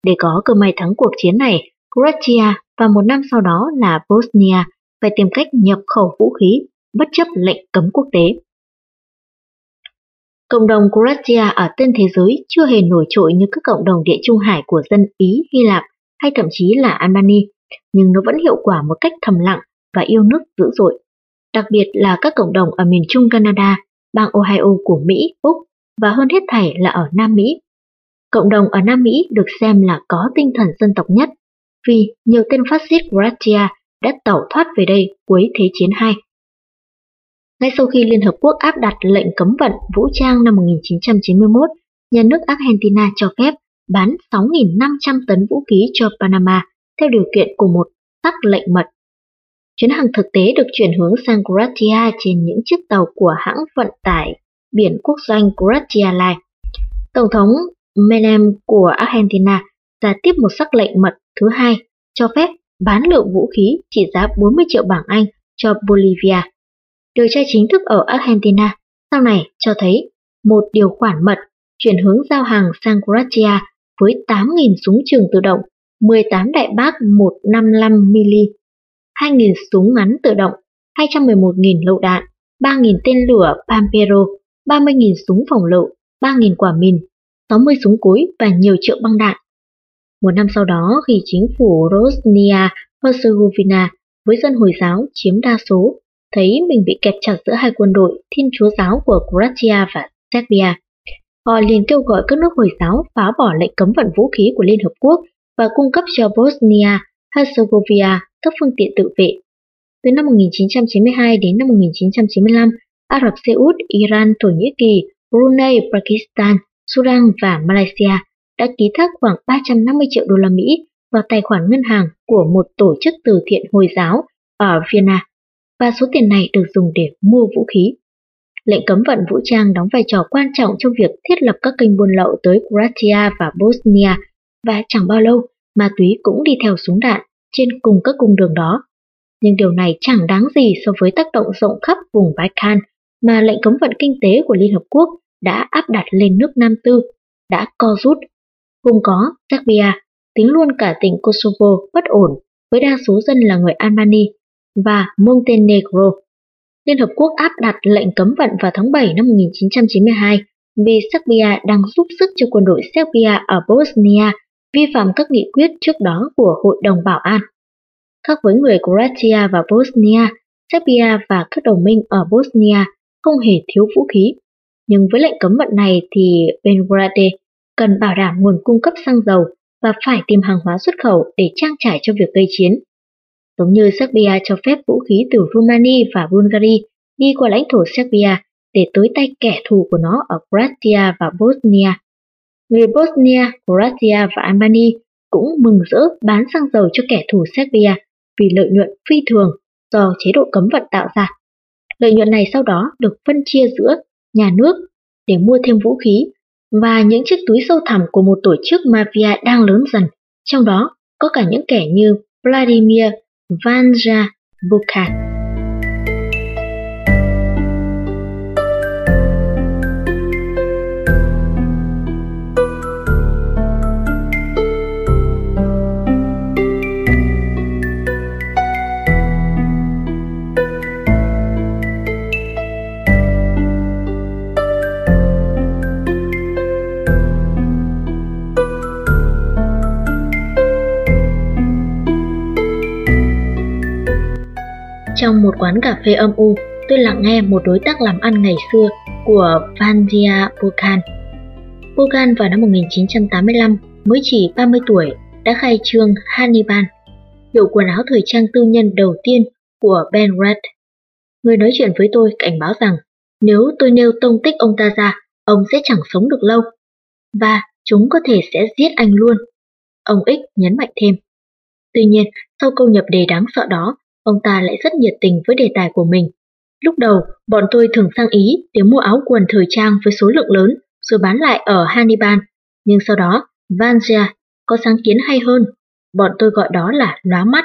Để có cơ may thắng cuộc chiến này, Croatia và một năm sau đó là Bosnia phải tìm cách nhập khẩu vũ khí bất chấp lệnh cấm quốc tế. Cộng đồng Croatia ở tên thế giới chưa hề nổi trội như các cộng đồng địa trung hải của dân Ý, Hy Lạp hay thậm chí là Albany, nhưng nó vẫn hiệu quả một cách thầm lặng và yêu nước dữ dội. Đặc biệt là các cộng đồng ở miền Trung Canada, bang Ohio của Mỹ, Úc và hơn hết thảy là ở Nam Mỹ. Cộng đồng ở Nam Mỹ được xem là có tinh thần dân tộc nhất vì nhiều tên phát xít Croatia đã tẩu thoát về đây cuối Thế chiến II. Ngay sau khi Liên Hợp Quốc áp đặt lệnh cấm vận vũ trang năm 1991, nhà nước Argentina cho phép bán 6.500 tấn vũ khí cho Panama theo điều kiện của một sắc lệnh mật. Chuyến hàng thực tế được chuyển hướng sang Croatia trên những chiếc tàu của hãng vận tải biển quốc doanh Croatia Line. Tổng thống Menem của Argentina ra tiếp một sắc lệnh mật thứ hai cho phép bán lượng vũ khí trị giá 40 triệu bảng Anh cho Bolivia. Điều tra chính thức ở Argentina sau này cho thấy một điều khoản mật chuyển hướng giao hàng sang Croatia với 8.000 súng trường tự động, 18 đại bác 155mm, 2.000 súng ngắn tự động, 211.000 lựu đạn, 3.000 tên lửa Pampero, 30.000 súng phòng lựu, 3.000 quả mìn, 60 súng cối và nhiều triệu băng đạn. Một năm sau đó khi chính phủ Bosnia Herzegovina với dân Hồi giáo chiếm đa số, thấy mình bị kẹp chặt giữa hai quân đội Thiên Chúa giáo của Croatia và Serbia. Họ liền kêu gọi các nước Hồi giáo phá bỏ lệnh cấm vận vũ khí của Liên Hợp Quốc và cung cấp cho Bosnia Herzegovina các phương tiện tự vệ. Từ năm 1992 đến năm 1995, Ả Rập Xê Út, Iran, Thổ Nhĩ Kỳ, Brunei, Pakistan, Sudan và Malaysia đã ký thác khoảng 350 triệu đô la Mỹ vào tài khoản ngân hàng của một tổ chức từ thiện Hồi giáo ở Vienna, và số tiền này được dùng để mua vũ khí. Lệnh cấm vận vũ trang đóng vai trò quan trọng trong việc thiết lập các kênh buôn lậu tới Croatia và Bosnia, và chẳng bao lâu, ma túy cũng đi theo súng đạn trên cùng các cung đường đó. Nhưng điều này chẳng đáng gì so với tác động rộng khắp vùng Balkan mà lệnh cấm vận kinh tế của Liên Hợp Quốc đã áp đặt lên nước Nam Tư, đã co rút Gồm có Serbia, tính luôn cả tỉnh Kosovo bất ổn với đa số dân là người Albany và Montenegro. Liên Hợp Quốc áp đặt lệnh cấm vận vào tháng 7 năm 1992 vì Serbia đang giúp sức cho quân đội Serbia ở Bosnia vi phạm các nghị quyết trước đó của Hội đồng Bảo an. Khác với người Croatia và Bosnia, Serbia và các đồng minh ở Bosnia không hề thiếu vũ khí. Nhưng với lệnh cấm vận này thì Belgrade cần bảo đảm nguồn cung cấp xăng dầu và phải tìm hàng hóa xuất khẩu để trang trải cho việc gây chiến. Giống như Serbia cho phép vũ khí từ Romania và Bulgaria đi qua lãnh thổ Serbia để tới tay kẻ thù của nó ở Croatia và Bosnia. Người Bosnia, Croatia và Albania cũng mừng rỡ bán xăng dầu cho kẻ thù Serbia vì lợi nhuận phi thường do chế độ cấm vận tạo ra. Lợi nhuận này sau đó được phân chia giữa nhà nước để mua thêm vũ khí và những chiếc túi sâu thẳm của một tổ chức mafia đang lớn dần, trong đó có cả những kẻ như Vladimir Vanja Bukan. Trong một quán cà phê âm u, tôi lặng nghe một đối tác làm ăn ngày xưa của Vandia Bukan. Bukan vào năm 1985 mới chỉ 30 tuổi đã khai trương Hannibal, hiệu quần áo thời trang tư nhân đầu tiên của Ben Red. Người nói chuyện với tôi cảnh báo rằng nếu tôi nêu tông tích ông ta ra, ông sẽ chẳng sống được lâu. Và chúng có thể sẽ giết anh luôn. Ông X nhấn mạnh thêm. Tuy nhiên, sau câu nhập đề đáng sợ đó, ông ta lại rất nhiệt tình với đề tài của mình. Lúc đầu, bọn tôi thường sang Ý để mua áo quần thời trang với số lượng lớn rồi bán lại ở Hannibal. Nhưng sau đó, Vanzia có sáng kiến hay hơn. Bọn tôi gọi đó là lóa mắt.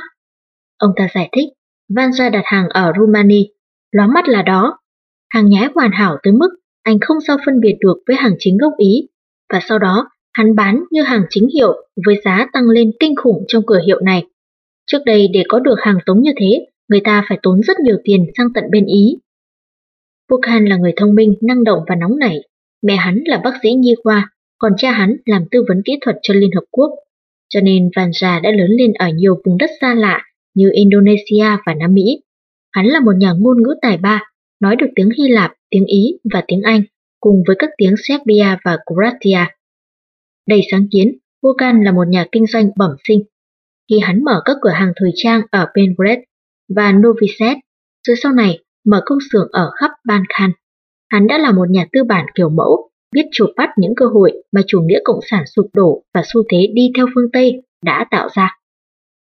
Ông ta giải thích, Vanzia đặt hàng ở Rumani. Lóa mắt là đó. Hàng nhái hoàn hảo tới mức anh không sao phân biệt được với hàng chính gốc Ý. Và sau đó, hắn bán như hàng chính hiệu với giá tăng lên kinh khủng trong cửa hiệu này. Trước đây để có được hàng tống như thế, người ta phải tốn rất nhiều tiền sang tận bên Ý. Bukhan là người thông minh, năng động và nóng nảy. Mẹ hắn là bác sĩ nhi khoa, còn cha hắn làm tư vấn kỹ thuật cho Liên Hợp Quốc. Cho nên Vanja đã lớn lên ở nhiều vùng đất xa lạ như Indonesia và Nam Mỹ. Hắn là một nhà ngôn ngữ tài ba, nói được tiếng Hy Lạp, tiếng Ý và tiếng Anh, cùng với các tiếng Serbia và Croatia. Đầy sáng kiến, Volkan là một nhà kinh doanh bẩm sinh, khi hắn mở các cửa hàng thời trang ở Belgrade và Novi Sad, rồi sau này mở công xưởng ở khắp Balkan. Hắn đã là một nhà tư bản kiểu mẫu, biết chụp bắt những cơ hội mà chủ nghĩa cộng sản sụp đổ và xu thế đi theo phương Tây đã tạo ra.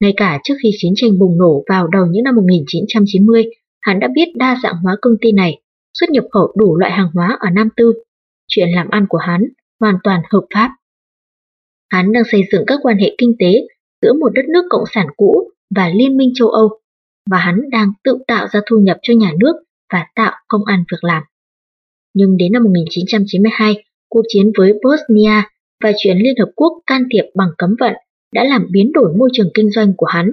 Ngay cả trước khi chiến tranh bùng nổ vào đầu những năm 1990, hắn đã biết đa dạng hóa công ty này, xuất nhập khẩu đủ loại hàng hóa ở Nam Tư. Chuyện làm ăn của hắn hoàn toàn hợp pháp. Hắn đang xây dựng các quan hệ kinh tế giữa một đất nước cộng sản cũ và Liên minh châu Âu, và hắn đang tự tạo ra thu nhập cho nhà nước và tạo công ăn việc làm. Nhưng đến năm 1992, cuộc chiến với Bosnia và chuyến Liên Hợp Quốc can thiệp bằng cấm vận đã làm biến đổi môi trường kinh doanh của hắn.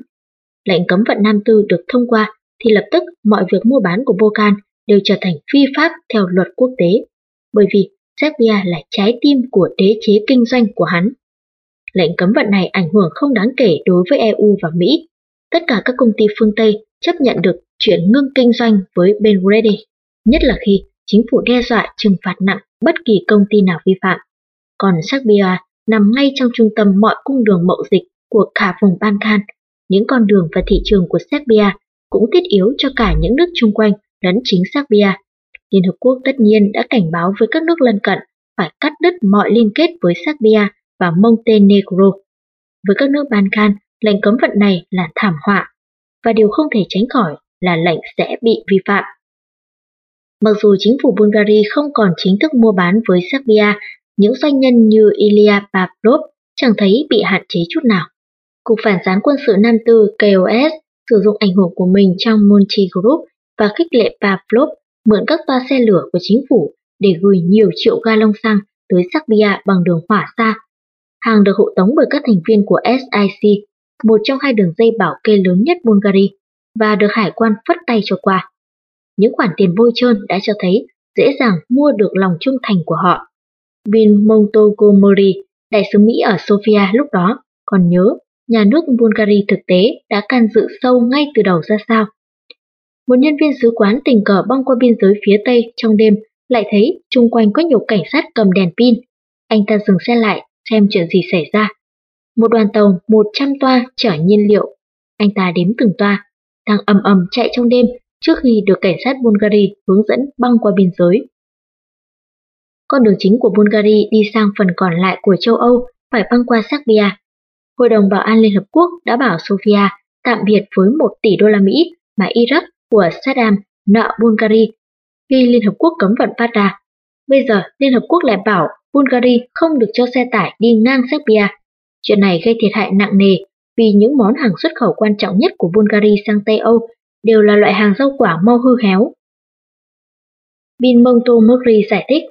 Lệnh cấm vận Nam Tư được thông qua thì lập tức mọi việc mua bán của Bocan đều trở thành phi pháp theo luật quốc tế, bởi vì Serbia là trái tim của đế chế kinh doanh của hắn. Lệnh cấm vận này ảnh hưởng không đáng kể đối với EU và Mỹ. Tất cả các công ty phương Tây chấp nhận được chuyển ngưng kinh doanh với Belgrade, nhất là khi chính phủ đe dọa trừng phạt nặng bất kỳ công ty nào vi phạm. Còn Serbia nằm ngay trong trung tâm mọi cung đường mậu dịch của cả vùng Balkan. Những con đường và thị trường của Serbia cũng thiết yếu cho cả những nước chung quanh lẫn chính Serbia. Liên Hợp Quốc tất nhiên đã cảnh báo với các nước lân cận phải cắt đứt mọi liên kết với Serbia và Montenegro. Với các nước Balkan, lệnh cấm vận này là thảm họa, và điều không thể tránh khỏi là lệnh sẽ bị vi phạm. Mặc dù chính phủ Bulgaria không còn chính thức mua bán với Serbia, những doanh nhân như Ilya Pavlov chẳng thấy bị hạn chế chút nào. Cục phản gián quân sự Nam Tư KOS sử dụng ảnh hưởng của mình trong Monty Group và khích lệ Pavlov mượn các toa xe lửa của chính phủ để gửi nhiều triệu ga lông xăng tới Serbia bằng đường hỏa xa Hàng được hộ tống bởi các thành viên của SIC, một trong hai đường dây bảo kê lớn nhất Bulgaria, và được hải quan phất tay cho qua. Những khoản tiền bôi trơn đã cho thấy dễ dàng mua được lòng trung thành của họ. Bin Montgomery, đại sứ Mỹ ở Sofia lúc đó, còn nhớ nhà nước Bulgaria thực tế đã can dự sâu ngay từ đầu ra sao. một nhân viên sứ quán tình cờ băng qua biên giới phía tây trong đêm, lại thấy chung quanh có nhiều cảnh sát cầm đèn pin. Anh ta dừng xe lại, xem chuyện gì xảy ra. Một đoàn tàu 100 toa chở nhiên liệu. Anh ta đếm từng toa, đang ầm ầm chạy trong đêm trước khi được cảnh sát Bulgaria hướng dẫn băng qua biên giới. Con đường chính của Bulgaria đi sang phần còn lại của châu Âu phải băng qua Serbia. Hội đồng Bảo an Liên Hợp Quốc đã bảo Sofia tạm biệt với 1 tỷ đô la Mỹ mà Iraq của Saddam nợ Bulgaria khi Liên Hợp Quốc cấm vận Fatah. Bây giờ Liên Hợp Quốc lại bảo Bulgaria không được cho xe tải đi ngang Serbia. Chuyện này gây thiệt hại nặng nề vì những món hàng xuất khẩu quan trọng nhất của Bulgaria sang Tây Âu đều là loại hàng rau quả mau hư héo. Bin Montomori giải thích,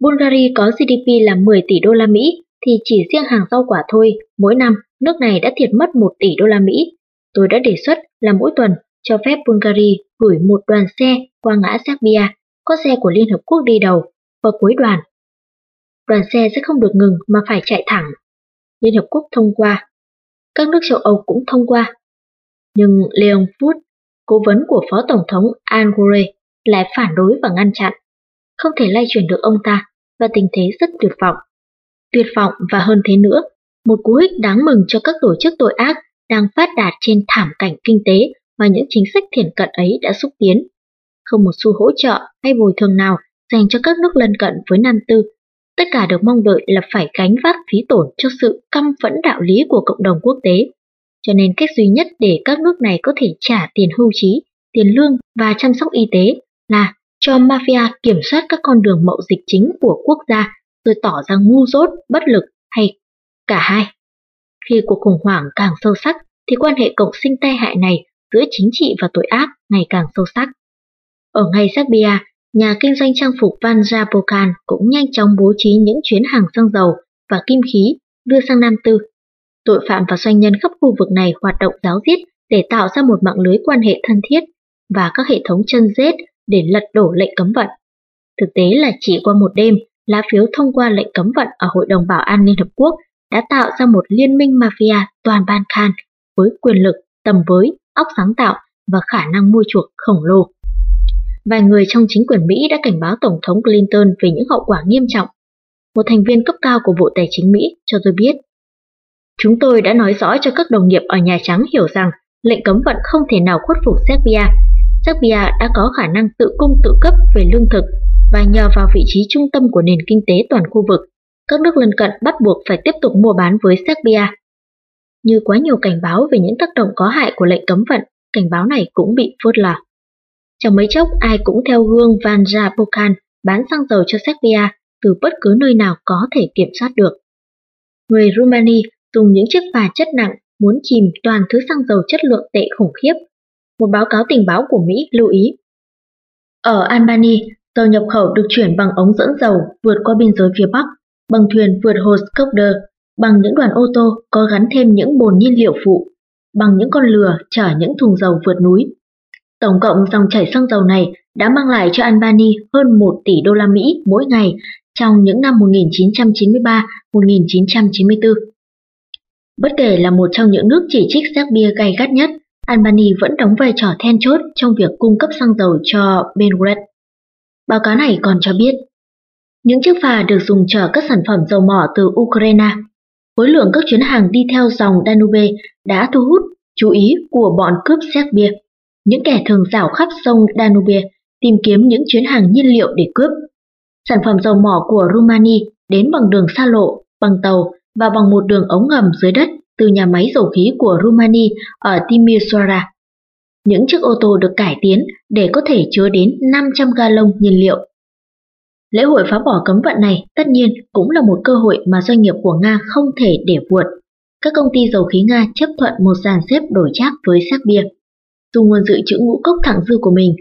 Bulgaria có GDP là 10 tỷ đô la Mỹ thì chỉ riêng hàng rau quả thôi, mỗi năm nước này đã thiệt mất 1 tỷ đô la Mỹ. Tôi đã đề xuất là mỗi tuần cho phép Bulgaria gửi một đoàn xe qua ngã Serbia, có xe của Liên Hợp Quốc đi đầu, và cuối đoàn. Đoàn xe sẽ không được ngừng mà phải chạy thẳng. Liên Hợp Quốc thông qua. Các nước châu Âu cũng thông qua. Nhưng Leon Food, cố vấn của Phó Tổng thống Al Gore, lại phản đối và ngăn chặn. Không thể lay chuyển được ông ta, và tình thế rất tuyệt vọng. Tuyệt vọng và hơn thế nữa, một cú hích đáng mừng cho các tổ chức tội ác đang phát đạt trên thảm cảnh kinh tế mà những chính sách thiển cận ấy đã xúc tiến. Không một xu hỗ trợ hay bồi thường nào dành cho các nước lân cận với Nam Tư. Tất cả được mong đợi là phải gánh vác phí tổn cho sự căm phẫn đạo lý của cộng đồng quốc tế. Cho nên cách duy nhất để các nước này có thể trả tiền hưu trí, tiền lương và chăm sóc y tế là cho mafia kiểm soát các con đường mậu dịch chính của quốc gia rồi tỏ ra ngu dốt, bất lực hay cả hai. Khi cuộc khủng hoảng càng sâu sắc thì quan hệ cộng sinh tai hại này giữa chính trị và tội ác ngày càng sâu sắc. Ở ngay Serbia, nhà kinh doanh trang phục Vanja Japokan cũng nhanh chóng bố trí những chuyến hàng xăng dầu và kim khí đưa sang Nam Tư. Tội phạm và doanh nhân khắp khu vực này hoạt động giáo diết để tạo ra một mạng lưới quan hệ thân thiết và các hệ thống chân rết để lật đổ lệnh cấm vận. Thực tế là chỉ qua một đêm, lá phiếu thông qua lệnh cấm vận ở Hội đồng Bảo an Liên Hợp Quốc đã tạo ra một liên minh mafia toàn ban Balkan với quyền lực, tầm với, óc sáng tạo và khả năng mua chuộc khổng lồ. Vài người trong chính quyền Mỹ đã cảnh báo Tổng thống Clinton về những hậu quả nghiêm trọng. Một thành viên cấp cao của Bộ Tài chính Mỹ cho tôi biết. Chúng tôi đã nói rõ cho các đồng nghiệp ở Nhà Trắng hiểu rằng lệnh cấm vận không thể nào khuất phục Serbia. Serbia đã có khả năng tự cung tự cấp về lương thực và nhờ vào vị trí trung tâm của nền kinh tế toàn khu vực, các nước lân cận bắt buộc phải tiếp tục mua bán với Serbia. Như quá nhiều cảnh báo về những tác động có hại của lệnh cấm vận, cảnh báo này cũng bị phớt lờ. Trong mấy chốc ai cũng theo gương Vanja Pokan bán xăng dầu cho Serbia từ bất cứ nơi nào có thể kiểm soát được. Người Rumani dùng những chiếc phà chất nặng muốn chìm toàn thứ xăng dầu chất lượng tệ khủng khiếp. Một báo cáo tình báo của Mỹ lưu ý. Ở Albany, dầu nhập khẩu được chuyển bằng ống dẫn dầu vượt qua biên giới phía Bắc, bằng thuyền vượt hồ Skopje, bằng những đoàn ô tô có gắn thêm những bồn nhiên liệu phụ, bằng những con lừa chở những thùng dầu vượt núi. Tổng cộng dòng chảy xăng dầu này đã mang lại cho Albany hơn 1 tỷ đô la Mỹ mỗi ngày trong những năm 1993-1994. Bất kể là một trong những nước chỉ trích Serbia gay gắt nhất, Albany vẫn đóng vai trò then chốt trong việc cung cấp xăng dầu cho Belgrade. Báo cáo này còn cho biết, những chiếc phà được dùng chở các sản phẩm dầu mỏ từ Ukraine. Khối lượng các chuyến hàng đi theo dòng Danube đã thu hút chú ý của bọn cướp Serbia. Những kẻ thường rảo khắp sông Danube tìm kiếm những chuyến hàng nhiên liệu để cướp. Sản phẩm dầu mỏ của Rumani đến bằng đường xa lộ, bằng tàu và bằng một đường ống ngầm dưới đất từ nhà máy dầu khí của Rumani ở Timisoara. Những chiếc ô tô được cải tiến để có thể chứa đến 500 galon nhiên liệu. Lễ hội phá bỏ cấm vận này tất nhiên cũng là một cơ hội mà doanh nghiệp của Nga không thể để vượt. Các công ty dầu khí Nga chấp thuận một dàn xếp đổi chác với Serbia. Dùng nguồn dự trữ ngũ cốc thẳng dư của mình,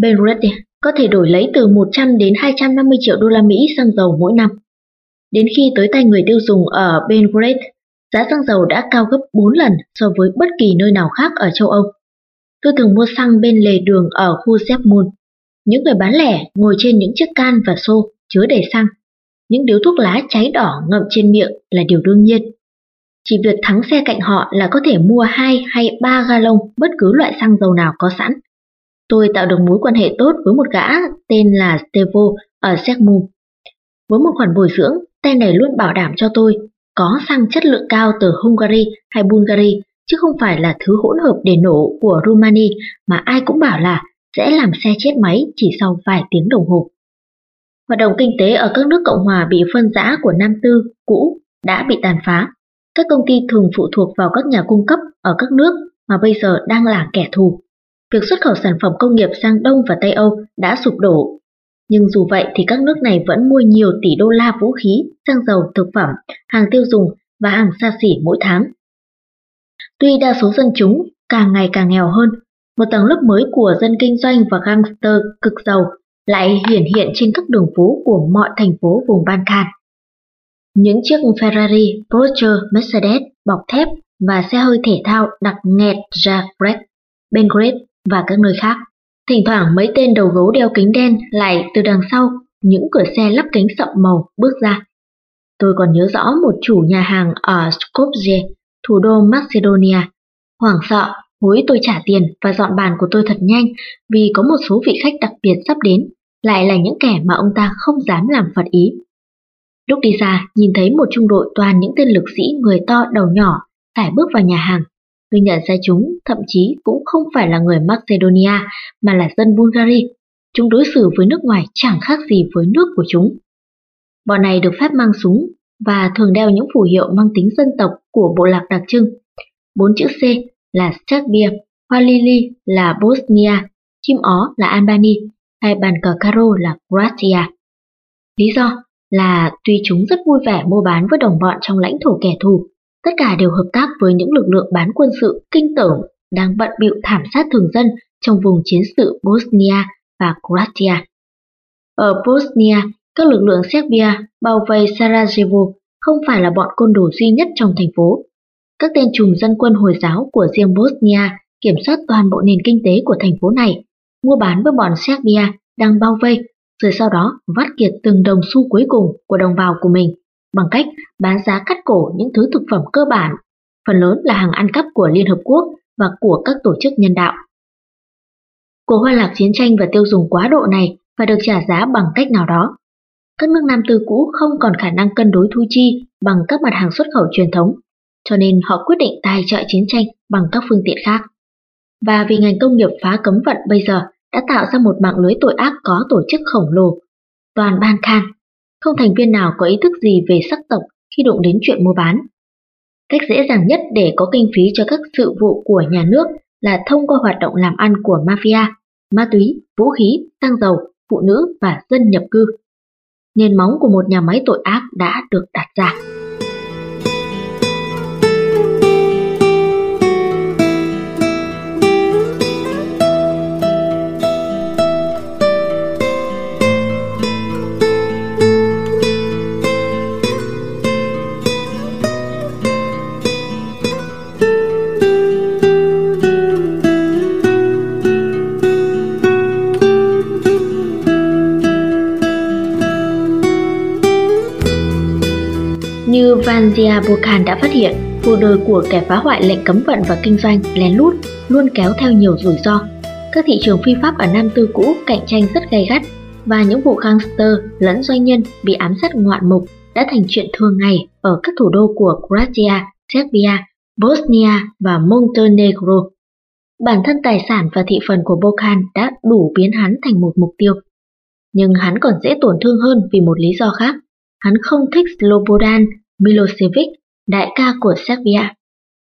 Belgrade có thể đổi lấy từ 100 đến 250 triệu đô la Mỹ xăng dầu mỗi năm. Đến khi tới tay người tiêu dùng ở Belgrade, giá xăng dầu đã cao gấp 4 lần so với bất kỳ nơi nào khác ở châu Âu. Tôi thường mua xăng bên lề đường ở khu Zepmun. Những người bán lẻ ngồi trên những chiếc can và xô chứa đầy xăng. Những điếu thuốc lá cháy đỏ ngậm trên miệng là điều đương nhiên. Chỉ việc thắng xe cạnh họ là có thể mua 2 hay 3 lông bất cứ loại xăng dầu nào có sẵn. tôi tạo được mối quan hệ tốt với một gã tên là Stevo ở Segmum. Với một khoản bồi dưỡng, tên này luôn bảo đảm cho tôi có xăng chất lượng cao từ Hungary hay Bulgaria, chứ không phải là thứ hỗn hợp để nổ của Romania mà ai cũng bảo là sẽ làm xe chết máy chỉ sau vài tiếng đồng hồ. Hoạt động kinh tế ở các nước Cộng hòa bị phân rã của Nam Tư cũ đã bị tàn phá. Các công ty thường phụ thuộc vào các nhà cung cấp ở các nước mà bây giờ đang là kẻ thù. Việc xuất khẩu sản phẩm công nghiệp sang Đông và Tây Âu đã sụp đổ. Nhưng dù vậy thì các nước này vẫn mua nhiều tỷ đô la vũ khí, xăng dầu, thực phẩm, hàng tiêu dùng và hàng xa xỉ mỗi tháng. Tuy đa số dân chúng càng ngày càng nghèo hơn, một tầng lớp mới của dân kinh doanh và gangster cực giàu lại hiển hiện trên các đường phố của mọi thành phố vùng Balkan. Những chiếc Ferrari, Porsche, Mercedes bọc thép và xe hơi thể thao đặc nghẹt ra Zagreb, Belgrade và các nơi khác. Thỉnh thoảng mấy tên đầu gấu đeo kính đen lại từ đằng sau những cửa xe lắp kính sậm màu bước ra. Tôi còn nhớ rõ một chủ nhà hàng ở Skopje, thủ đô Macedonia. Hoảng sợ, hối tôi trả tiền và dọn bàn của tôi thật nhanh vì có một số vị khách đặc biệt sắp đến, lại là những kẻ mà ông ta không dám làm phật ý. Lúc đi ra, nhìn thấy một trung đội toàn những tên lực sĩ người to đầu nhỏ phải bước vào nhà hàng. Tôi nhận ra chúng thậm chí cũng không phải là người Macedonia mà là dân Bulgaria. Chúng đối xử với nước ngoài chẳng khác gì với nước của chúng. Bọn này được phép mang súng và thường đeo những phù hiệu mang tính dân tộc của bộ lạc đặc trưng. Bốn chữ C là Serbia, hoa lily là Bosnia, chim ó là Albania, hay bàn cờ caro là Croatia. Lý do là tuy chúng rất vui vẻ mua bán với đồng bọn trong lãnh thổ kẻ thù, tất cả đều hợp tác với những lực lượng bán quân sự kinh tởm đang bận bịu thảm sát thường dân trong vùng chiến sự Bosnia và Croatia. Ở Bosnia, các lực lượng Serbia bao vây Sarajevo không phải là bọn côn đồ duy nhất trong thành phố. Các tên trùm dân quân Hồi giáo của riêng Bosnia kiểm soát toàn bộ nền kinh tế của thành phố này, mua bán với bọn Serbia đang bao vây, rồi sau đó vắt kiệt từng đồng xu cuối cùng của đồng bào của mình bằng cách bán giá cắt cổ những thứ thực phẩm cơ bản, phần lớn là hàng ăn cắp của Liên Hợp Quốc và của các tổ chức nhân đạo. Cuộc hoa lạc chiến tranh và tiêu dùng quá độ này phải được trả giá bằng cách nào đó. Các nước Nam Tư cũ không còn khả năng cân đối thu chi bằng các mặt hàng xuất khẩu truyền thống, cho nên họ quyết định tài trợ chiến tranh bằng các phương tiện khác. Và vì ngành công nghiệp phá cấm vận bây giờ đã tạo ra một mạng lưới tội ác có tổ chức khổng lồ, toàn Ban Khan, không thành viên nào có ý thức gì về sắc tộc khi đụng đến chuyện mua bán. Cách dễ dàng nhất để có kinh phí cho các sự vụ của nhà nước là thông qua hoạt động làm ăn của mafia, ma túy, vũ khí, xăng dầu, phụ nữ và dân nhập cư. Nền móng của một nhà máy tội ác đã được đặt ra. Như Burkhan đã phát hiện, cuộc đời của kẻ phá hoại lệnh cấm vận và kinh doanh lén lút luôn kéo theo nhiều rủi ro. Các thị trường phi pháp ở Nam Tư cũ cạnh tranh rất gay gắt và những vụ gangster lẫn doanh nhân bị ám sát ngoạn mục đã thành chuyện thường ngày ở các thủ đô của Croatia, Serbia, Bosnia và Montenegro. Bản thân tài sản và thị phần của Bokan đã đủ biến hắn thành một mục tiêu. Nhưng hắn còn dễ tổn thương hơn vì một lý do khác. Hắn không thích Slobodan Milosevic, đại ca của Serbia.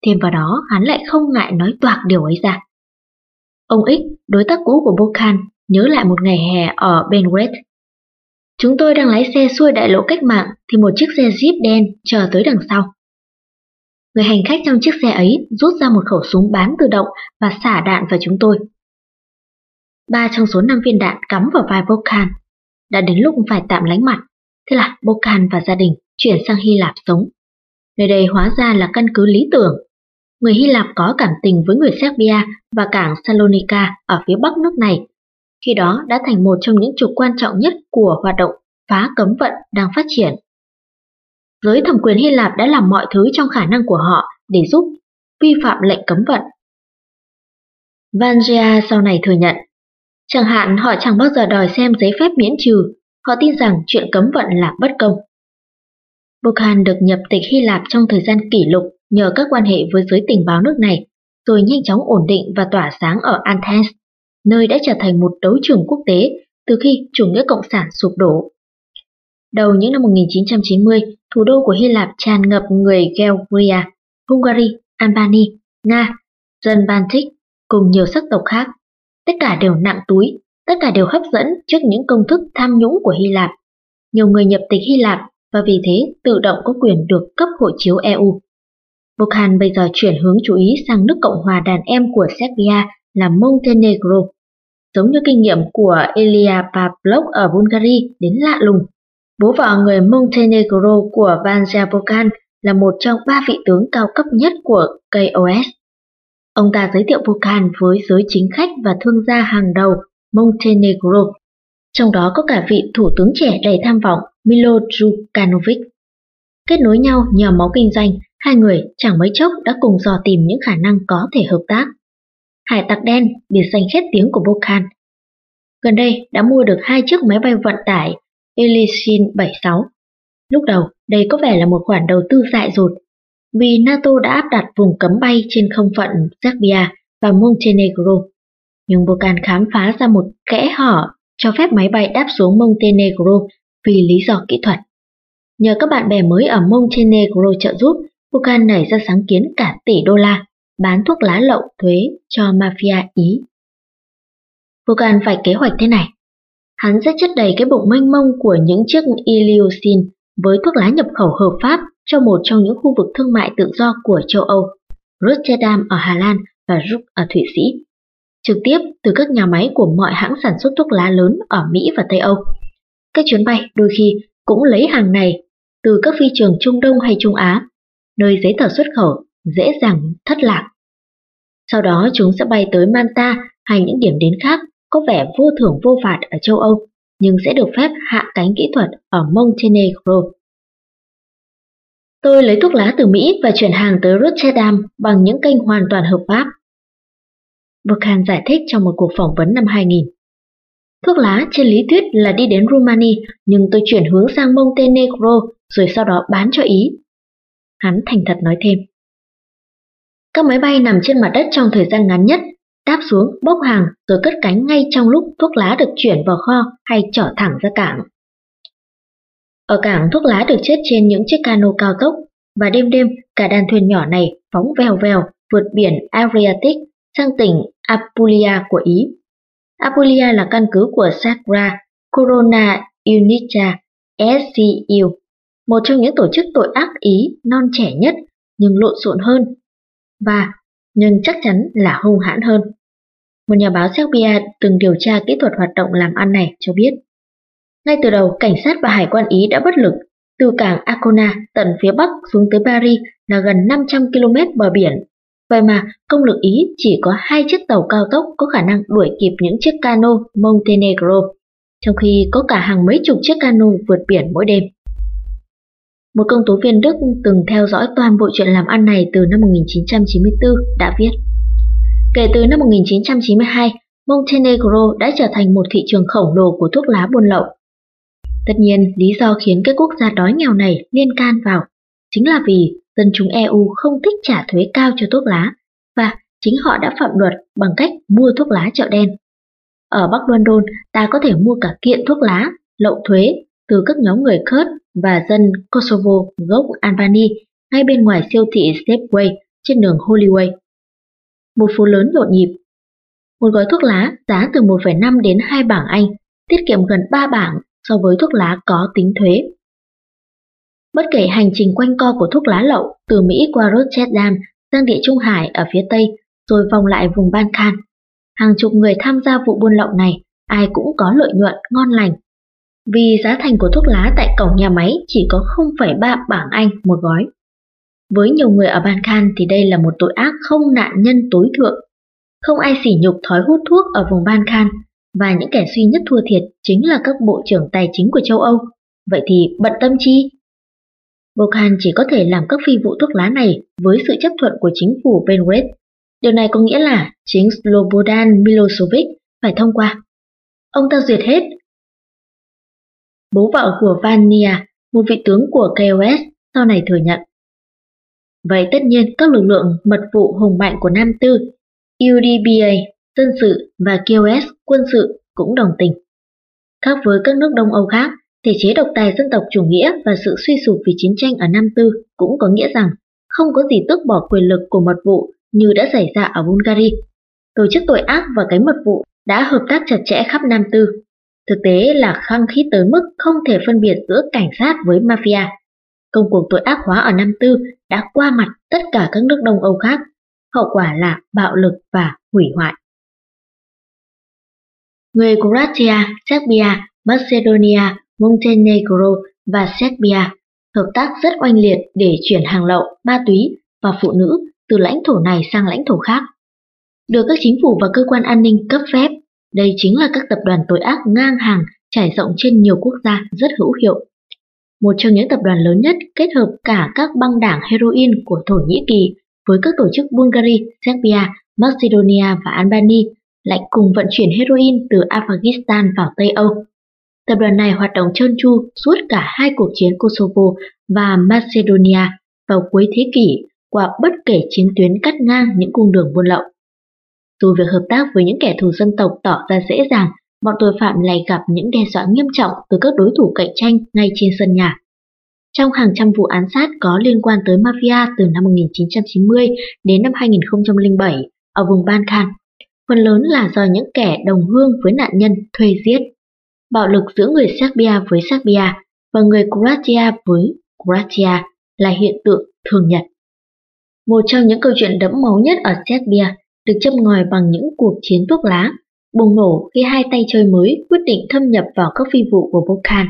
Thêm vào đó, hắn lại không ngại nói toạc điều ấy ra. Ông X, đối tác cũ của Bokan, nhớ lại một ngày hè ở Belgrade. Chúng tôi đang lái xe xuôi đại lộ cách mạng thì một chiếc xe Jeep đen chờ tới đằng sau. Người hành khách trong chiếc xe ấy rút ra một khẩu súng bán tự động và xả đạn vào chúng tôi. Ba trong số năm viên đạn cắm vào vai Bokan. Đã đến lúc phải tạm lánh mặt. Thế là Bokan và gia đình chuyển sang Hy Lạp sống. Nơi đây hóa ra là căn cứ lý tưởng. Người Hy Lạp có cảm tình với người Serbia và cảng Salonika ở phía bắc nước này. Khi đó đã thành một trong những trục quan trọng nhất của hoạt động phá cấm vận đang phát triển. Giới thẩm quyền Hy Lạp đã làm mọi thứ trong khả năng của họ để giúp vi phạm lệnh cấm vận. Vangia sau này thừa nhận Chẳng hạn họ chẳng bao giờ đòi xem giấy phép miễn trừ, họ tin rằng chuyện cấm vận là bất công. Bokhan được nhập tịch Hy Lạp trong thời gian kỷ lục nhờ các quan hệ với giới tình báo nước này, rồi nhanh chóng ổn định và tỏa sáng ở Athens, nơi đã trở thành một đấu trường quốc tế từ khi chủ nghĩa cộng sản sụp đổ. Đầu những năm 1990, thủ đô của Hy Lạp tràn ngập người Georgia, Hungary, Albania, Nga, dân Baltic cùng nhiều sắc tộc khác. Tất cả đều nặng túi, tất cả đều hấp dẫn trước những công thức tham nhũng của Hy Lạp. Nhiều người nhập tịch Hy Lạp và vì thế tự động có quyền được cấp hộ chiếu EU. Bokhan bây giờ chuyển hướng chú ý sang nước Cộng hòa đàn em của Serbia là Montenegro. Giống như kinh nghiệm của Elia Pavlov ở Bulgaria đến lạ lùng. Bố vợ người Montenegro của Vanja Bokan là một trong ba vị tướng cao cấp nhất của KOS. Ông ta giới thiệu Bokan với giới chính khách và thương gia hàng đầu Montenegro, trong đó có cả vị thủ tướng trẻ đầy tham vọng Milo Djukanovic. Kết nối nhau nhờ máu kinh doanh, hai người chẳng mấy chốc đã cùng dò tìm những khả năng có thể hợp tác. Hải tặc đen, biệt danh khét tiếng của Bokan. Gần đây đã mua được hai chiếc máy bay vận tải Elysin 76. Lúc đầu, đây có vẻ là một khoản đầu tư dại dột, vì NATO đã áp đặt vùng cấm bay trên không phận Serbia và Montenegro. Nhưng Bokan khám phá ra một kẽ hở cho phép máy bay đáp xuống Montenegro vì lý do kỹ thuật. Nhờ các bạn bè mới ở Montenegro trợ giúp, Bokan nảy ra sáng kiến cả tỷ đô la bán thuốc lá lậu thuế cho mafia Ý. Bokan phải kế hoạch thế này. Hắn sẽ chất đầy cái bụng mênh mông của những chiếc Iliosin với thuốc lá nhập khẩu hợp pháp cho một trong những khu vực thương mại tự do của châu Âu, Rotterdam ở Hà Lan và Ruck ở Thụy Sĩ, trực tiếp từ các nhà máy của mọi hãng sản xuất thuốc lá lớn ở Mỹ và Tây Âu. Các chuyến bay đôi khi cũng lấy hàng này từ các phi trường Trung Đông hay Trung Á, nơi giấy tờ xuất khẩu dễ dàng thất lạc. Sau đó chúng sẽ bay tới Manta hay những điểm đến khác có vẻ vô thưởng vô phạt ở châu Âu, nhưng sẽ được phép hạ cánh kỹ thuật ở Montenegro. Tôi lấy thuốc lá từ Mỹ và chuyển hàng tới Rotterdam bằng những kênh hoàn toàn hợp pháp. Burkhan giải thích trong một cuộc phỏng vấn năm 2000. Thuốc lá trên lý thuyết là đi đến Rumani, nhưng tôi chuyển hướng sang Montenegro rồi sau đó bán cho Ý. Hắn thành thật nói thêm. Các máy bay nằm trên mặt đất trong thời gian ngắn nhất, đáp xuống, bốc hàng rồi cất cánh ngay trong lúc thuốc lá được chuyển vào kho hay chở thẳng ra cảng. Ở cảng thuốc lá được chất trên những chiếc cano cao tốc và đêm đêm cả đàn thuyền nhỏ này phóng vèo vèo vượt biển Adriatic sang tỉnh Apulia của Ý. Apulia là căn cứ của Sacra Corona Unita SCU, một trong những tổ chức tội ác Ý non trẻ nhất nhưng lộn xộn hơn và nhưng chắc chắn là hung hãn hơn. Một nhà báo Serbia từng điều tra kỹ thuật hoạt động làm ăn này cho biết. Ngay từ đầu, cảnh sát và hải quan Ý đã bất lực. Từ cảng Akona tận phía bắc xuống tới Paris là gần 500 km bờ biển. Vậy mà công lực Ý chỉ có hai chiếc tàu cao tốc có khả năng đuổi kịp những chiếc cano Montenegro, trong khi có cả hàng mấy chục chiếc cano vượt biển mỗi đêm. Một công tố viên Đức từng theo dõi toàn bộ chuyện làm ăn này từ năm 1994 đã viết. Kể từ năm 1992, Montenegro đã trở thành một thị trường khổng lồ của thuốc lá buôn lậu. Tất nhiên, lý do khiến cái quốc gia đói nghèo này liên can vào chính là vì dân chúng EU không thích trả thuế cao cho thuốc lá và chính họ đã phạm luật bằng cách mua thuốc lá chợ đen. Ở Bắc London, ta có thể mua cả kiện thuốc lá, lậu thuế từ các nhóm người Kurd và dân Kosovo gốc Albany ngay bên ngoài siêu thị Stepway trên đường Hollyway. Một phố lớn nhộn nhịp. Một gói thuốc lá giá từ 1,5 đến 2 bảng Anh, tiết kiệm gần 3 bảng so với thuốc lá có tính thuế. Bất kể hành trình quanh co của thuốc lá lậu từ Mỹ qua Rotterdam sang địa Trung Hải ở phía Tây rồi vòng lại vùng Balkan, hàng chục người tham gia vụ buôn lậu này ai cũng có lợi nhuận ngon lành vì giá thành của thuốc lá tại cổng nhà máy chỉ có 0,3 bảng Anh một gói. Với nhiều người ở Balkan thì đây là một tội ác không nạn nhân tối thượng. Không ai sỉ nhục thói hút thuốc ở vùng Balkan và những kẻ duy nhất thua thiệt chính là các bộ trưởng tài chính của châu Âu. Vậy thì bận tâm chi? Balkan chỉ có thể làm các phi vụ thuốc lá này với sự chấp thuận của chính phủ Belgrade. Điều này có nghĩa là chính Slobodan Milosevic phải thông qua. ông ta duyệt hết. Bố vợ của Vania, một vị tướng của KOS, sau này thừa nhận. Vậy tất nhiên các lực lượng mật vụ hùng mạnh của Nam Tư, UDBA, dân sự và KOS quân sự cũng đồng tình. Khác với các nước Đông Âu khác, thể chế độc tài dân tộc chủ nghĩa và sự suy sụp vì chiến tranh ở Nam Tư cũng có nghĩa rằng không có gì tước bỏ quyền lực của mật vụ như đã xảy ra ở Bulgaria. Tổ chức tội ác và cái mật vụ đã hợp tác chặt chẽ khắp Nam Tư. Thực tế là khăng khít tới mức không thể phân biệt giữa cảnh sát với mafia. Công cuộc tội ác hóa ở Nam Tư đã qua mặt tất cả các nước Đông Âu khác. Hậu quả là bạo lực và hủy hoại. Người Croatia, Serbia, Macedonia, Montenegro và Serbia hợp tác rất oanh liệt để chuyển hàng lậu, ma túy và phụ nữ từ lãnh thổ này sang lãnh thổ khác. Được các chính phủ và cơ quan an ninh cấp phép, đây chính là các tập đoàn tội ác ngang hàng trải rộng trên nhiều quốc gia rất hữu hiệu. Một trong những tập đoàn lớn nhất kết hợp cả các băng đảng heroin của Thổ Nhĩ Kỳ với các tổ chức Bulgaria, Serbia, Macedonia và Albania lại cùng vận chuyển heroin từ Afghanistan vào Tây Âu. Tập đoàn này hoạt động trơn tru suốt cả hai cuộc chiến Kosovo và Macedonia vào cuối thế kỷ qua bất kể chiến tuyến cắt ngang những cung đường buôn lậu. Dù việc hợp tác với những kẻ thù dân tộc tỏ ra dễ dàng, bọn tội phạm lại gặp những đe dọa nghiêm trọng từ các đối thủ cạnh tranh ngay trên sân nhà. Trong hàng trăm vụ án sát có liên quan tới mafia từ năm 1990 đến năm 2007 ở vùng Balkan, phần lớn là do những kẻ đồng hương với nạn nhân thuê giết. Bạo lực giữa người Serbia với Serbia và người Croatia với Croatia là hiện tượng thường nhật. Một trong những câu chuyện đẫm máu nhất ở Serbia được châm ngòi bằng những cuộc chiến thuốc lá, bùng nổ khi hai tay chơi mới quyết định thâm nhập vào các phi vụ của Volkan.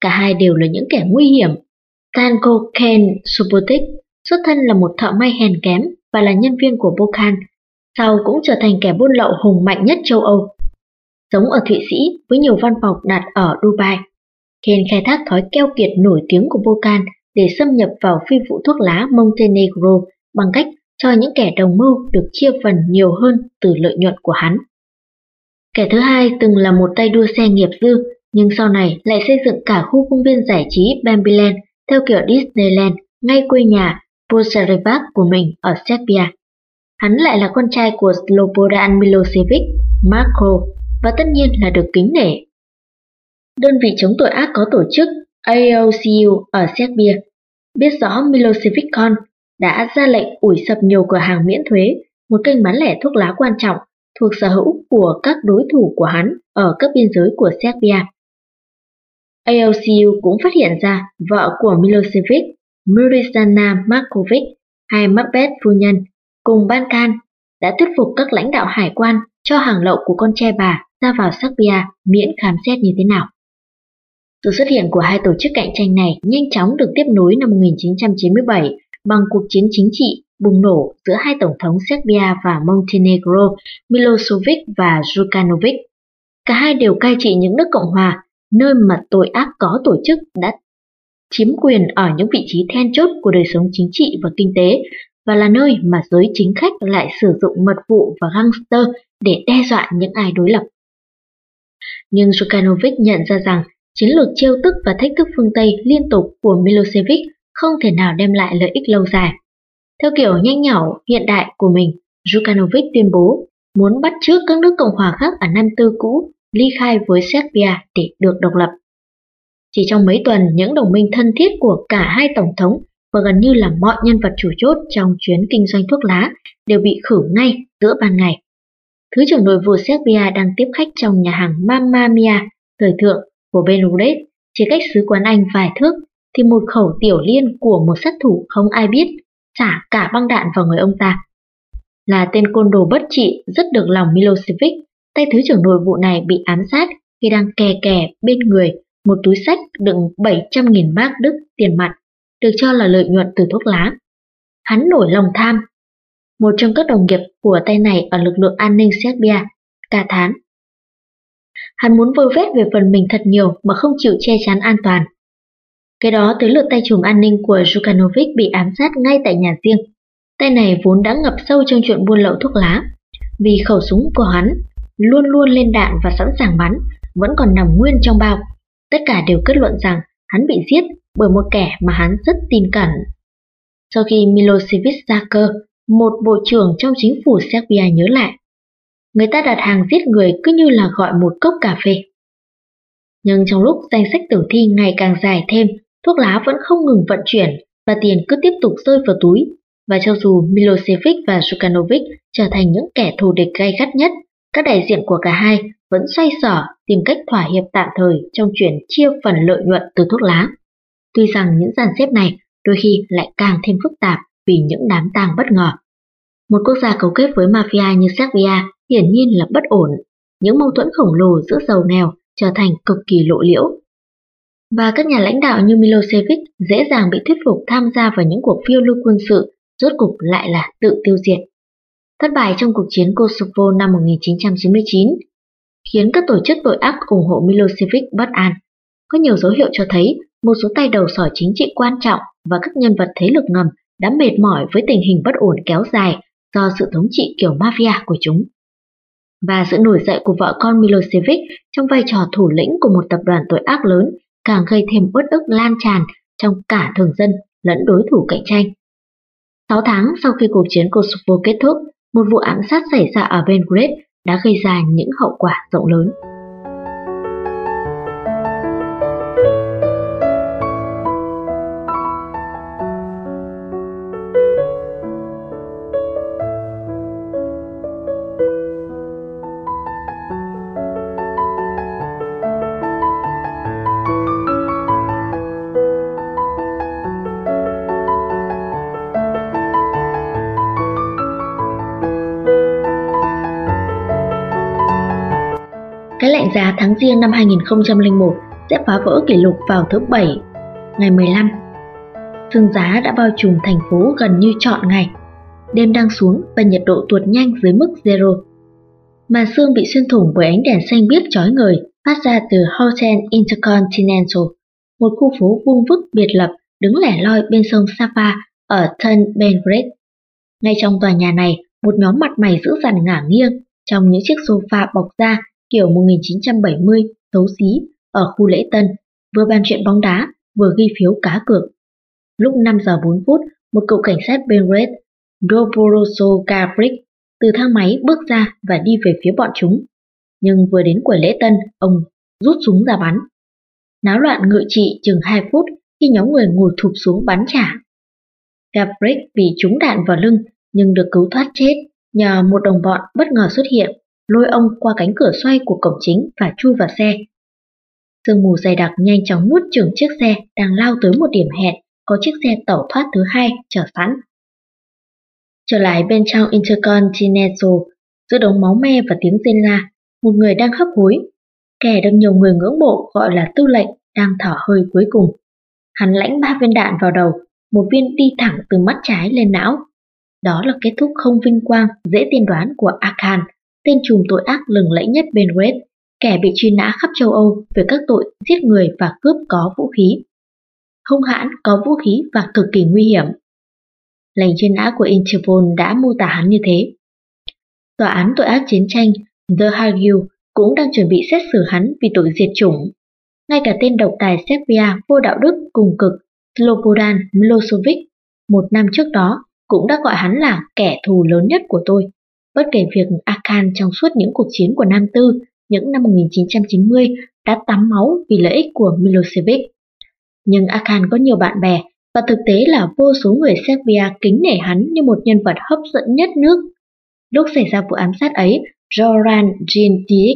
Cả hai đều là những kẻ nguy hiểm. Tanko Ken Subotic xuất thân là một thợ may hèn kém và là nhân viên của Volkan, sau cũng trở thành kẻ buôn lậu hùng mạnh nhất châu Âu. Sống ở Thụy Sĩ với nhiều văn phòng đặt ở Dubai, Ken khai thác thói keo kiệt nổi tiếng của Volkan để xâm nhập vào phi vụ thuốc lá Montenegro bằng cách cho những kẻ đồng mưu được chia phần nhiều hơn từ lợi nhuận của hắn. Kẻ thứ hai từng là một tay đua xe nghiệp dư, nhưng sau này lại xây dựng cả khu công viên giải trí Bambiland theo kiểu Disneyland ngay quê nhà Posarevac của mình ở Serbia. Hắn lại là con trai của Slobodan Milosevic, Marko, và tất nhiên là được kính nể. Đơn vị chống tội ác có tổ chức AOCU ở Serbia biết rõ Milosevic con đã ra lệnh ủi sập nhiều cửa hàng miễn thuế, một kênh bán lẻ thuốc lá quan trọng thuộc sở hữu của các đối thủ của hắn ở các biên giới của Serbia. AOCU cũng phát hiện ra vợ của Milosevic, Mirisana Markovic hay Macbeth phu nhân cùng ban can đã thuyết phục các lãnh đạo hải quan cho hàng lậu của con trai bà ra vào Serbia miễn khám xét như thế nào. Sự xuất hiện của hai tổ chức cạnh tranh này nhanh chóng được tiếp nối năm 1997 bằng cuộc chiến chính trị bùng nổ giữa hai tổng thống Serbia và Montenegro, Milosevic và Djukanovic. Cả hai đều cai trị những nước Cộng hòa, nơi mà tội ác có tổ chức đã chiếm quyền ở những vị trí then chốt của đời sống chính trị và kinh tế và là nơi mà giới chính khách lại sử dụng mật vụ và gangster để đe dọa những ai đối lập. Nhưng Djukanovic nhận ra rằng chiến lược trêu tức và thách thức phương Tây liên tục của Milosevic không thể nào đem lại lợi ích lâu dài. Theo kiểu nhanh nhảu hiện đại của mình, Djukanovic tuyên bố muốn bắt trước các nước Cộng hòa khác ở Nam Tư cũ ly khai với Serbia để được độc lập. Chỉ trong mấy tuần, những đồng minh thân thiết của cả hai tổng thống và gần như là mọi nhân vật chủ chốt trong chuyến kinh doanh thuốc lá đều bị khử ngay giữa ban ngày. Thứ trưởng nội vụ Serbia đang tiếp khách trong nhà hàng Mamma Mia thời thượng của Belgrade chỉ cách sứ quán Anh vài thước thì một khẩu tiểu liên của một sát thủ không ai biết xả cả băng đạn vào người ông ta. Là tên côn đồ bất trị rất được lòng Milosevic, tay thứ trưởng nội vụ này bị ám sát khi đang kè kè bên người một túi sách đựng 700.000 mark Đức tiền mặt, được cho là lợi nhuận từ thuốc lá. Hắn nổi lòng tham. Một trong các đồng nghiệp của tay này ở lực lượng an ninh Serbia, ca thán. Hắn muốn vơ vét về phần mình thật nhiều mà không chịu che chắn an toàn. Cái đó tới lượt tay trùm an ninh của Jukanovic bị ám sát ngay tại nhà riêng. Tay này vốn đã ngập sâu trong chuyện buôn lậu thuốc lá. Vì khẩu súng của hắn luôn luôn lên đạn và sẵn sàng bắn, vẫn còn nằm nguyên trong bao. Tất cả đều kết luận rằng hắn bị giết bởi một kẻ mà hắn rất tin cẩn. Sau khi Milosevic ra cơ, một bộ trưởng trong chính phủ Serbia nhớ lại. Người ta đặt hàng giết người cứ như là gọi một cốc cà phê. Nhưng trong lúc danh sách tử thi ngày càng dài thêm, thuốc lá vẫn không ngừng vận chuyển và tiền cứ tiếp tục rơi vào túi. Và cho dù Milosevic và Sukanovic trở thành những kẻ thù địch gay gắt nhất, các đại diện của cả hai vẫn xoay sở tìm cách thỏa hiệp tạm thời trong chuyện chia phần lợi nhuận từ thuốc lá. Tuy rằng những dàn xếp này đôi khi lại càng thêm phức tạp vì những đám tang bất ngờ. Một quốc gia cấu kết với mafia như Serbia hiển nhiên là bất ổn. Những mâu thuẫn khổng lồ giữa giàu nghèo trở thành cực kỳ lộ liễu. Và các nhà lãnh đạo như Milosevic dễ dàng bị thuyết phục tham gia vào những cuộc phiêu lưu quân sự, rốt cục lại là tự tiêu diệt. Thất bại trong cuộc chiến Kosovo năm 1999 khiến các tổ chức tội ác ủng hộ Milosevic bất an. Có nhiều dấu hiệu cho thấy một số tay đầu sỏi chính trị quan trọng và các nhân vật thế lực ngầm đã mệt mỏi với tình hình bất ổn kéo dài do sự thống trị kiểu mafia của chúng. Và sự nổi dậy của vợ con Milosevic trong vai trò thủ lĩnh của một tập đoàn tội ác lớn càng gây thêm uất ức lan tràn trong cả thường dân lẫn đối thủ cạnh tranh. 6 tháng sau khi cuộc chiến Kosovo kết thúc, một vụ ám sát xảy ra ở Belgrade đã gây ra những hậu quả rộng lớn. Giá tháng riêng năm 2001 sẽ phá vỡ kỷ lục vào thứ Bảy, ngày 15. Sương giá đã bao trùm thành phố gần như trọn ngày. Đêm đang xuống và nhiệt độ tuột nhanh dưới mức zero. Màn sương bị xuyên thủng bởi ánh đèn xanh biếc chói người phát ra từ Hotel Intercontinental, một khu phố vuông vức biệt lập đứng lẻ loi bên sông Sapa ở Tân Belgrade. Ngay trong tòa nhà này, một nhóm mặt mày dữ dằn ngả nghiêng trong những chiếc sofa bọc da kiểu 1970 xấu xí ở khu lễ tân, vừa bàn chuyện bóng đá, vừa ghi phiếu cá cược. Lúc 5 giờ 4 phút, một cậu cảnh sát Belgrade, Doboroso Gabrick, từ thang máy bước ra và đi về phía bọn chúng. Nhưng vừa đến quầy lễ tân, ông rút súng ra bắn. Náo loạn ngự trị chừng 2 phút khi nhóm người ngồi thụp xuống bắn trả. Gabrick bị trúng đạn vào lưng nhưng được cứu thoát chết nhờ một đồng bọn bất ngờ xuất hiện lôi ông qua cánh cửa xoay của cổng chính và chui vào xe. Sương mù dày đặc nhanh chóng nuốt chửng chiếc xe đang lao tới một điểm hẹn, có chiếc xe tẩu thoát thứ hai chờ sẵn. Trở lại bên trong Intercontinental, giữa đống máu me và tiếng rên la, một người đang hấp hối. Kẻ được nhiều người ngưỡng mộ gọi là tư lệnh đang thở hơi cuối cùng. Hắn lãnh ba viên đạn vào đầu, một viên đi thẳng từ mắt trái lên não. Đó là kết thúc không vinh quang dễ tiên đoán của Akan, tên trùm tội ác lừng lẫy nhất bên Red, kẻ bị truy nã khắp châu Âu về các tội giết người và cướp có vũ khí. Hung hãn, có vũ khí và cực kỳ nguy hiểm. Lệnh truy nã của Interpol đã mô tả hắn như thế. Tòa án tội ác chiến tranh The Hague cũng đang chuẩn bị xét xử hắn vì tội diệt chủng. Ngay cả tên độc tài Serbia vô đạo đức cùng cực Slobodan Milosevic một năm trước đó cũng đã gọi hắn là kẻ thù lớn nhất của tôi. Bất kể việc Akan trong suốt những cuộc chiến của Nam Tư những năm 1990 đã tắm máu vì lợi ích của Milosevic. Nhưng Akan có nhiều bạn bè và thực tế là vô số người Serbia kính nể hắn như một nhân vật hấp dẫn nhất nước. Lúc xảy ra vụ ám sát ấy, Joran Djindjic,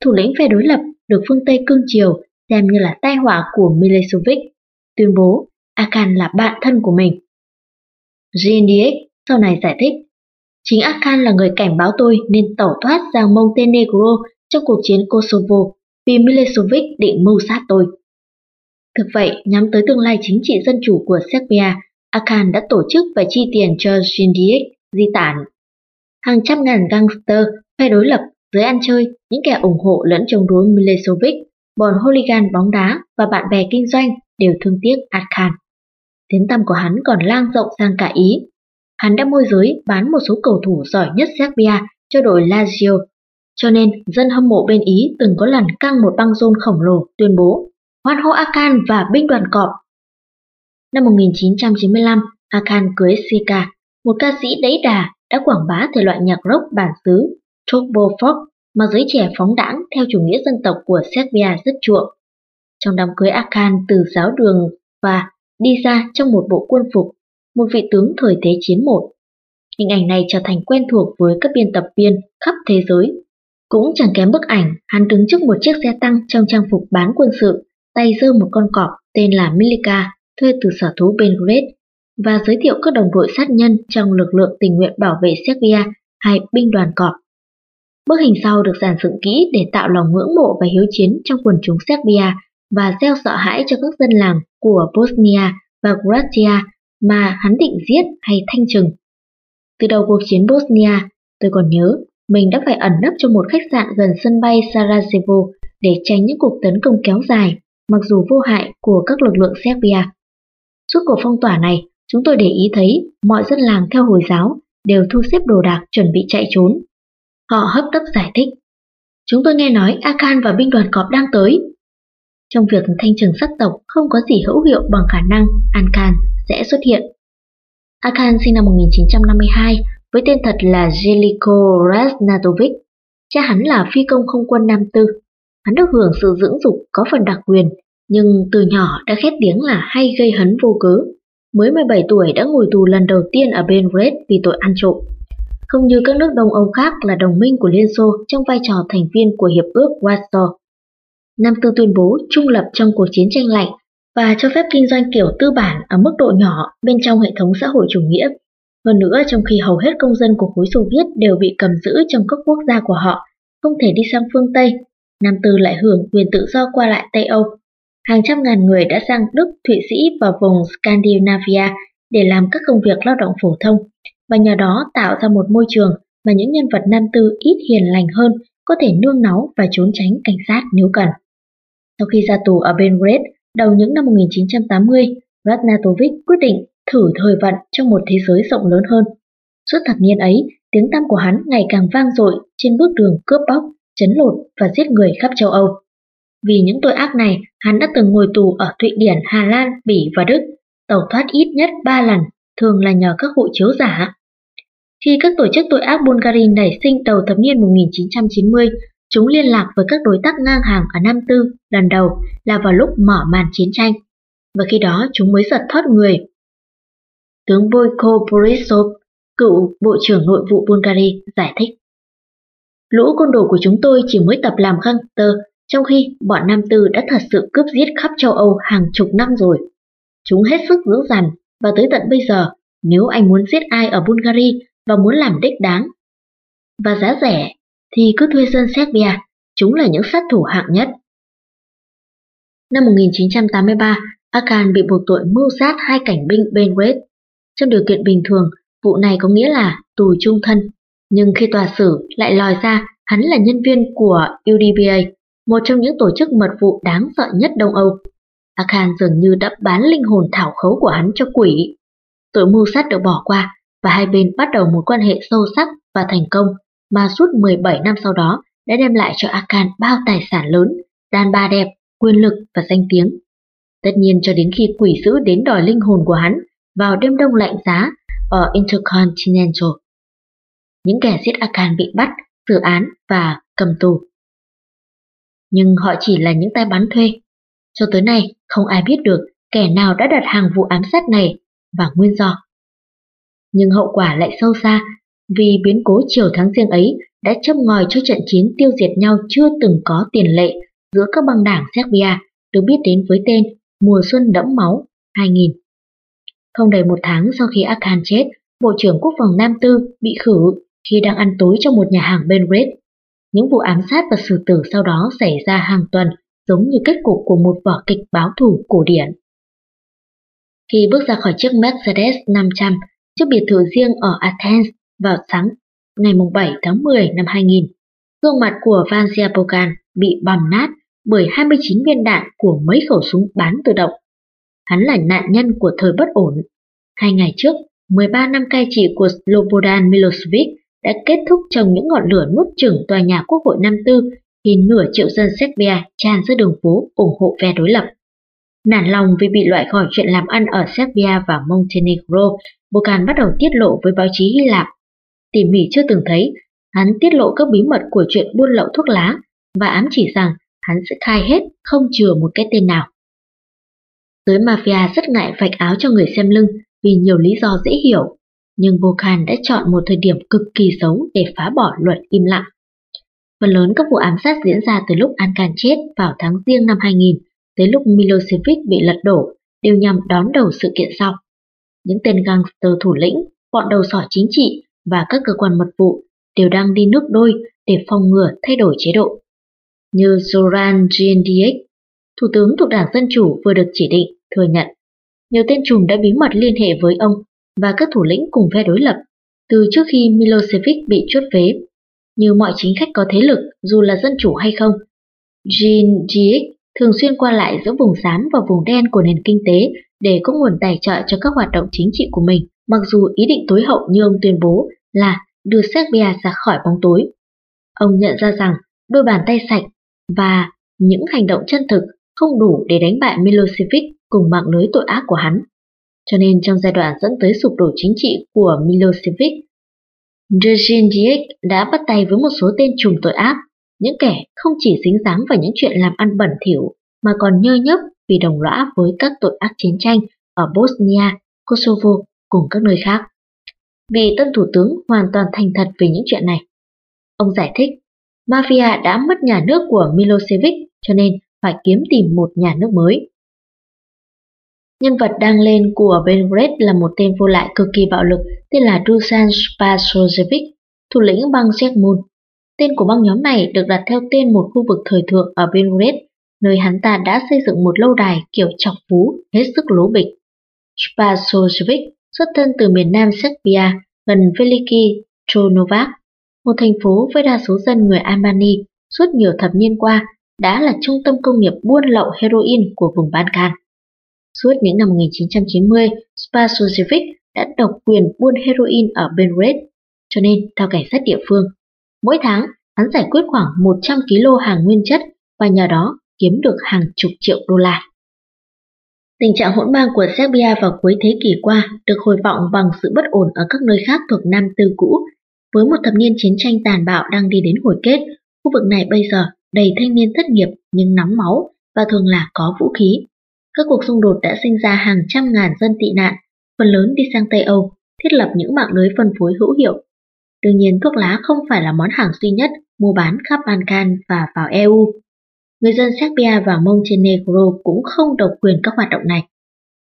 thủ lĩnh phe đối lập được phương Tây cương chiều xem như là tai họa của Milosevic, tuyên bố Akan là bạn thân của mình. Djindjic sau này giải thích Chính Akan là người cảnh báo tôi nên tẩu thoát sang Montenegro trong cuộc chiến Kosovo vì Milosevic định mưu sát tôi. Thực vậy, nhắm tới tương lai chính trị dân chủ của Serbia, Akan đã tổ chức và chi tiền cho Djindjic di tản. Hàng trăm ngàn gangster, phe đối lập, giới ăn chơi, những kẻ ủng hộ lẫn chống đối Milosevic, bọn hooligan bóng đá và bạn bè kinh doanh đều thương tiếc Akan. Tiếng tăm của hắn còn lan rộng sang cả Ý hắn đã môi giới bán một số cầu thủ giỏi nhất Serbia cho đội Lazio. cho nên dân hâm mộ bên Ý từng có lần căng một băng rôn khổng lồ tuyên bố hoan hô Akan và binh đoàn cọp. Năm 1995, Akan cưới Sika, một ca sĩ đẫy đà đã quảng bá thể loại nhạc rock bản xứ Turbo Folk mà giới trẻ phóng đãng theo chủ nghĩa dân tộc của Serbia rất chuộng. Trong đám cưới Akan từ giáo đường và đi ra trong một bộ quân phục, một vị tướng thời thế chiến một. Hình ảnh này trở thành quen thuộc với các biên tập viên khắp thế giới. Cũng chẳng kém bức ảnh, hắn đứng trước một chiếc xe tăng trong trang phục bán quân sự, tay giơ một con cọp tên là Milika, thuê từ sở thú Belgrade, và giới thiệu các đồng đội sát nhân trong lực lượng tình nguyện bảo vệ Serbia hay binh đoàn cọp. Bức hình sau được giản dựng kỹ để tạo lòng ngưỡng mộ và hiếu chiến trong quần chúng Serbia và gieo sợ hãi cho các dân làng của Bosnia và Croatia mà hắn định giết hay thanh trừng. Từ đầu cuộc chiến Bosnia, tôi còn nhớ mình đã phải ẩn nấp trong một khách sạn gần sân bay Sarajevo để tránh những cuộc tấn công kéo dài, mặc dù vô hại của các lực lượng Serbia. Suốt cuộc phong tỏa này, chúng tôi để ý thấy mọi dân làng theo Hồi giáo đều thu xếp đồ đạc chuẩn bị chạy trốn. Họ hấp tấp giải thích. Chúng tôi nghe nói Akan và binh đoàn cọp đang tới. Trong việc thanh trừng sắc tộc không có gì hữu hiệu bằng khả năng Ankan sẽ xuất hiện. Akan sinh năm 1952 với tên thật là Jeliko Raznatovic. Cha hắn là phi công không quân Nam Tư. Hắn được hưởng sự dưỡng dục có phần đặc quyền, nhưng từ nhỏ đã khét tiếng là hay gây hấn vô cớ. Mới 17 tuổi đã ngồi tù lần đầu tiên ở Belgrade vì tội ăn trộm. Không như các nước Đông Âu khác là đồng minh của Liên Xô trong vai trò thành viên của Hiệp ước Warsaw. Nam Tư tuyên bố trung lập trong cuộc chiến tranh lạnh và cho phép kinh doanh kiểu tư bản ở mức độ nhỏ bên trong hệ thống xã hội chủ nghĩa. Hơn nữa, trong khi hầu hết công dân của khối Xô Viết đều bị cầm giữ trong các quốc gia của họ, không thể đi sang phương Tây, Nam Tư lại hưởng quyền tự do qua lại Tây Âu. Hàng trăm ngàn người đã sang Đức, Thụy Sĩ và vùng Scandinavia để làm các công việc lao động phổ thông, và nhờ đó tạo ra một môi trường mà những nhân vật Nam Tư ít hiền lành hơn có thể nương náu và trốn tránh cảnh sát nếu cần. Sau khi ra tù ở Belgrade, đầu những năm 1980, Ratnatovic quyết định thử thời vận trong một thế giới rộng lớn hơn. Suốt thập niên ấy, tiếng tăm của hắn ngày càng vang dội trên bước đường cướp bóc, chấn lột và giết người khắp châu Âu. Vì những tội ác này, hắn đã từng ngồi tù ở Thụy Điển, Hà Lan, Bỉ và Đức, tẩu thoát ít nhất 3 lần, thường là nhờ các hộ chiếu giả. Khi các tổ chức tội ác Bulgaria nảy sinh đầu thập niên 1990, Chúng liên lạc với các đối tác ngang hàng ở Nam Tư lần đầu là vào lúc mở màn chiến tranh, và khi đó chúng mới giật thoát người. Tướng Boyko Borisov, cựu Bộ trưởng Nội vụ Bulgaria, giải thích. Lũ côn đồ của chúng tôi chỉ mới tập làm gangster, trong khi bọn Nam Tư đã thật sự cướp giết khắp châu Âu hàng chục năm rồi. Chúng hết sức dữ dằn, và tới tận bây giờ, nếu anh muốn giết ai ở Bulgaria và muốn làm đích đáng, và giá rẻ thì cứ thuê dân Serbia, chúng là những sát thủ hạng nhất. Năm 1983, Akan bị buộc tội mưu sát hai cảnh binh Belgrade. Trong điều kiện bình thường, vụ này có nghĩa là tù trung thân, nhưng khi tòa xử lại lòi ra hắn là nhân viên của UDBA, một trong những tổ chức mật vụ đáng sợ nhất Đông Âu. Akan dường như đã bán linh hồn thảo khấu của hắn cho quỷ. Tội mưu sát được bỏ qua và hai bên bắt đầu mối quan hệ sâu sắc và thành công mà suốt 17 năm sau đó đã đem lại cho Akan bao tài sản lớn, đàn bà đẹp, quyền lực và danh tiếng. Tất nhiên cho đến khi quỷ dữ đến đòi linh hồn của hắn vào đêm đông lạnh giá ở Intercontinental. Những kẻ giết Akan bị bắt, xử án và cầm tù. Nhưng họ chỉ là những tay bắn thuê. Cho tới nay, không ai biết được kẻ nào đã đặt hàng vụ ám sát này và nguyên do. Nhưng hậu quả lại sâu xa vì biến cố chiều tháng riêng ấy đã châm ngòi cho trận chiến tiêu diệt nhau chưa từng có tiền lệ giữa các băng đảng Serbia được biết đến với tên Mùa Xuân Đẫm Máu 2000. Không đầy một tháng sau khi Akhan chết, Bộ trưởng Quốc phòng Nam Tư bị khử khi đang ăn tối trong một nhà hàng Belgrade. Những vụ ám sát và xử tử sau đó xảy ra hàng tuần, giống như kết cục của một vở kịch báo thủ cổ điển. Khi bước ra khỏi chiếc Mercedes 500, chiếc biệt thự riêng ở Athens vào sáng ngày 7 tháng 10 năm 2000. Gương mặt của Van Ziapokan bị bầm nát bởi 29 viên đạn của mấy khẩu súng bán tự động. Hắn là nạn nhân của thời bất ổn. Hai ngày trước, 13 năm cai trị của Slobodan Milosevic đã kết thúc trong những ngọn lửa nuốt chửng tòa nhà quốc hội năm tư khi nửa triệu dân Serbia tràn ra đường phố ủng hộ phe đối lập. Nản lòng vì bị loại khỏi chuyện làm ăn ở Serbia và Montenegro, Bocan bắt đầu tiết lộ với báo chí Hy Lạp. Tỉ mỉ chưa từng thấy, hắn tiết lộ các bí mật của chuyện buôn lậu thuốc lá và ám chỉ rằng hắn sẽ khai hết không chừa một cái tên nào. Giới mafia rất ngại vạch áo cho người xem lưng vì nhiều lý do dễ hiểu, nhưng Bocan đã chọn một thời điểm cực kỳ xấu để phá bỏ luật im lặng. Phần lớn các vụ ám sát diễn ra từ lúc Ankan chết vào tháng riêng năm 2000 tới lúc Milosevic bị lật đổ đều nhằm đón đầu sự kiện sau. Những tên gangster thủ lĩnh, bọn đầu sỏ chính trị và các cơ quan mật vụ đều đang đi nước đôi để phòng ngừa thay đổi chế độ. Như Zoran Djindjic, thủ tướng thuộc Đảng Dân Chủ vừa được chỉ định, thừa nhận. Nhiều tên trùm đã bí mật liên hệ với ông và các thủ lĩnh cùng phe đối lập từ trước khi Milosevic bị chốt vế. Như mọi chính khách có thế lực dù là dân chủ hay không, Djindjic thường xuyên qua lại giữa vùng xám và vùng đen của nền kinh tế để có nguồn tài trợ cho các hoạt động chính trị của mình, mặc dù ý định tối hậu như ông tuyên bố là đưa Serbia ra khỏi bóng tối. Ông nhận ra rằng đôi bàn tay sạch và những hành động chân thực không đủ để đánh bại Milosevic cùng mạng lưới tội ác của hắn. Cho nên trong giai đoạn dẫn tới sụp đổ chính trị của Milosevic, Djindjic đã bắt tay với một số tên trùm tội ác những kẻ không chỉ dính dáng vào những chuyện làm ăn bẩn thỉu mà còn nhơ nhấp vì đồng lõa với các tội ác chiến tranh ở Bosnia, Kosovo cùng các nơi khác. Vì tân thủ tướng hoàn toàn thành thật về những chuyện này. Ông giải thích, mafia đã mất nhà nước của Milosevic cho nên phải kiếm tìm một nhà nước mới. Nhân vật đang lên của Belgrade là một tên vô lại cực kỳ bạo lực tên là Dusan Spasojevic, thủ lĩnh bang Segmun. Tên của băng nhóm này được đặt theo tên một khu vực thời thượng ở Belgrade, nơi hắn ta đã xây dựng một lâu đài kiểu chọc phú hết sức lố bịch. Spasojevic xuất thân từ miền nam Serbia gần Veliki Trnovac, một thành phố với đa số dân người Albany suốt nhiều thập niên qua đã là trung tâm công nghiệp buôn lậu heroin của vùng Balkan. Suốt những năm 1990, Spasojevic đã độc quyền buôn heroin ở Belgrade, cho nên theo cảnh sát địa phương, Mỗi tháng, hắn giải quyết khoảng 100 kg hàng nguyên chất và nhờ đó kiếm được hàng chục triệu đô la. Tình trạng hỗn mang của Serbia vào cuối thế kỷ qua được hồi vọng bằng sự bất ổn ở các nơi khác thuộc Nam Tư cũ. Với một thập niên chiến tranh tàn bạo đang đi đến hồi kết, khu vực này bây giờ đầy thanh niên thất nghiệp nhưng nóng máu và thường là có vũ khí. Các cuộc xung đột đã sinh ra hàng trăm ngàn dân tị nạn, phần lớn đi sang Tây Âu, thiết lập những mạng lưới phân phối hữu hiệu Đương nhiên thuốc lá không phải là món hàng duy nhất mua bán khắp Balkan và vào EU. Người dân Serbia và Montenegro cũng không độc quyền các hoạt động này.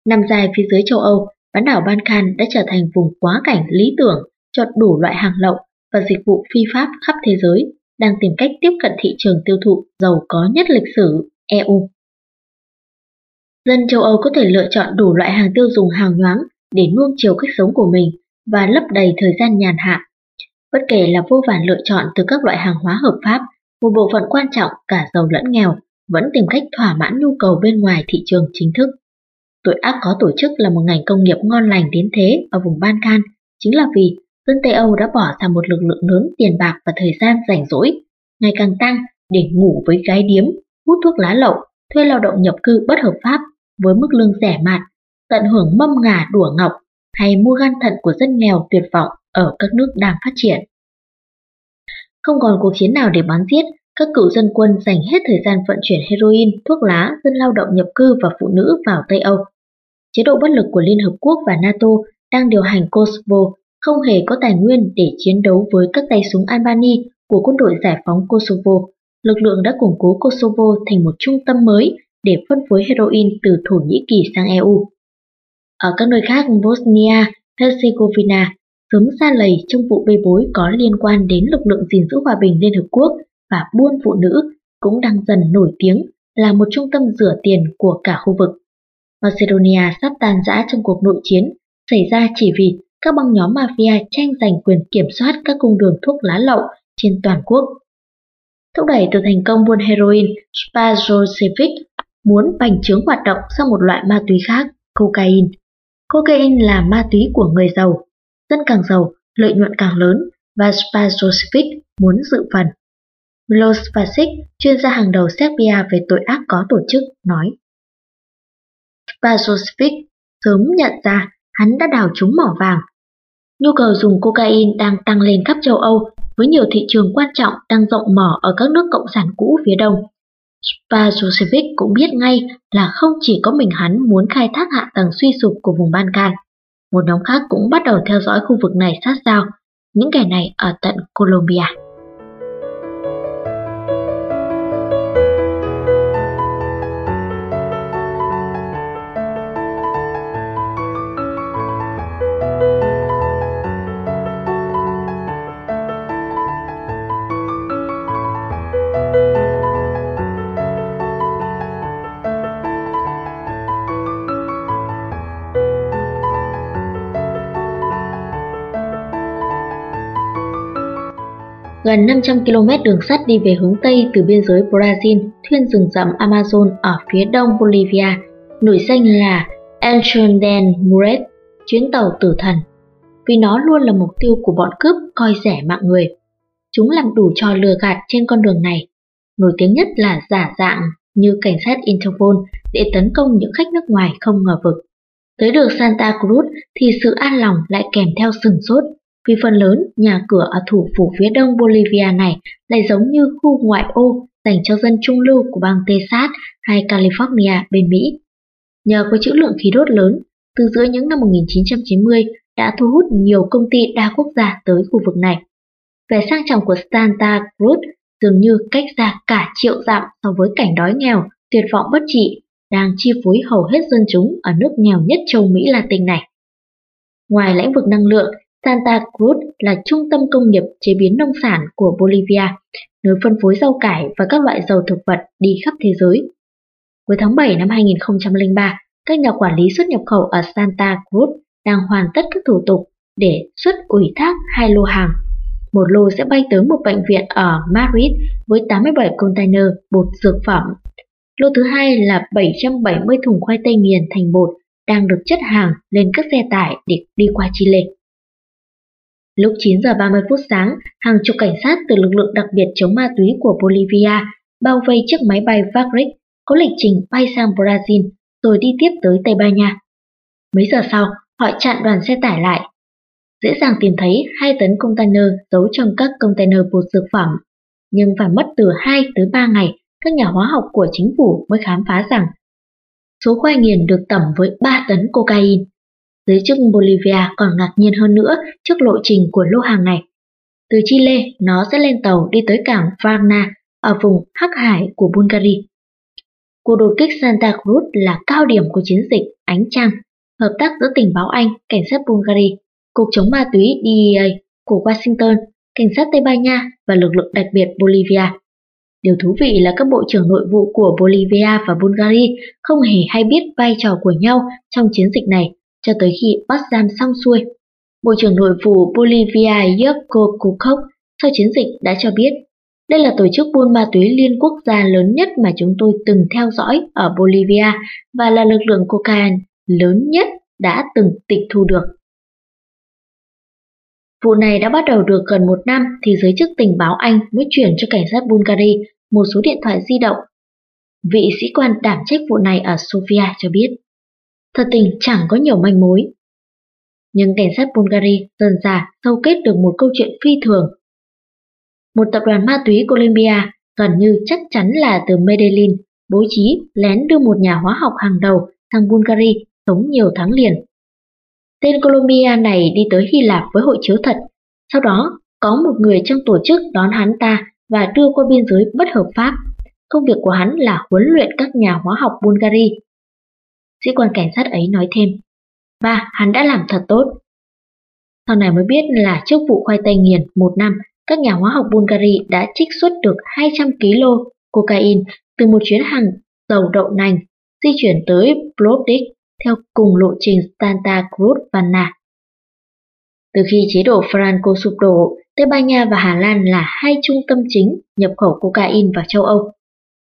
Nằm dài phía dưới châu Âu, bán đảo Balkan đã trở thành vùng quá cảnh lý tưởng cho đủ loại hàng lậu và dịch vụ phi pháp khắp thế giới đang tìm cách tiếp cận thị trường tiêu thụ giàu có nhất lịch sử EU. Dân châu Âu có thể lựa chọn đủ loại hàng tiêu dùng hào nhoáng để nuông chiều cách sống của mình và lấp đầy thời gian nhàn hạ Bất kể là vô vàn lựa chọn từ các loại hàng hóa hợp pháp, một bộ phận quan trọng cả giàu lẫn nghèo vẫn tìm cách thỏa mãn nhu cầu bên ngoài thị trường chính thức. Tội ác có tổ chức là một ngành công nghiệp ngon lành đến thế ở vùng Balkan chính là vì dân Tây Âu đã bỏ ra một lực lượng lớn tiền bạc và thời gian rảnh rỗi, ngày càng tăng để ngủ với gái điếm, hút thuốc lá lậu, thuê lao động nhập cư bất hợp pháp với mức lương rẻ mạt, tận hưởng mâm ngà đùa ngọc hay mua gan thận của dân nghèo tuyệt vọng ở các nước đang phát triển. Không còn cuộc chiến nào để bắn giết, các cựu dân quân dành hết thời gian vận chuyển heroin, thuốc lá, dân lao động nhập cư và phụ nữ vào Tây Âu. Chế độ bất lực của Liên Hợp Quốc và NATO đang điều hành Kosovo không hề có tài nguyên để chiến đấu với các tay súng Albany của quân đội giải phóng Kosovo. Lực lượng đã củng cố Kosovo thành một trung tâm mới để phân phối heroin từ Thổ Nhĩ Kỳ sang EU. Ở các nơi khác Bosnia, Herzegovina, sớm xa lầy trong vụ bê bối có liên quan đến lực lượng gìn giữ hòa bình Liên Hợp Quốc và buôn phụ nữ cũng đang dần nổi tiếng là một trung tâm rửa tiền của cả khu vực. Macedonia sắp tan rã trong cuộc nội chiến xảy ra chỉ vì các băng nhóm mafia tranh giành quyền kiểm soát các cung đường thuốc lá lậu trên toàn quốc. Thúc đẩy từ thành công buôn heroin, Spazosevic muốn bành trướng hoạt động sang một loại ma túy khác, cocaine. Cocaine là ma túy của người giàu, dân càng giàu, lợi nhuận càng lớn và Spasovic muốn dự phần. Milosevic, chuyên gia hàng đầu Serbia về tội ác có tổ chức, nói Spasovic sớm nhận ra hắn đã đào trúng mỏ vàng. Nhu cầu dùng cocaine đang tăng lên khắp châu Âu với nhiều thị trường quan trọng đang rộng mở ở các nước cộng sản cũ phía đông. Spasovic cũng biết ngay là không chỉ có mình hắn muốn khai thác hạ tầng suy sụp của vùng Balkan. Một nhóm khác cũng bắt đầu theo dõi khu vực này sát sao, những kẻ này ở tận Colombia. Gần 500 km đường sắt đi về hướng Tây từ biên giới Brazil, thuyên rừng rậm Amazon ở phía đông Bolivia, nổi danh là Anchonden Muret, chuyến tàu tử thần, vì nó luôn là mục tiêu của bọn cướp coi rẻ mạng người. Chúng làm đủ trò lừa gạt trên con đường này, nổi tiếng nhất là giả dạng như cảnh sát Interpol để tấn công những khách nước ngoài không ngờ vực. Tới được Santa Cruz thì sự an lòng lại kèm theo sừng sốt vì phần lớn nhà cửa ở thủ phủ phía đông Bolivia này lại giống như khu ngoại ô dành cho dân trung lưu của bang Texas hay California bên Mỹ. Nhờ có trữ lượng khí đốt lớn, từ giữa những năm 1990 đã thu hút nhiều công ty đa quốc gia tới khu vực này. Vẻ sang trọng của Santa Cruz dường như cách xa cả triệu dặm so với cảnh đói nghèo, tuyệt vọng bất trị đang chi phối hầu hết dân chúng ở nước nghèo nhất châu Mỹ Latin này. Ngoài lĩnh vực năng lượng, Santa Cruz là trung tâm công nghiệp chế biến nông sản của Bolivia, nơi phân phối rau cải và các loại dầu thực vật đi khắp thế giới. Cuối tháng 7 năm 2003, các nhà quản lý xuất nhập khẩu ở Santa Cruz đang hoàn tất các thủ tục để xuất ủy thác hai lô hàng. Một lô sẽ bay tới một bệnh viện ở Madrid với 87 container bột dược phẩm. Lô thứ hai là 770 thùng khoai tây nghiền thành bột đang được chất hàng lên các xe tải để đi qua Chile. Lúc 9 giờ 30 phút sáng, hàng chục cảnh sát từ lực lượng đặc biệt chống ma túy của Bolivia bao vây chiếc máy bay Vagric có lịch trình bay sang Brazil rồi đi tiếp tới Tây Ban Nha. Mấy giờ sau, họ chặn đoàn xe tải lại. Dễ dàng tìm thấy hai tấn container giấu trong các container bột dược phẩm, nhưng phải mất từ 2 tới 3 ngày các nhà hóa học của chính phủ mới khám phá rằng số khoai nghiền được tẩm với 3 tấn cocaine. Giới chức Bolivia còn ngạc nhiên hơn nữa trước lộ trình của lô hàng này. Từ Chile, nó sẽ lên tàu đi tới cảng Varna ở vùng Hắc Hải của Bulgaria. Cuộc đột kích Santa Cruz là cao điểm của chiến dịch Ánh Trăng, hợp tác giữa tình báo Anh, cảnh sát Bulgaria, Cục chống ma túy DEA của Washington, cảnh sát Tây Ban Nha và lực lượng đặc biệt Bolivia. Điều thú vị là các bộ trưởng nội vụ của Bolivia và Bulgaria không hề hay biết vai trò của nhau trong chiến dịch này cho tới khi bắt giam xong xuôi. Bộ trưởng nội vụ Bolivia Yerko Kukok sau chiến dịch đã cho biết, đây là tổ chức buôn ma túy liên quốc gia lớn nhất mà chúng tôi từng theo dõi ở Bolivia và là lực lượng cocaine lớn nhất đã từng tịch thu được. Vụ này đã bắt đầu được gần một năm thì giới chức tình báo Anh mới chuyển cho cảnh sát Bulgaria một số điện thoại di động. Vị sĩ quan đảm trách vụ này ở Sofia cho biết. Thật tình chẳng có nhiều manh mối. Nhưng cảnh sát Bulgaria dần dà sâu kết được một câu chuyện phi thường. Một tập đoàn ma túy Colombia gần như chắc chắn là từ Medellin bố trí lén đưa một nhà hóa học hàng đầu sang Bulgaria sống nhiều tháng liền. Tên Colombia này đi tới Hy Lạp với hội chiếu thật, sau đó có một người trong tổ chức đón hắn ta và đưa qua biên giới bất hợp pháp. Công việc của hắn là huấn luyện các nhà hóa học Bulgaria Sĩ quan cảnh sát ấy nói thêm. Ba, hắn đã làm thật tốt. Sau này mới biết là trước vụ khoai tây nghiền một năm, các nhà hóa học Bulgaria đã trích xuất được 200 kg cocaine từ một chuyến hàng dầu đậu nành di chuyển tới Plovdiv theo cùng lộ trình Santa Cruz Vanna. Từ khi chế độ Franco sụp đổ, Tây Ban Nha và Hà Lan là hai trung tâm chính nhập khẩu cocaine vào châu Âu.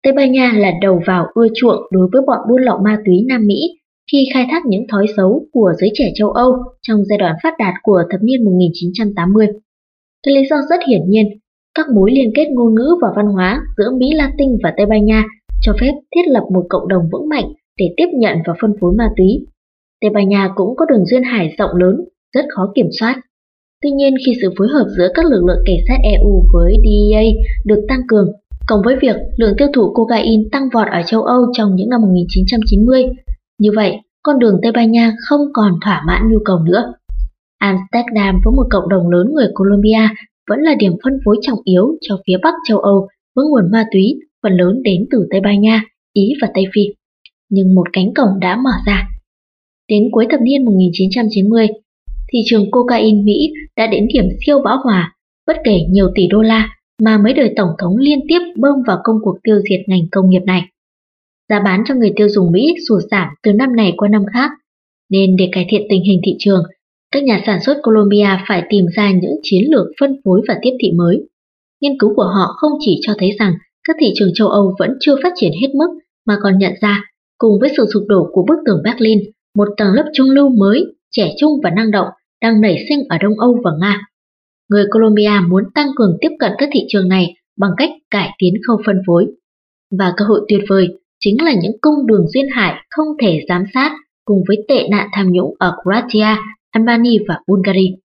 Tây Ban Nha là đầu vào ưa chuộng đối với bọn buôn lậu ma túy Nam Mỹ khi khai thác những thói xấu của giới trẻ châu Âu trong giai đoạn phát đạt của thập niên 1980. Cái lý do rất hiển nhiên, các mối liên kết ngôn ngữ và văn hóa giữa Mỹ Latin và Tây Ban Nha cho phép thiết lập một cộng đồng vững mạnh để tiếp nhận và phân phối ma túy. Tây Ban Nha cũng có đường duyên hải rộng lớn, rất khó kiểm soát. Tuy nhiên khi sự phối hợp giữa các lực lượng cảnh sát EU với DEA được tăng cường, cộng với việc lượng tiêu thụ cocaine tăng vọt ở châu Âu trong những năm 1990, như vậy con đường Tây Ban Nha không còn thỏa mãn nhu cầu nữa. Amsterdam với một cộng đồng lớn người Colombia vẫn là điểm phân phối trọng yếu cho phía Bắc châu Âu với nguồn ma túy phần lớn đến từ Tây Ban Nha, Ý và Tây Phi. Nhưng một cánh cổng đã mở ra. Đến cuối thập niên 1990, thị trường cocaine Mỹ đã đến điểm siêu bão hòa, bất kể nhiều tỷ đô la mà mấy đời tổng thống liên tiếp bơm vào công cuộc tiêu diệt ngành công nghiệp này. Giá bán cho người tiêu dùng Mỹ sụt giảm từ năm này qua năm khác, nên để cải thiện tình hình thị trường, các nhà sản xuất Colombia phải tìm ra những chiến lược phân phối và tiếp thị mới. Nghiên cứu của họ không chỉ cho thấy rằng các thị trường châu Âu vẫn chưa phát triển hết mức mà còn nhận ra, cùng với sự sụp đổ của bức tường Berlin, một tầng lớp trung lưu mới, trẻ trung và năng động đang nảy sinh ở Đông Âu và Nga. Người Colombia muốn tăng cường tiếp cận các thị trường này bằng cách cải tiến khâu phân phối. Và cơ hội tuyệt vời chính là những cung đường duyên hải không thể giám sát cùng với tệ nạn tham nhũng ở Croatia, Albania và Bulgaria.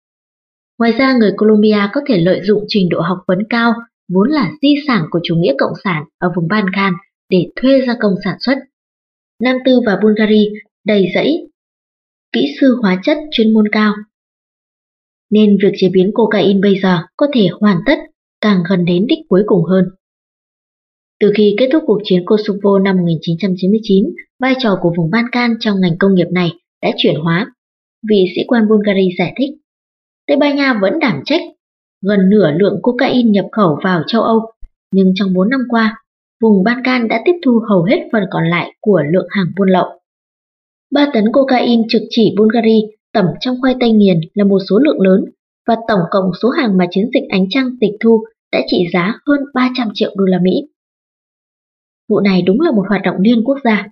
Ngoài ra, người Colombia có thể lợi dụng trình độ học vấn cao, vốn là di sản của chủ nghĩa cộng sản ở vùng Balkan để thuê gia công sản xuất. Nam Tư và Bulgaria đầy rẫy kỹ sư hóa chất chuyên môn cao. Nên việc chế biến cocaine bây giờ có thể hoàn tất càng gần đến đích cuối cùng hơn. Từ khi kết thúc cuộc chiến Kosovo năm 1999, vai trò của vùng Balkan trong ngành công nghiệp này đã chuyển hóa. Vị sĩ quan Bulgaria giải thích, Tây Ban Nha vẫn đảm trách gần nửa lượng cocaine nhập khẩu vào châu Âu, nhưng trong 4 năm qua, vùng Balkan đã tiếp thu hầu hết phần còn lại của lượng hàng buôn lậu. 3 tấn cocaine trực chỉ Bulgaria tẩm trong khoai tây nghiền là một số lượng lớn và tổng cộng số hàng mà chiến dịch ánh trăng tịch thu đã trị giá hơn 300 triệu đô la Mỹ. Vụ này đúng là một hoạt động liên quốc gia.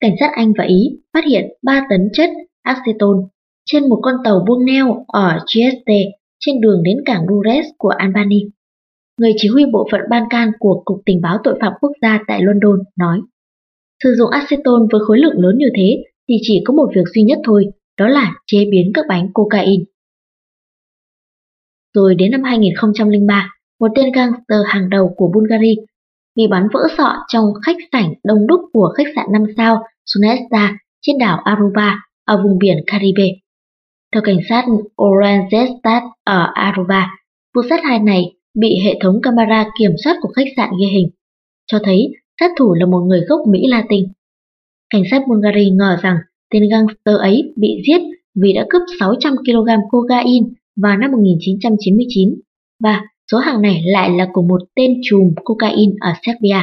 Cảnh sát Anh và Ý phát hiện 3 tấn chất acetone trên một con tàu buông neo ở GST trên đường đến cảng Dures của Albany. Người chỉ huy bộ phận ban can của Cục Tình báo Tội phạm Quốc gia tại London nói Sử dụng acetone với khối lượng lớn như thế thì chỉ có một việc duy nhất thôi, đó là chế biến các bánh cocaine. Rồi đến năm 2003, một tên gangster hàng đầu của Bulgaria bị bắn vỡ sọ trong khách sảnh đông đúc của khách sạn 5 sao Sunesta trên đảo Aruba ở vùng biển Caribe. Theo cảnh sát Oranjestad ở Aruba, vụ sát hại này bị hệ thống camera kiểm soát của khách sạn ghi hình, cho thấy sát thủ là một người gốc Mỹ Latin. Cảnh sát Bulgaria ngờ rằng tên gangster ấy bị giết vì đã cướp 600 kg cocaine vào năm 1999 và số hàng này lại là của một tên trùm cocaine ở Serbia.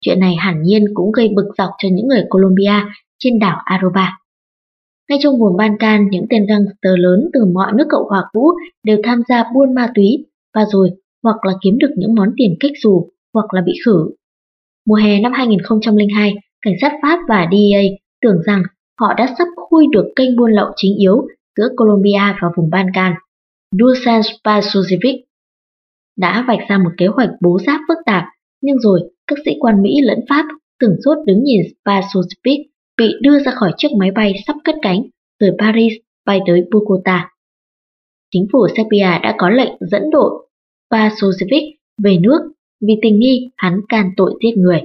Chuyện này hẳn nhiên cũng gây bực dọc cho những người Colombia trên đảo Aruba. Ngay trong vùng Balkan, những tên gangster lớn từ mọi nước Cộng hòa cũ đều tham gia buôn ma túy và rồi hoặc là kiếm được những món tiền kích dù hoặc là bị khử. Mùa hè năm 2002, cảnh sát Pháp và DEA tưởng rằng họ đã sắp khui được kênh buôn lậu chính yếu giữa Colombia và vùng Balkan. Dusan Spasojevic đã vạch ra một kế hoạch bố giáp phức tạp, nhưng rồi các sĩ quan Mỹ lẫn Pháp tưởng sốt đứng nhìn Spasojevic bị đưa ra khỏi chiếc máy bay sắp cất cánh từ Paris bay tới Bogota. Chính phủ Serbia đã có lệnh dẫn đội Spasojevic về nước vì tình nghi hắn can tội giết người.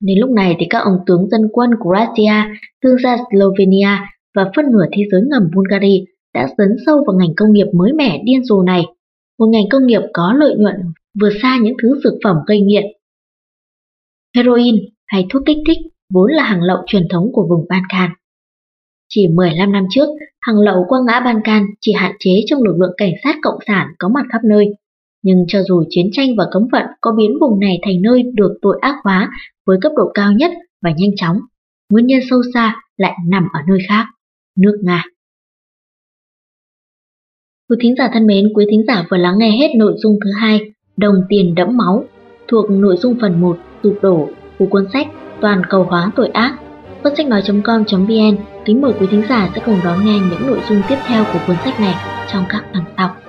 Đến lúc này thì các ông tướng dân quân Croatia, thương gia Slovenia và phân nửa thế giới ngầm Bulgaria đã dấn sâu vào ngành công nghiệp mới mẻ điên rồ này, một ngành công nghiệp có lợi nhuận vượt xa những thứ dược phẩm gây nghiện. Heroin hay thuốc kích thích vốn là hàng lậu truyền thống của vùng Balkan. Chỉ 15 năm trước, hàng lậu qua ngã Balkan chỉ hạn chế trong lực lượng cảnh sát cộng sản có mặt khắp nơi. Nhưng cho dù chiến tranh và cấm vận có biến vùng này thành nơi được tội ác hóa với cấp độ cao nhất và nhanh chóng, nguyên nhân sâu xa lại nằm ở nơi khác, nước Nga. Quý thính giả thân mến, quý thính giả vừa lắng nghe hết nội dung thứ hai, Đồng tiền đẫm máu, thuộc nội dung phần 1, sụp đổ của cuốn sách Toàn cầu hóa tội ác. Cuốn sách nói.com.vn kính mời quý thính giả sẽ cùng đón nghe những nội dung tiếp theo của cuốn sách này trong các phần sau.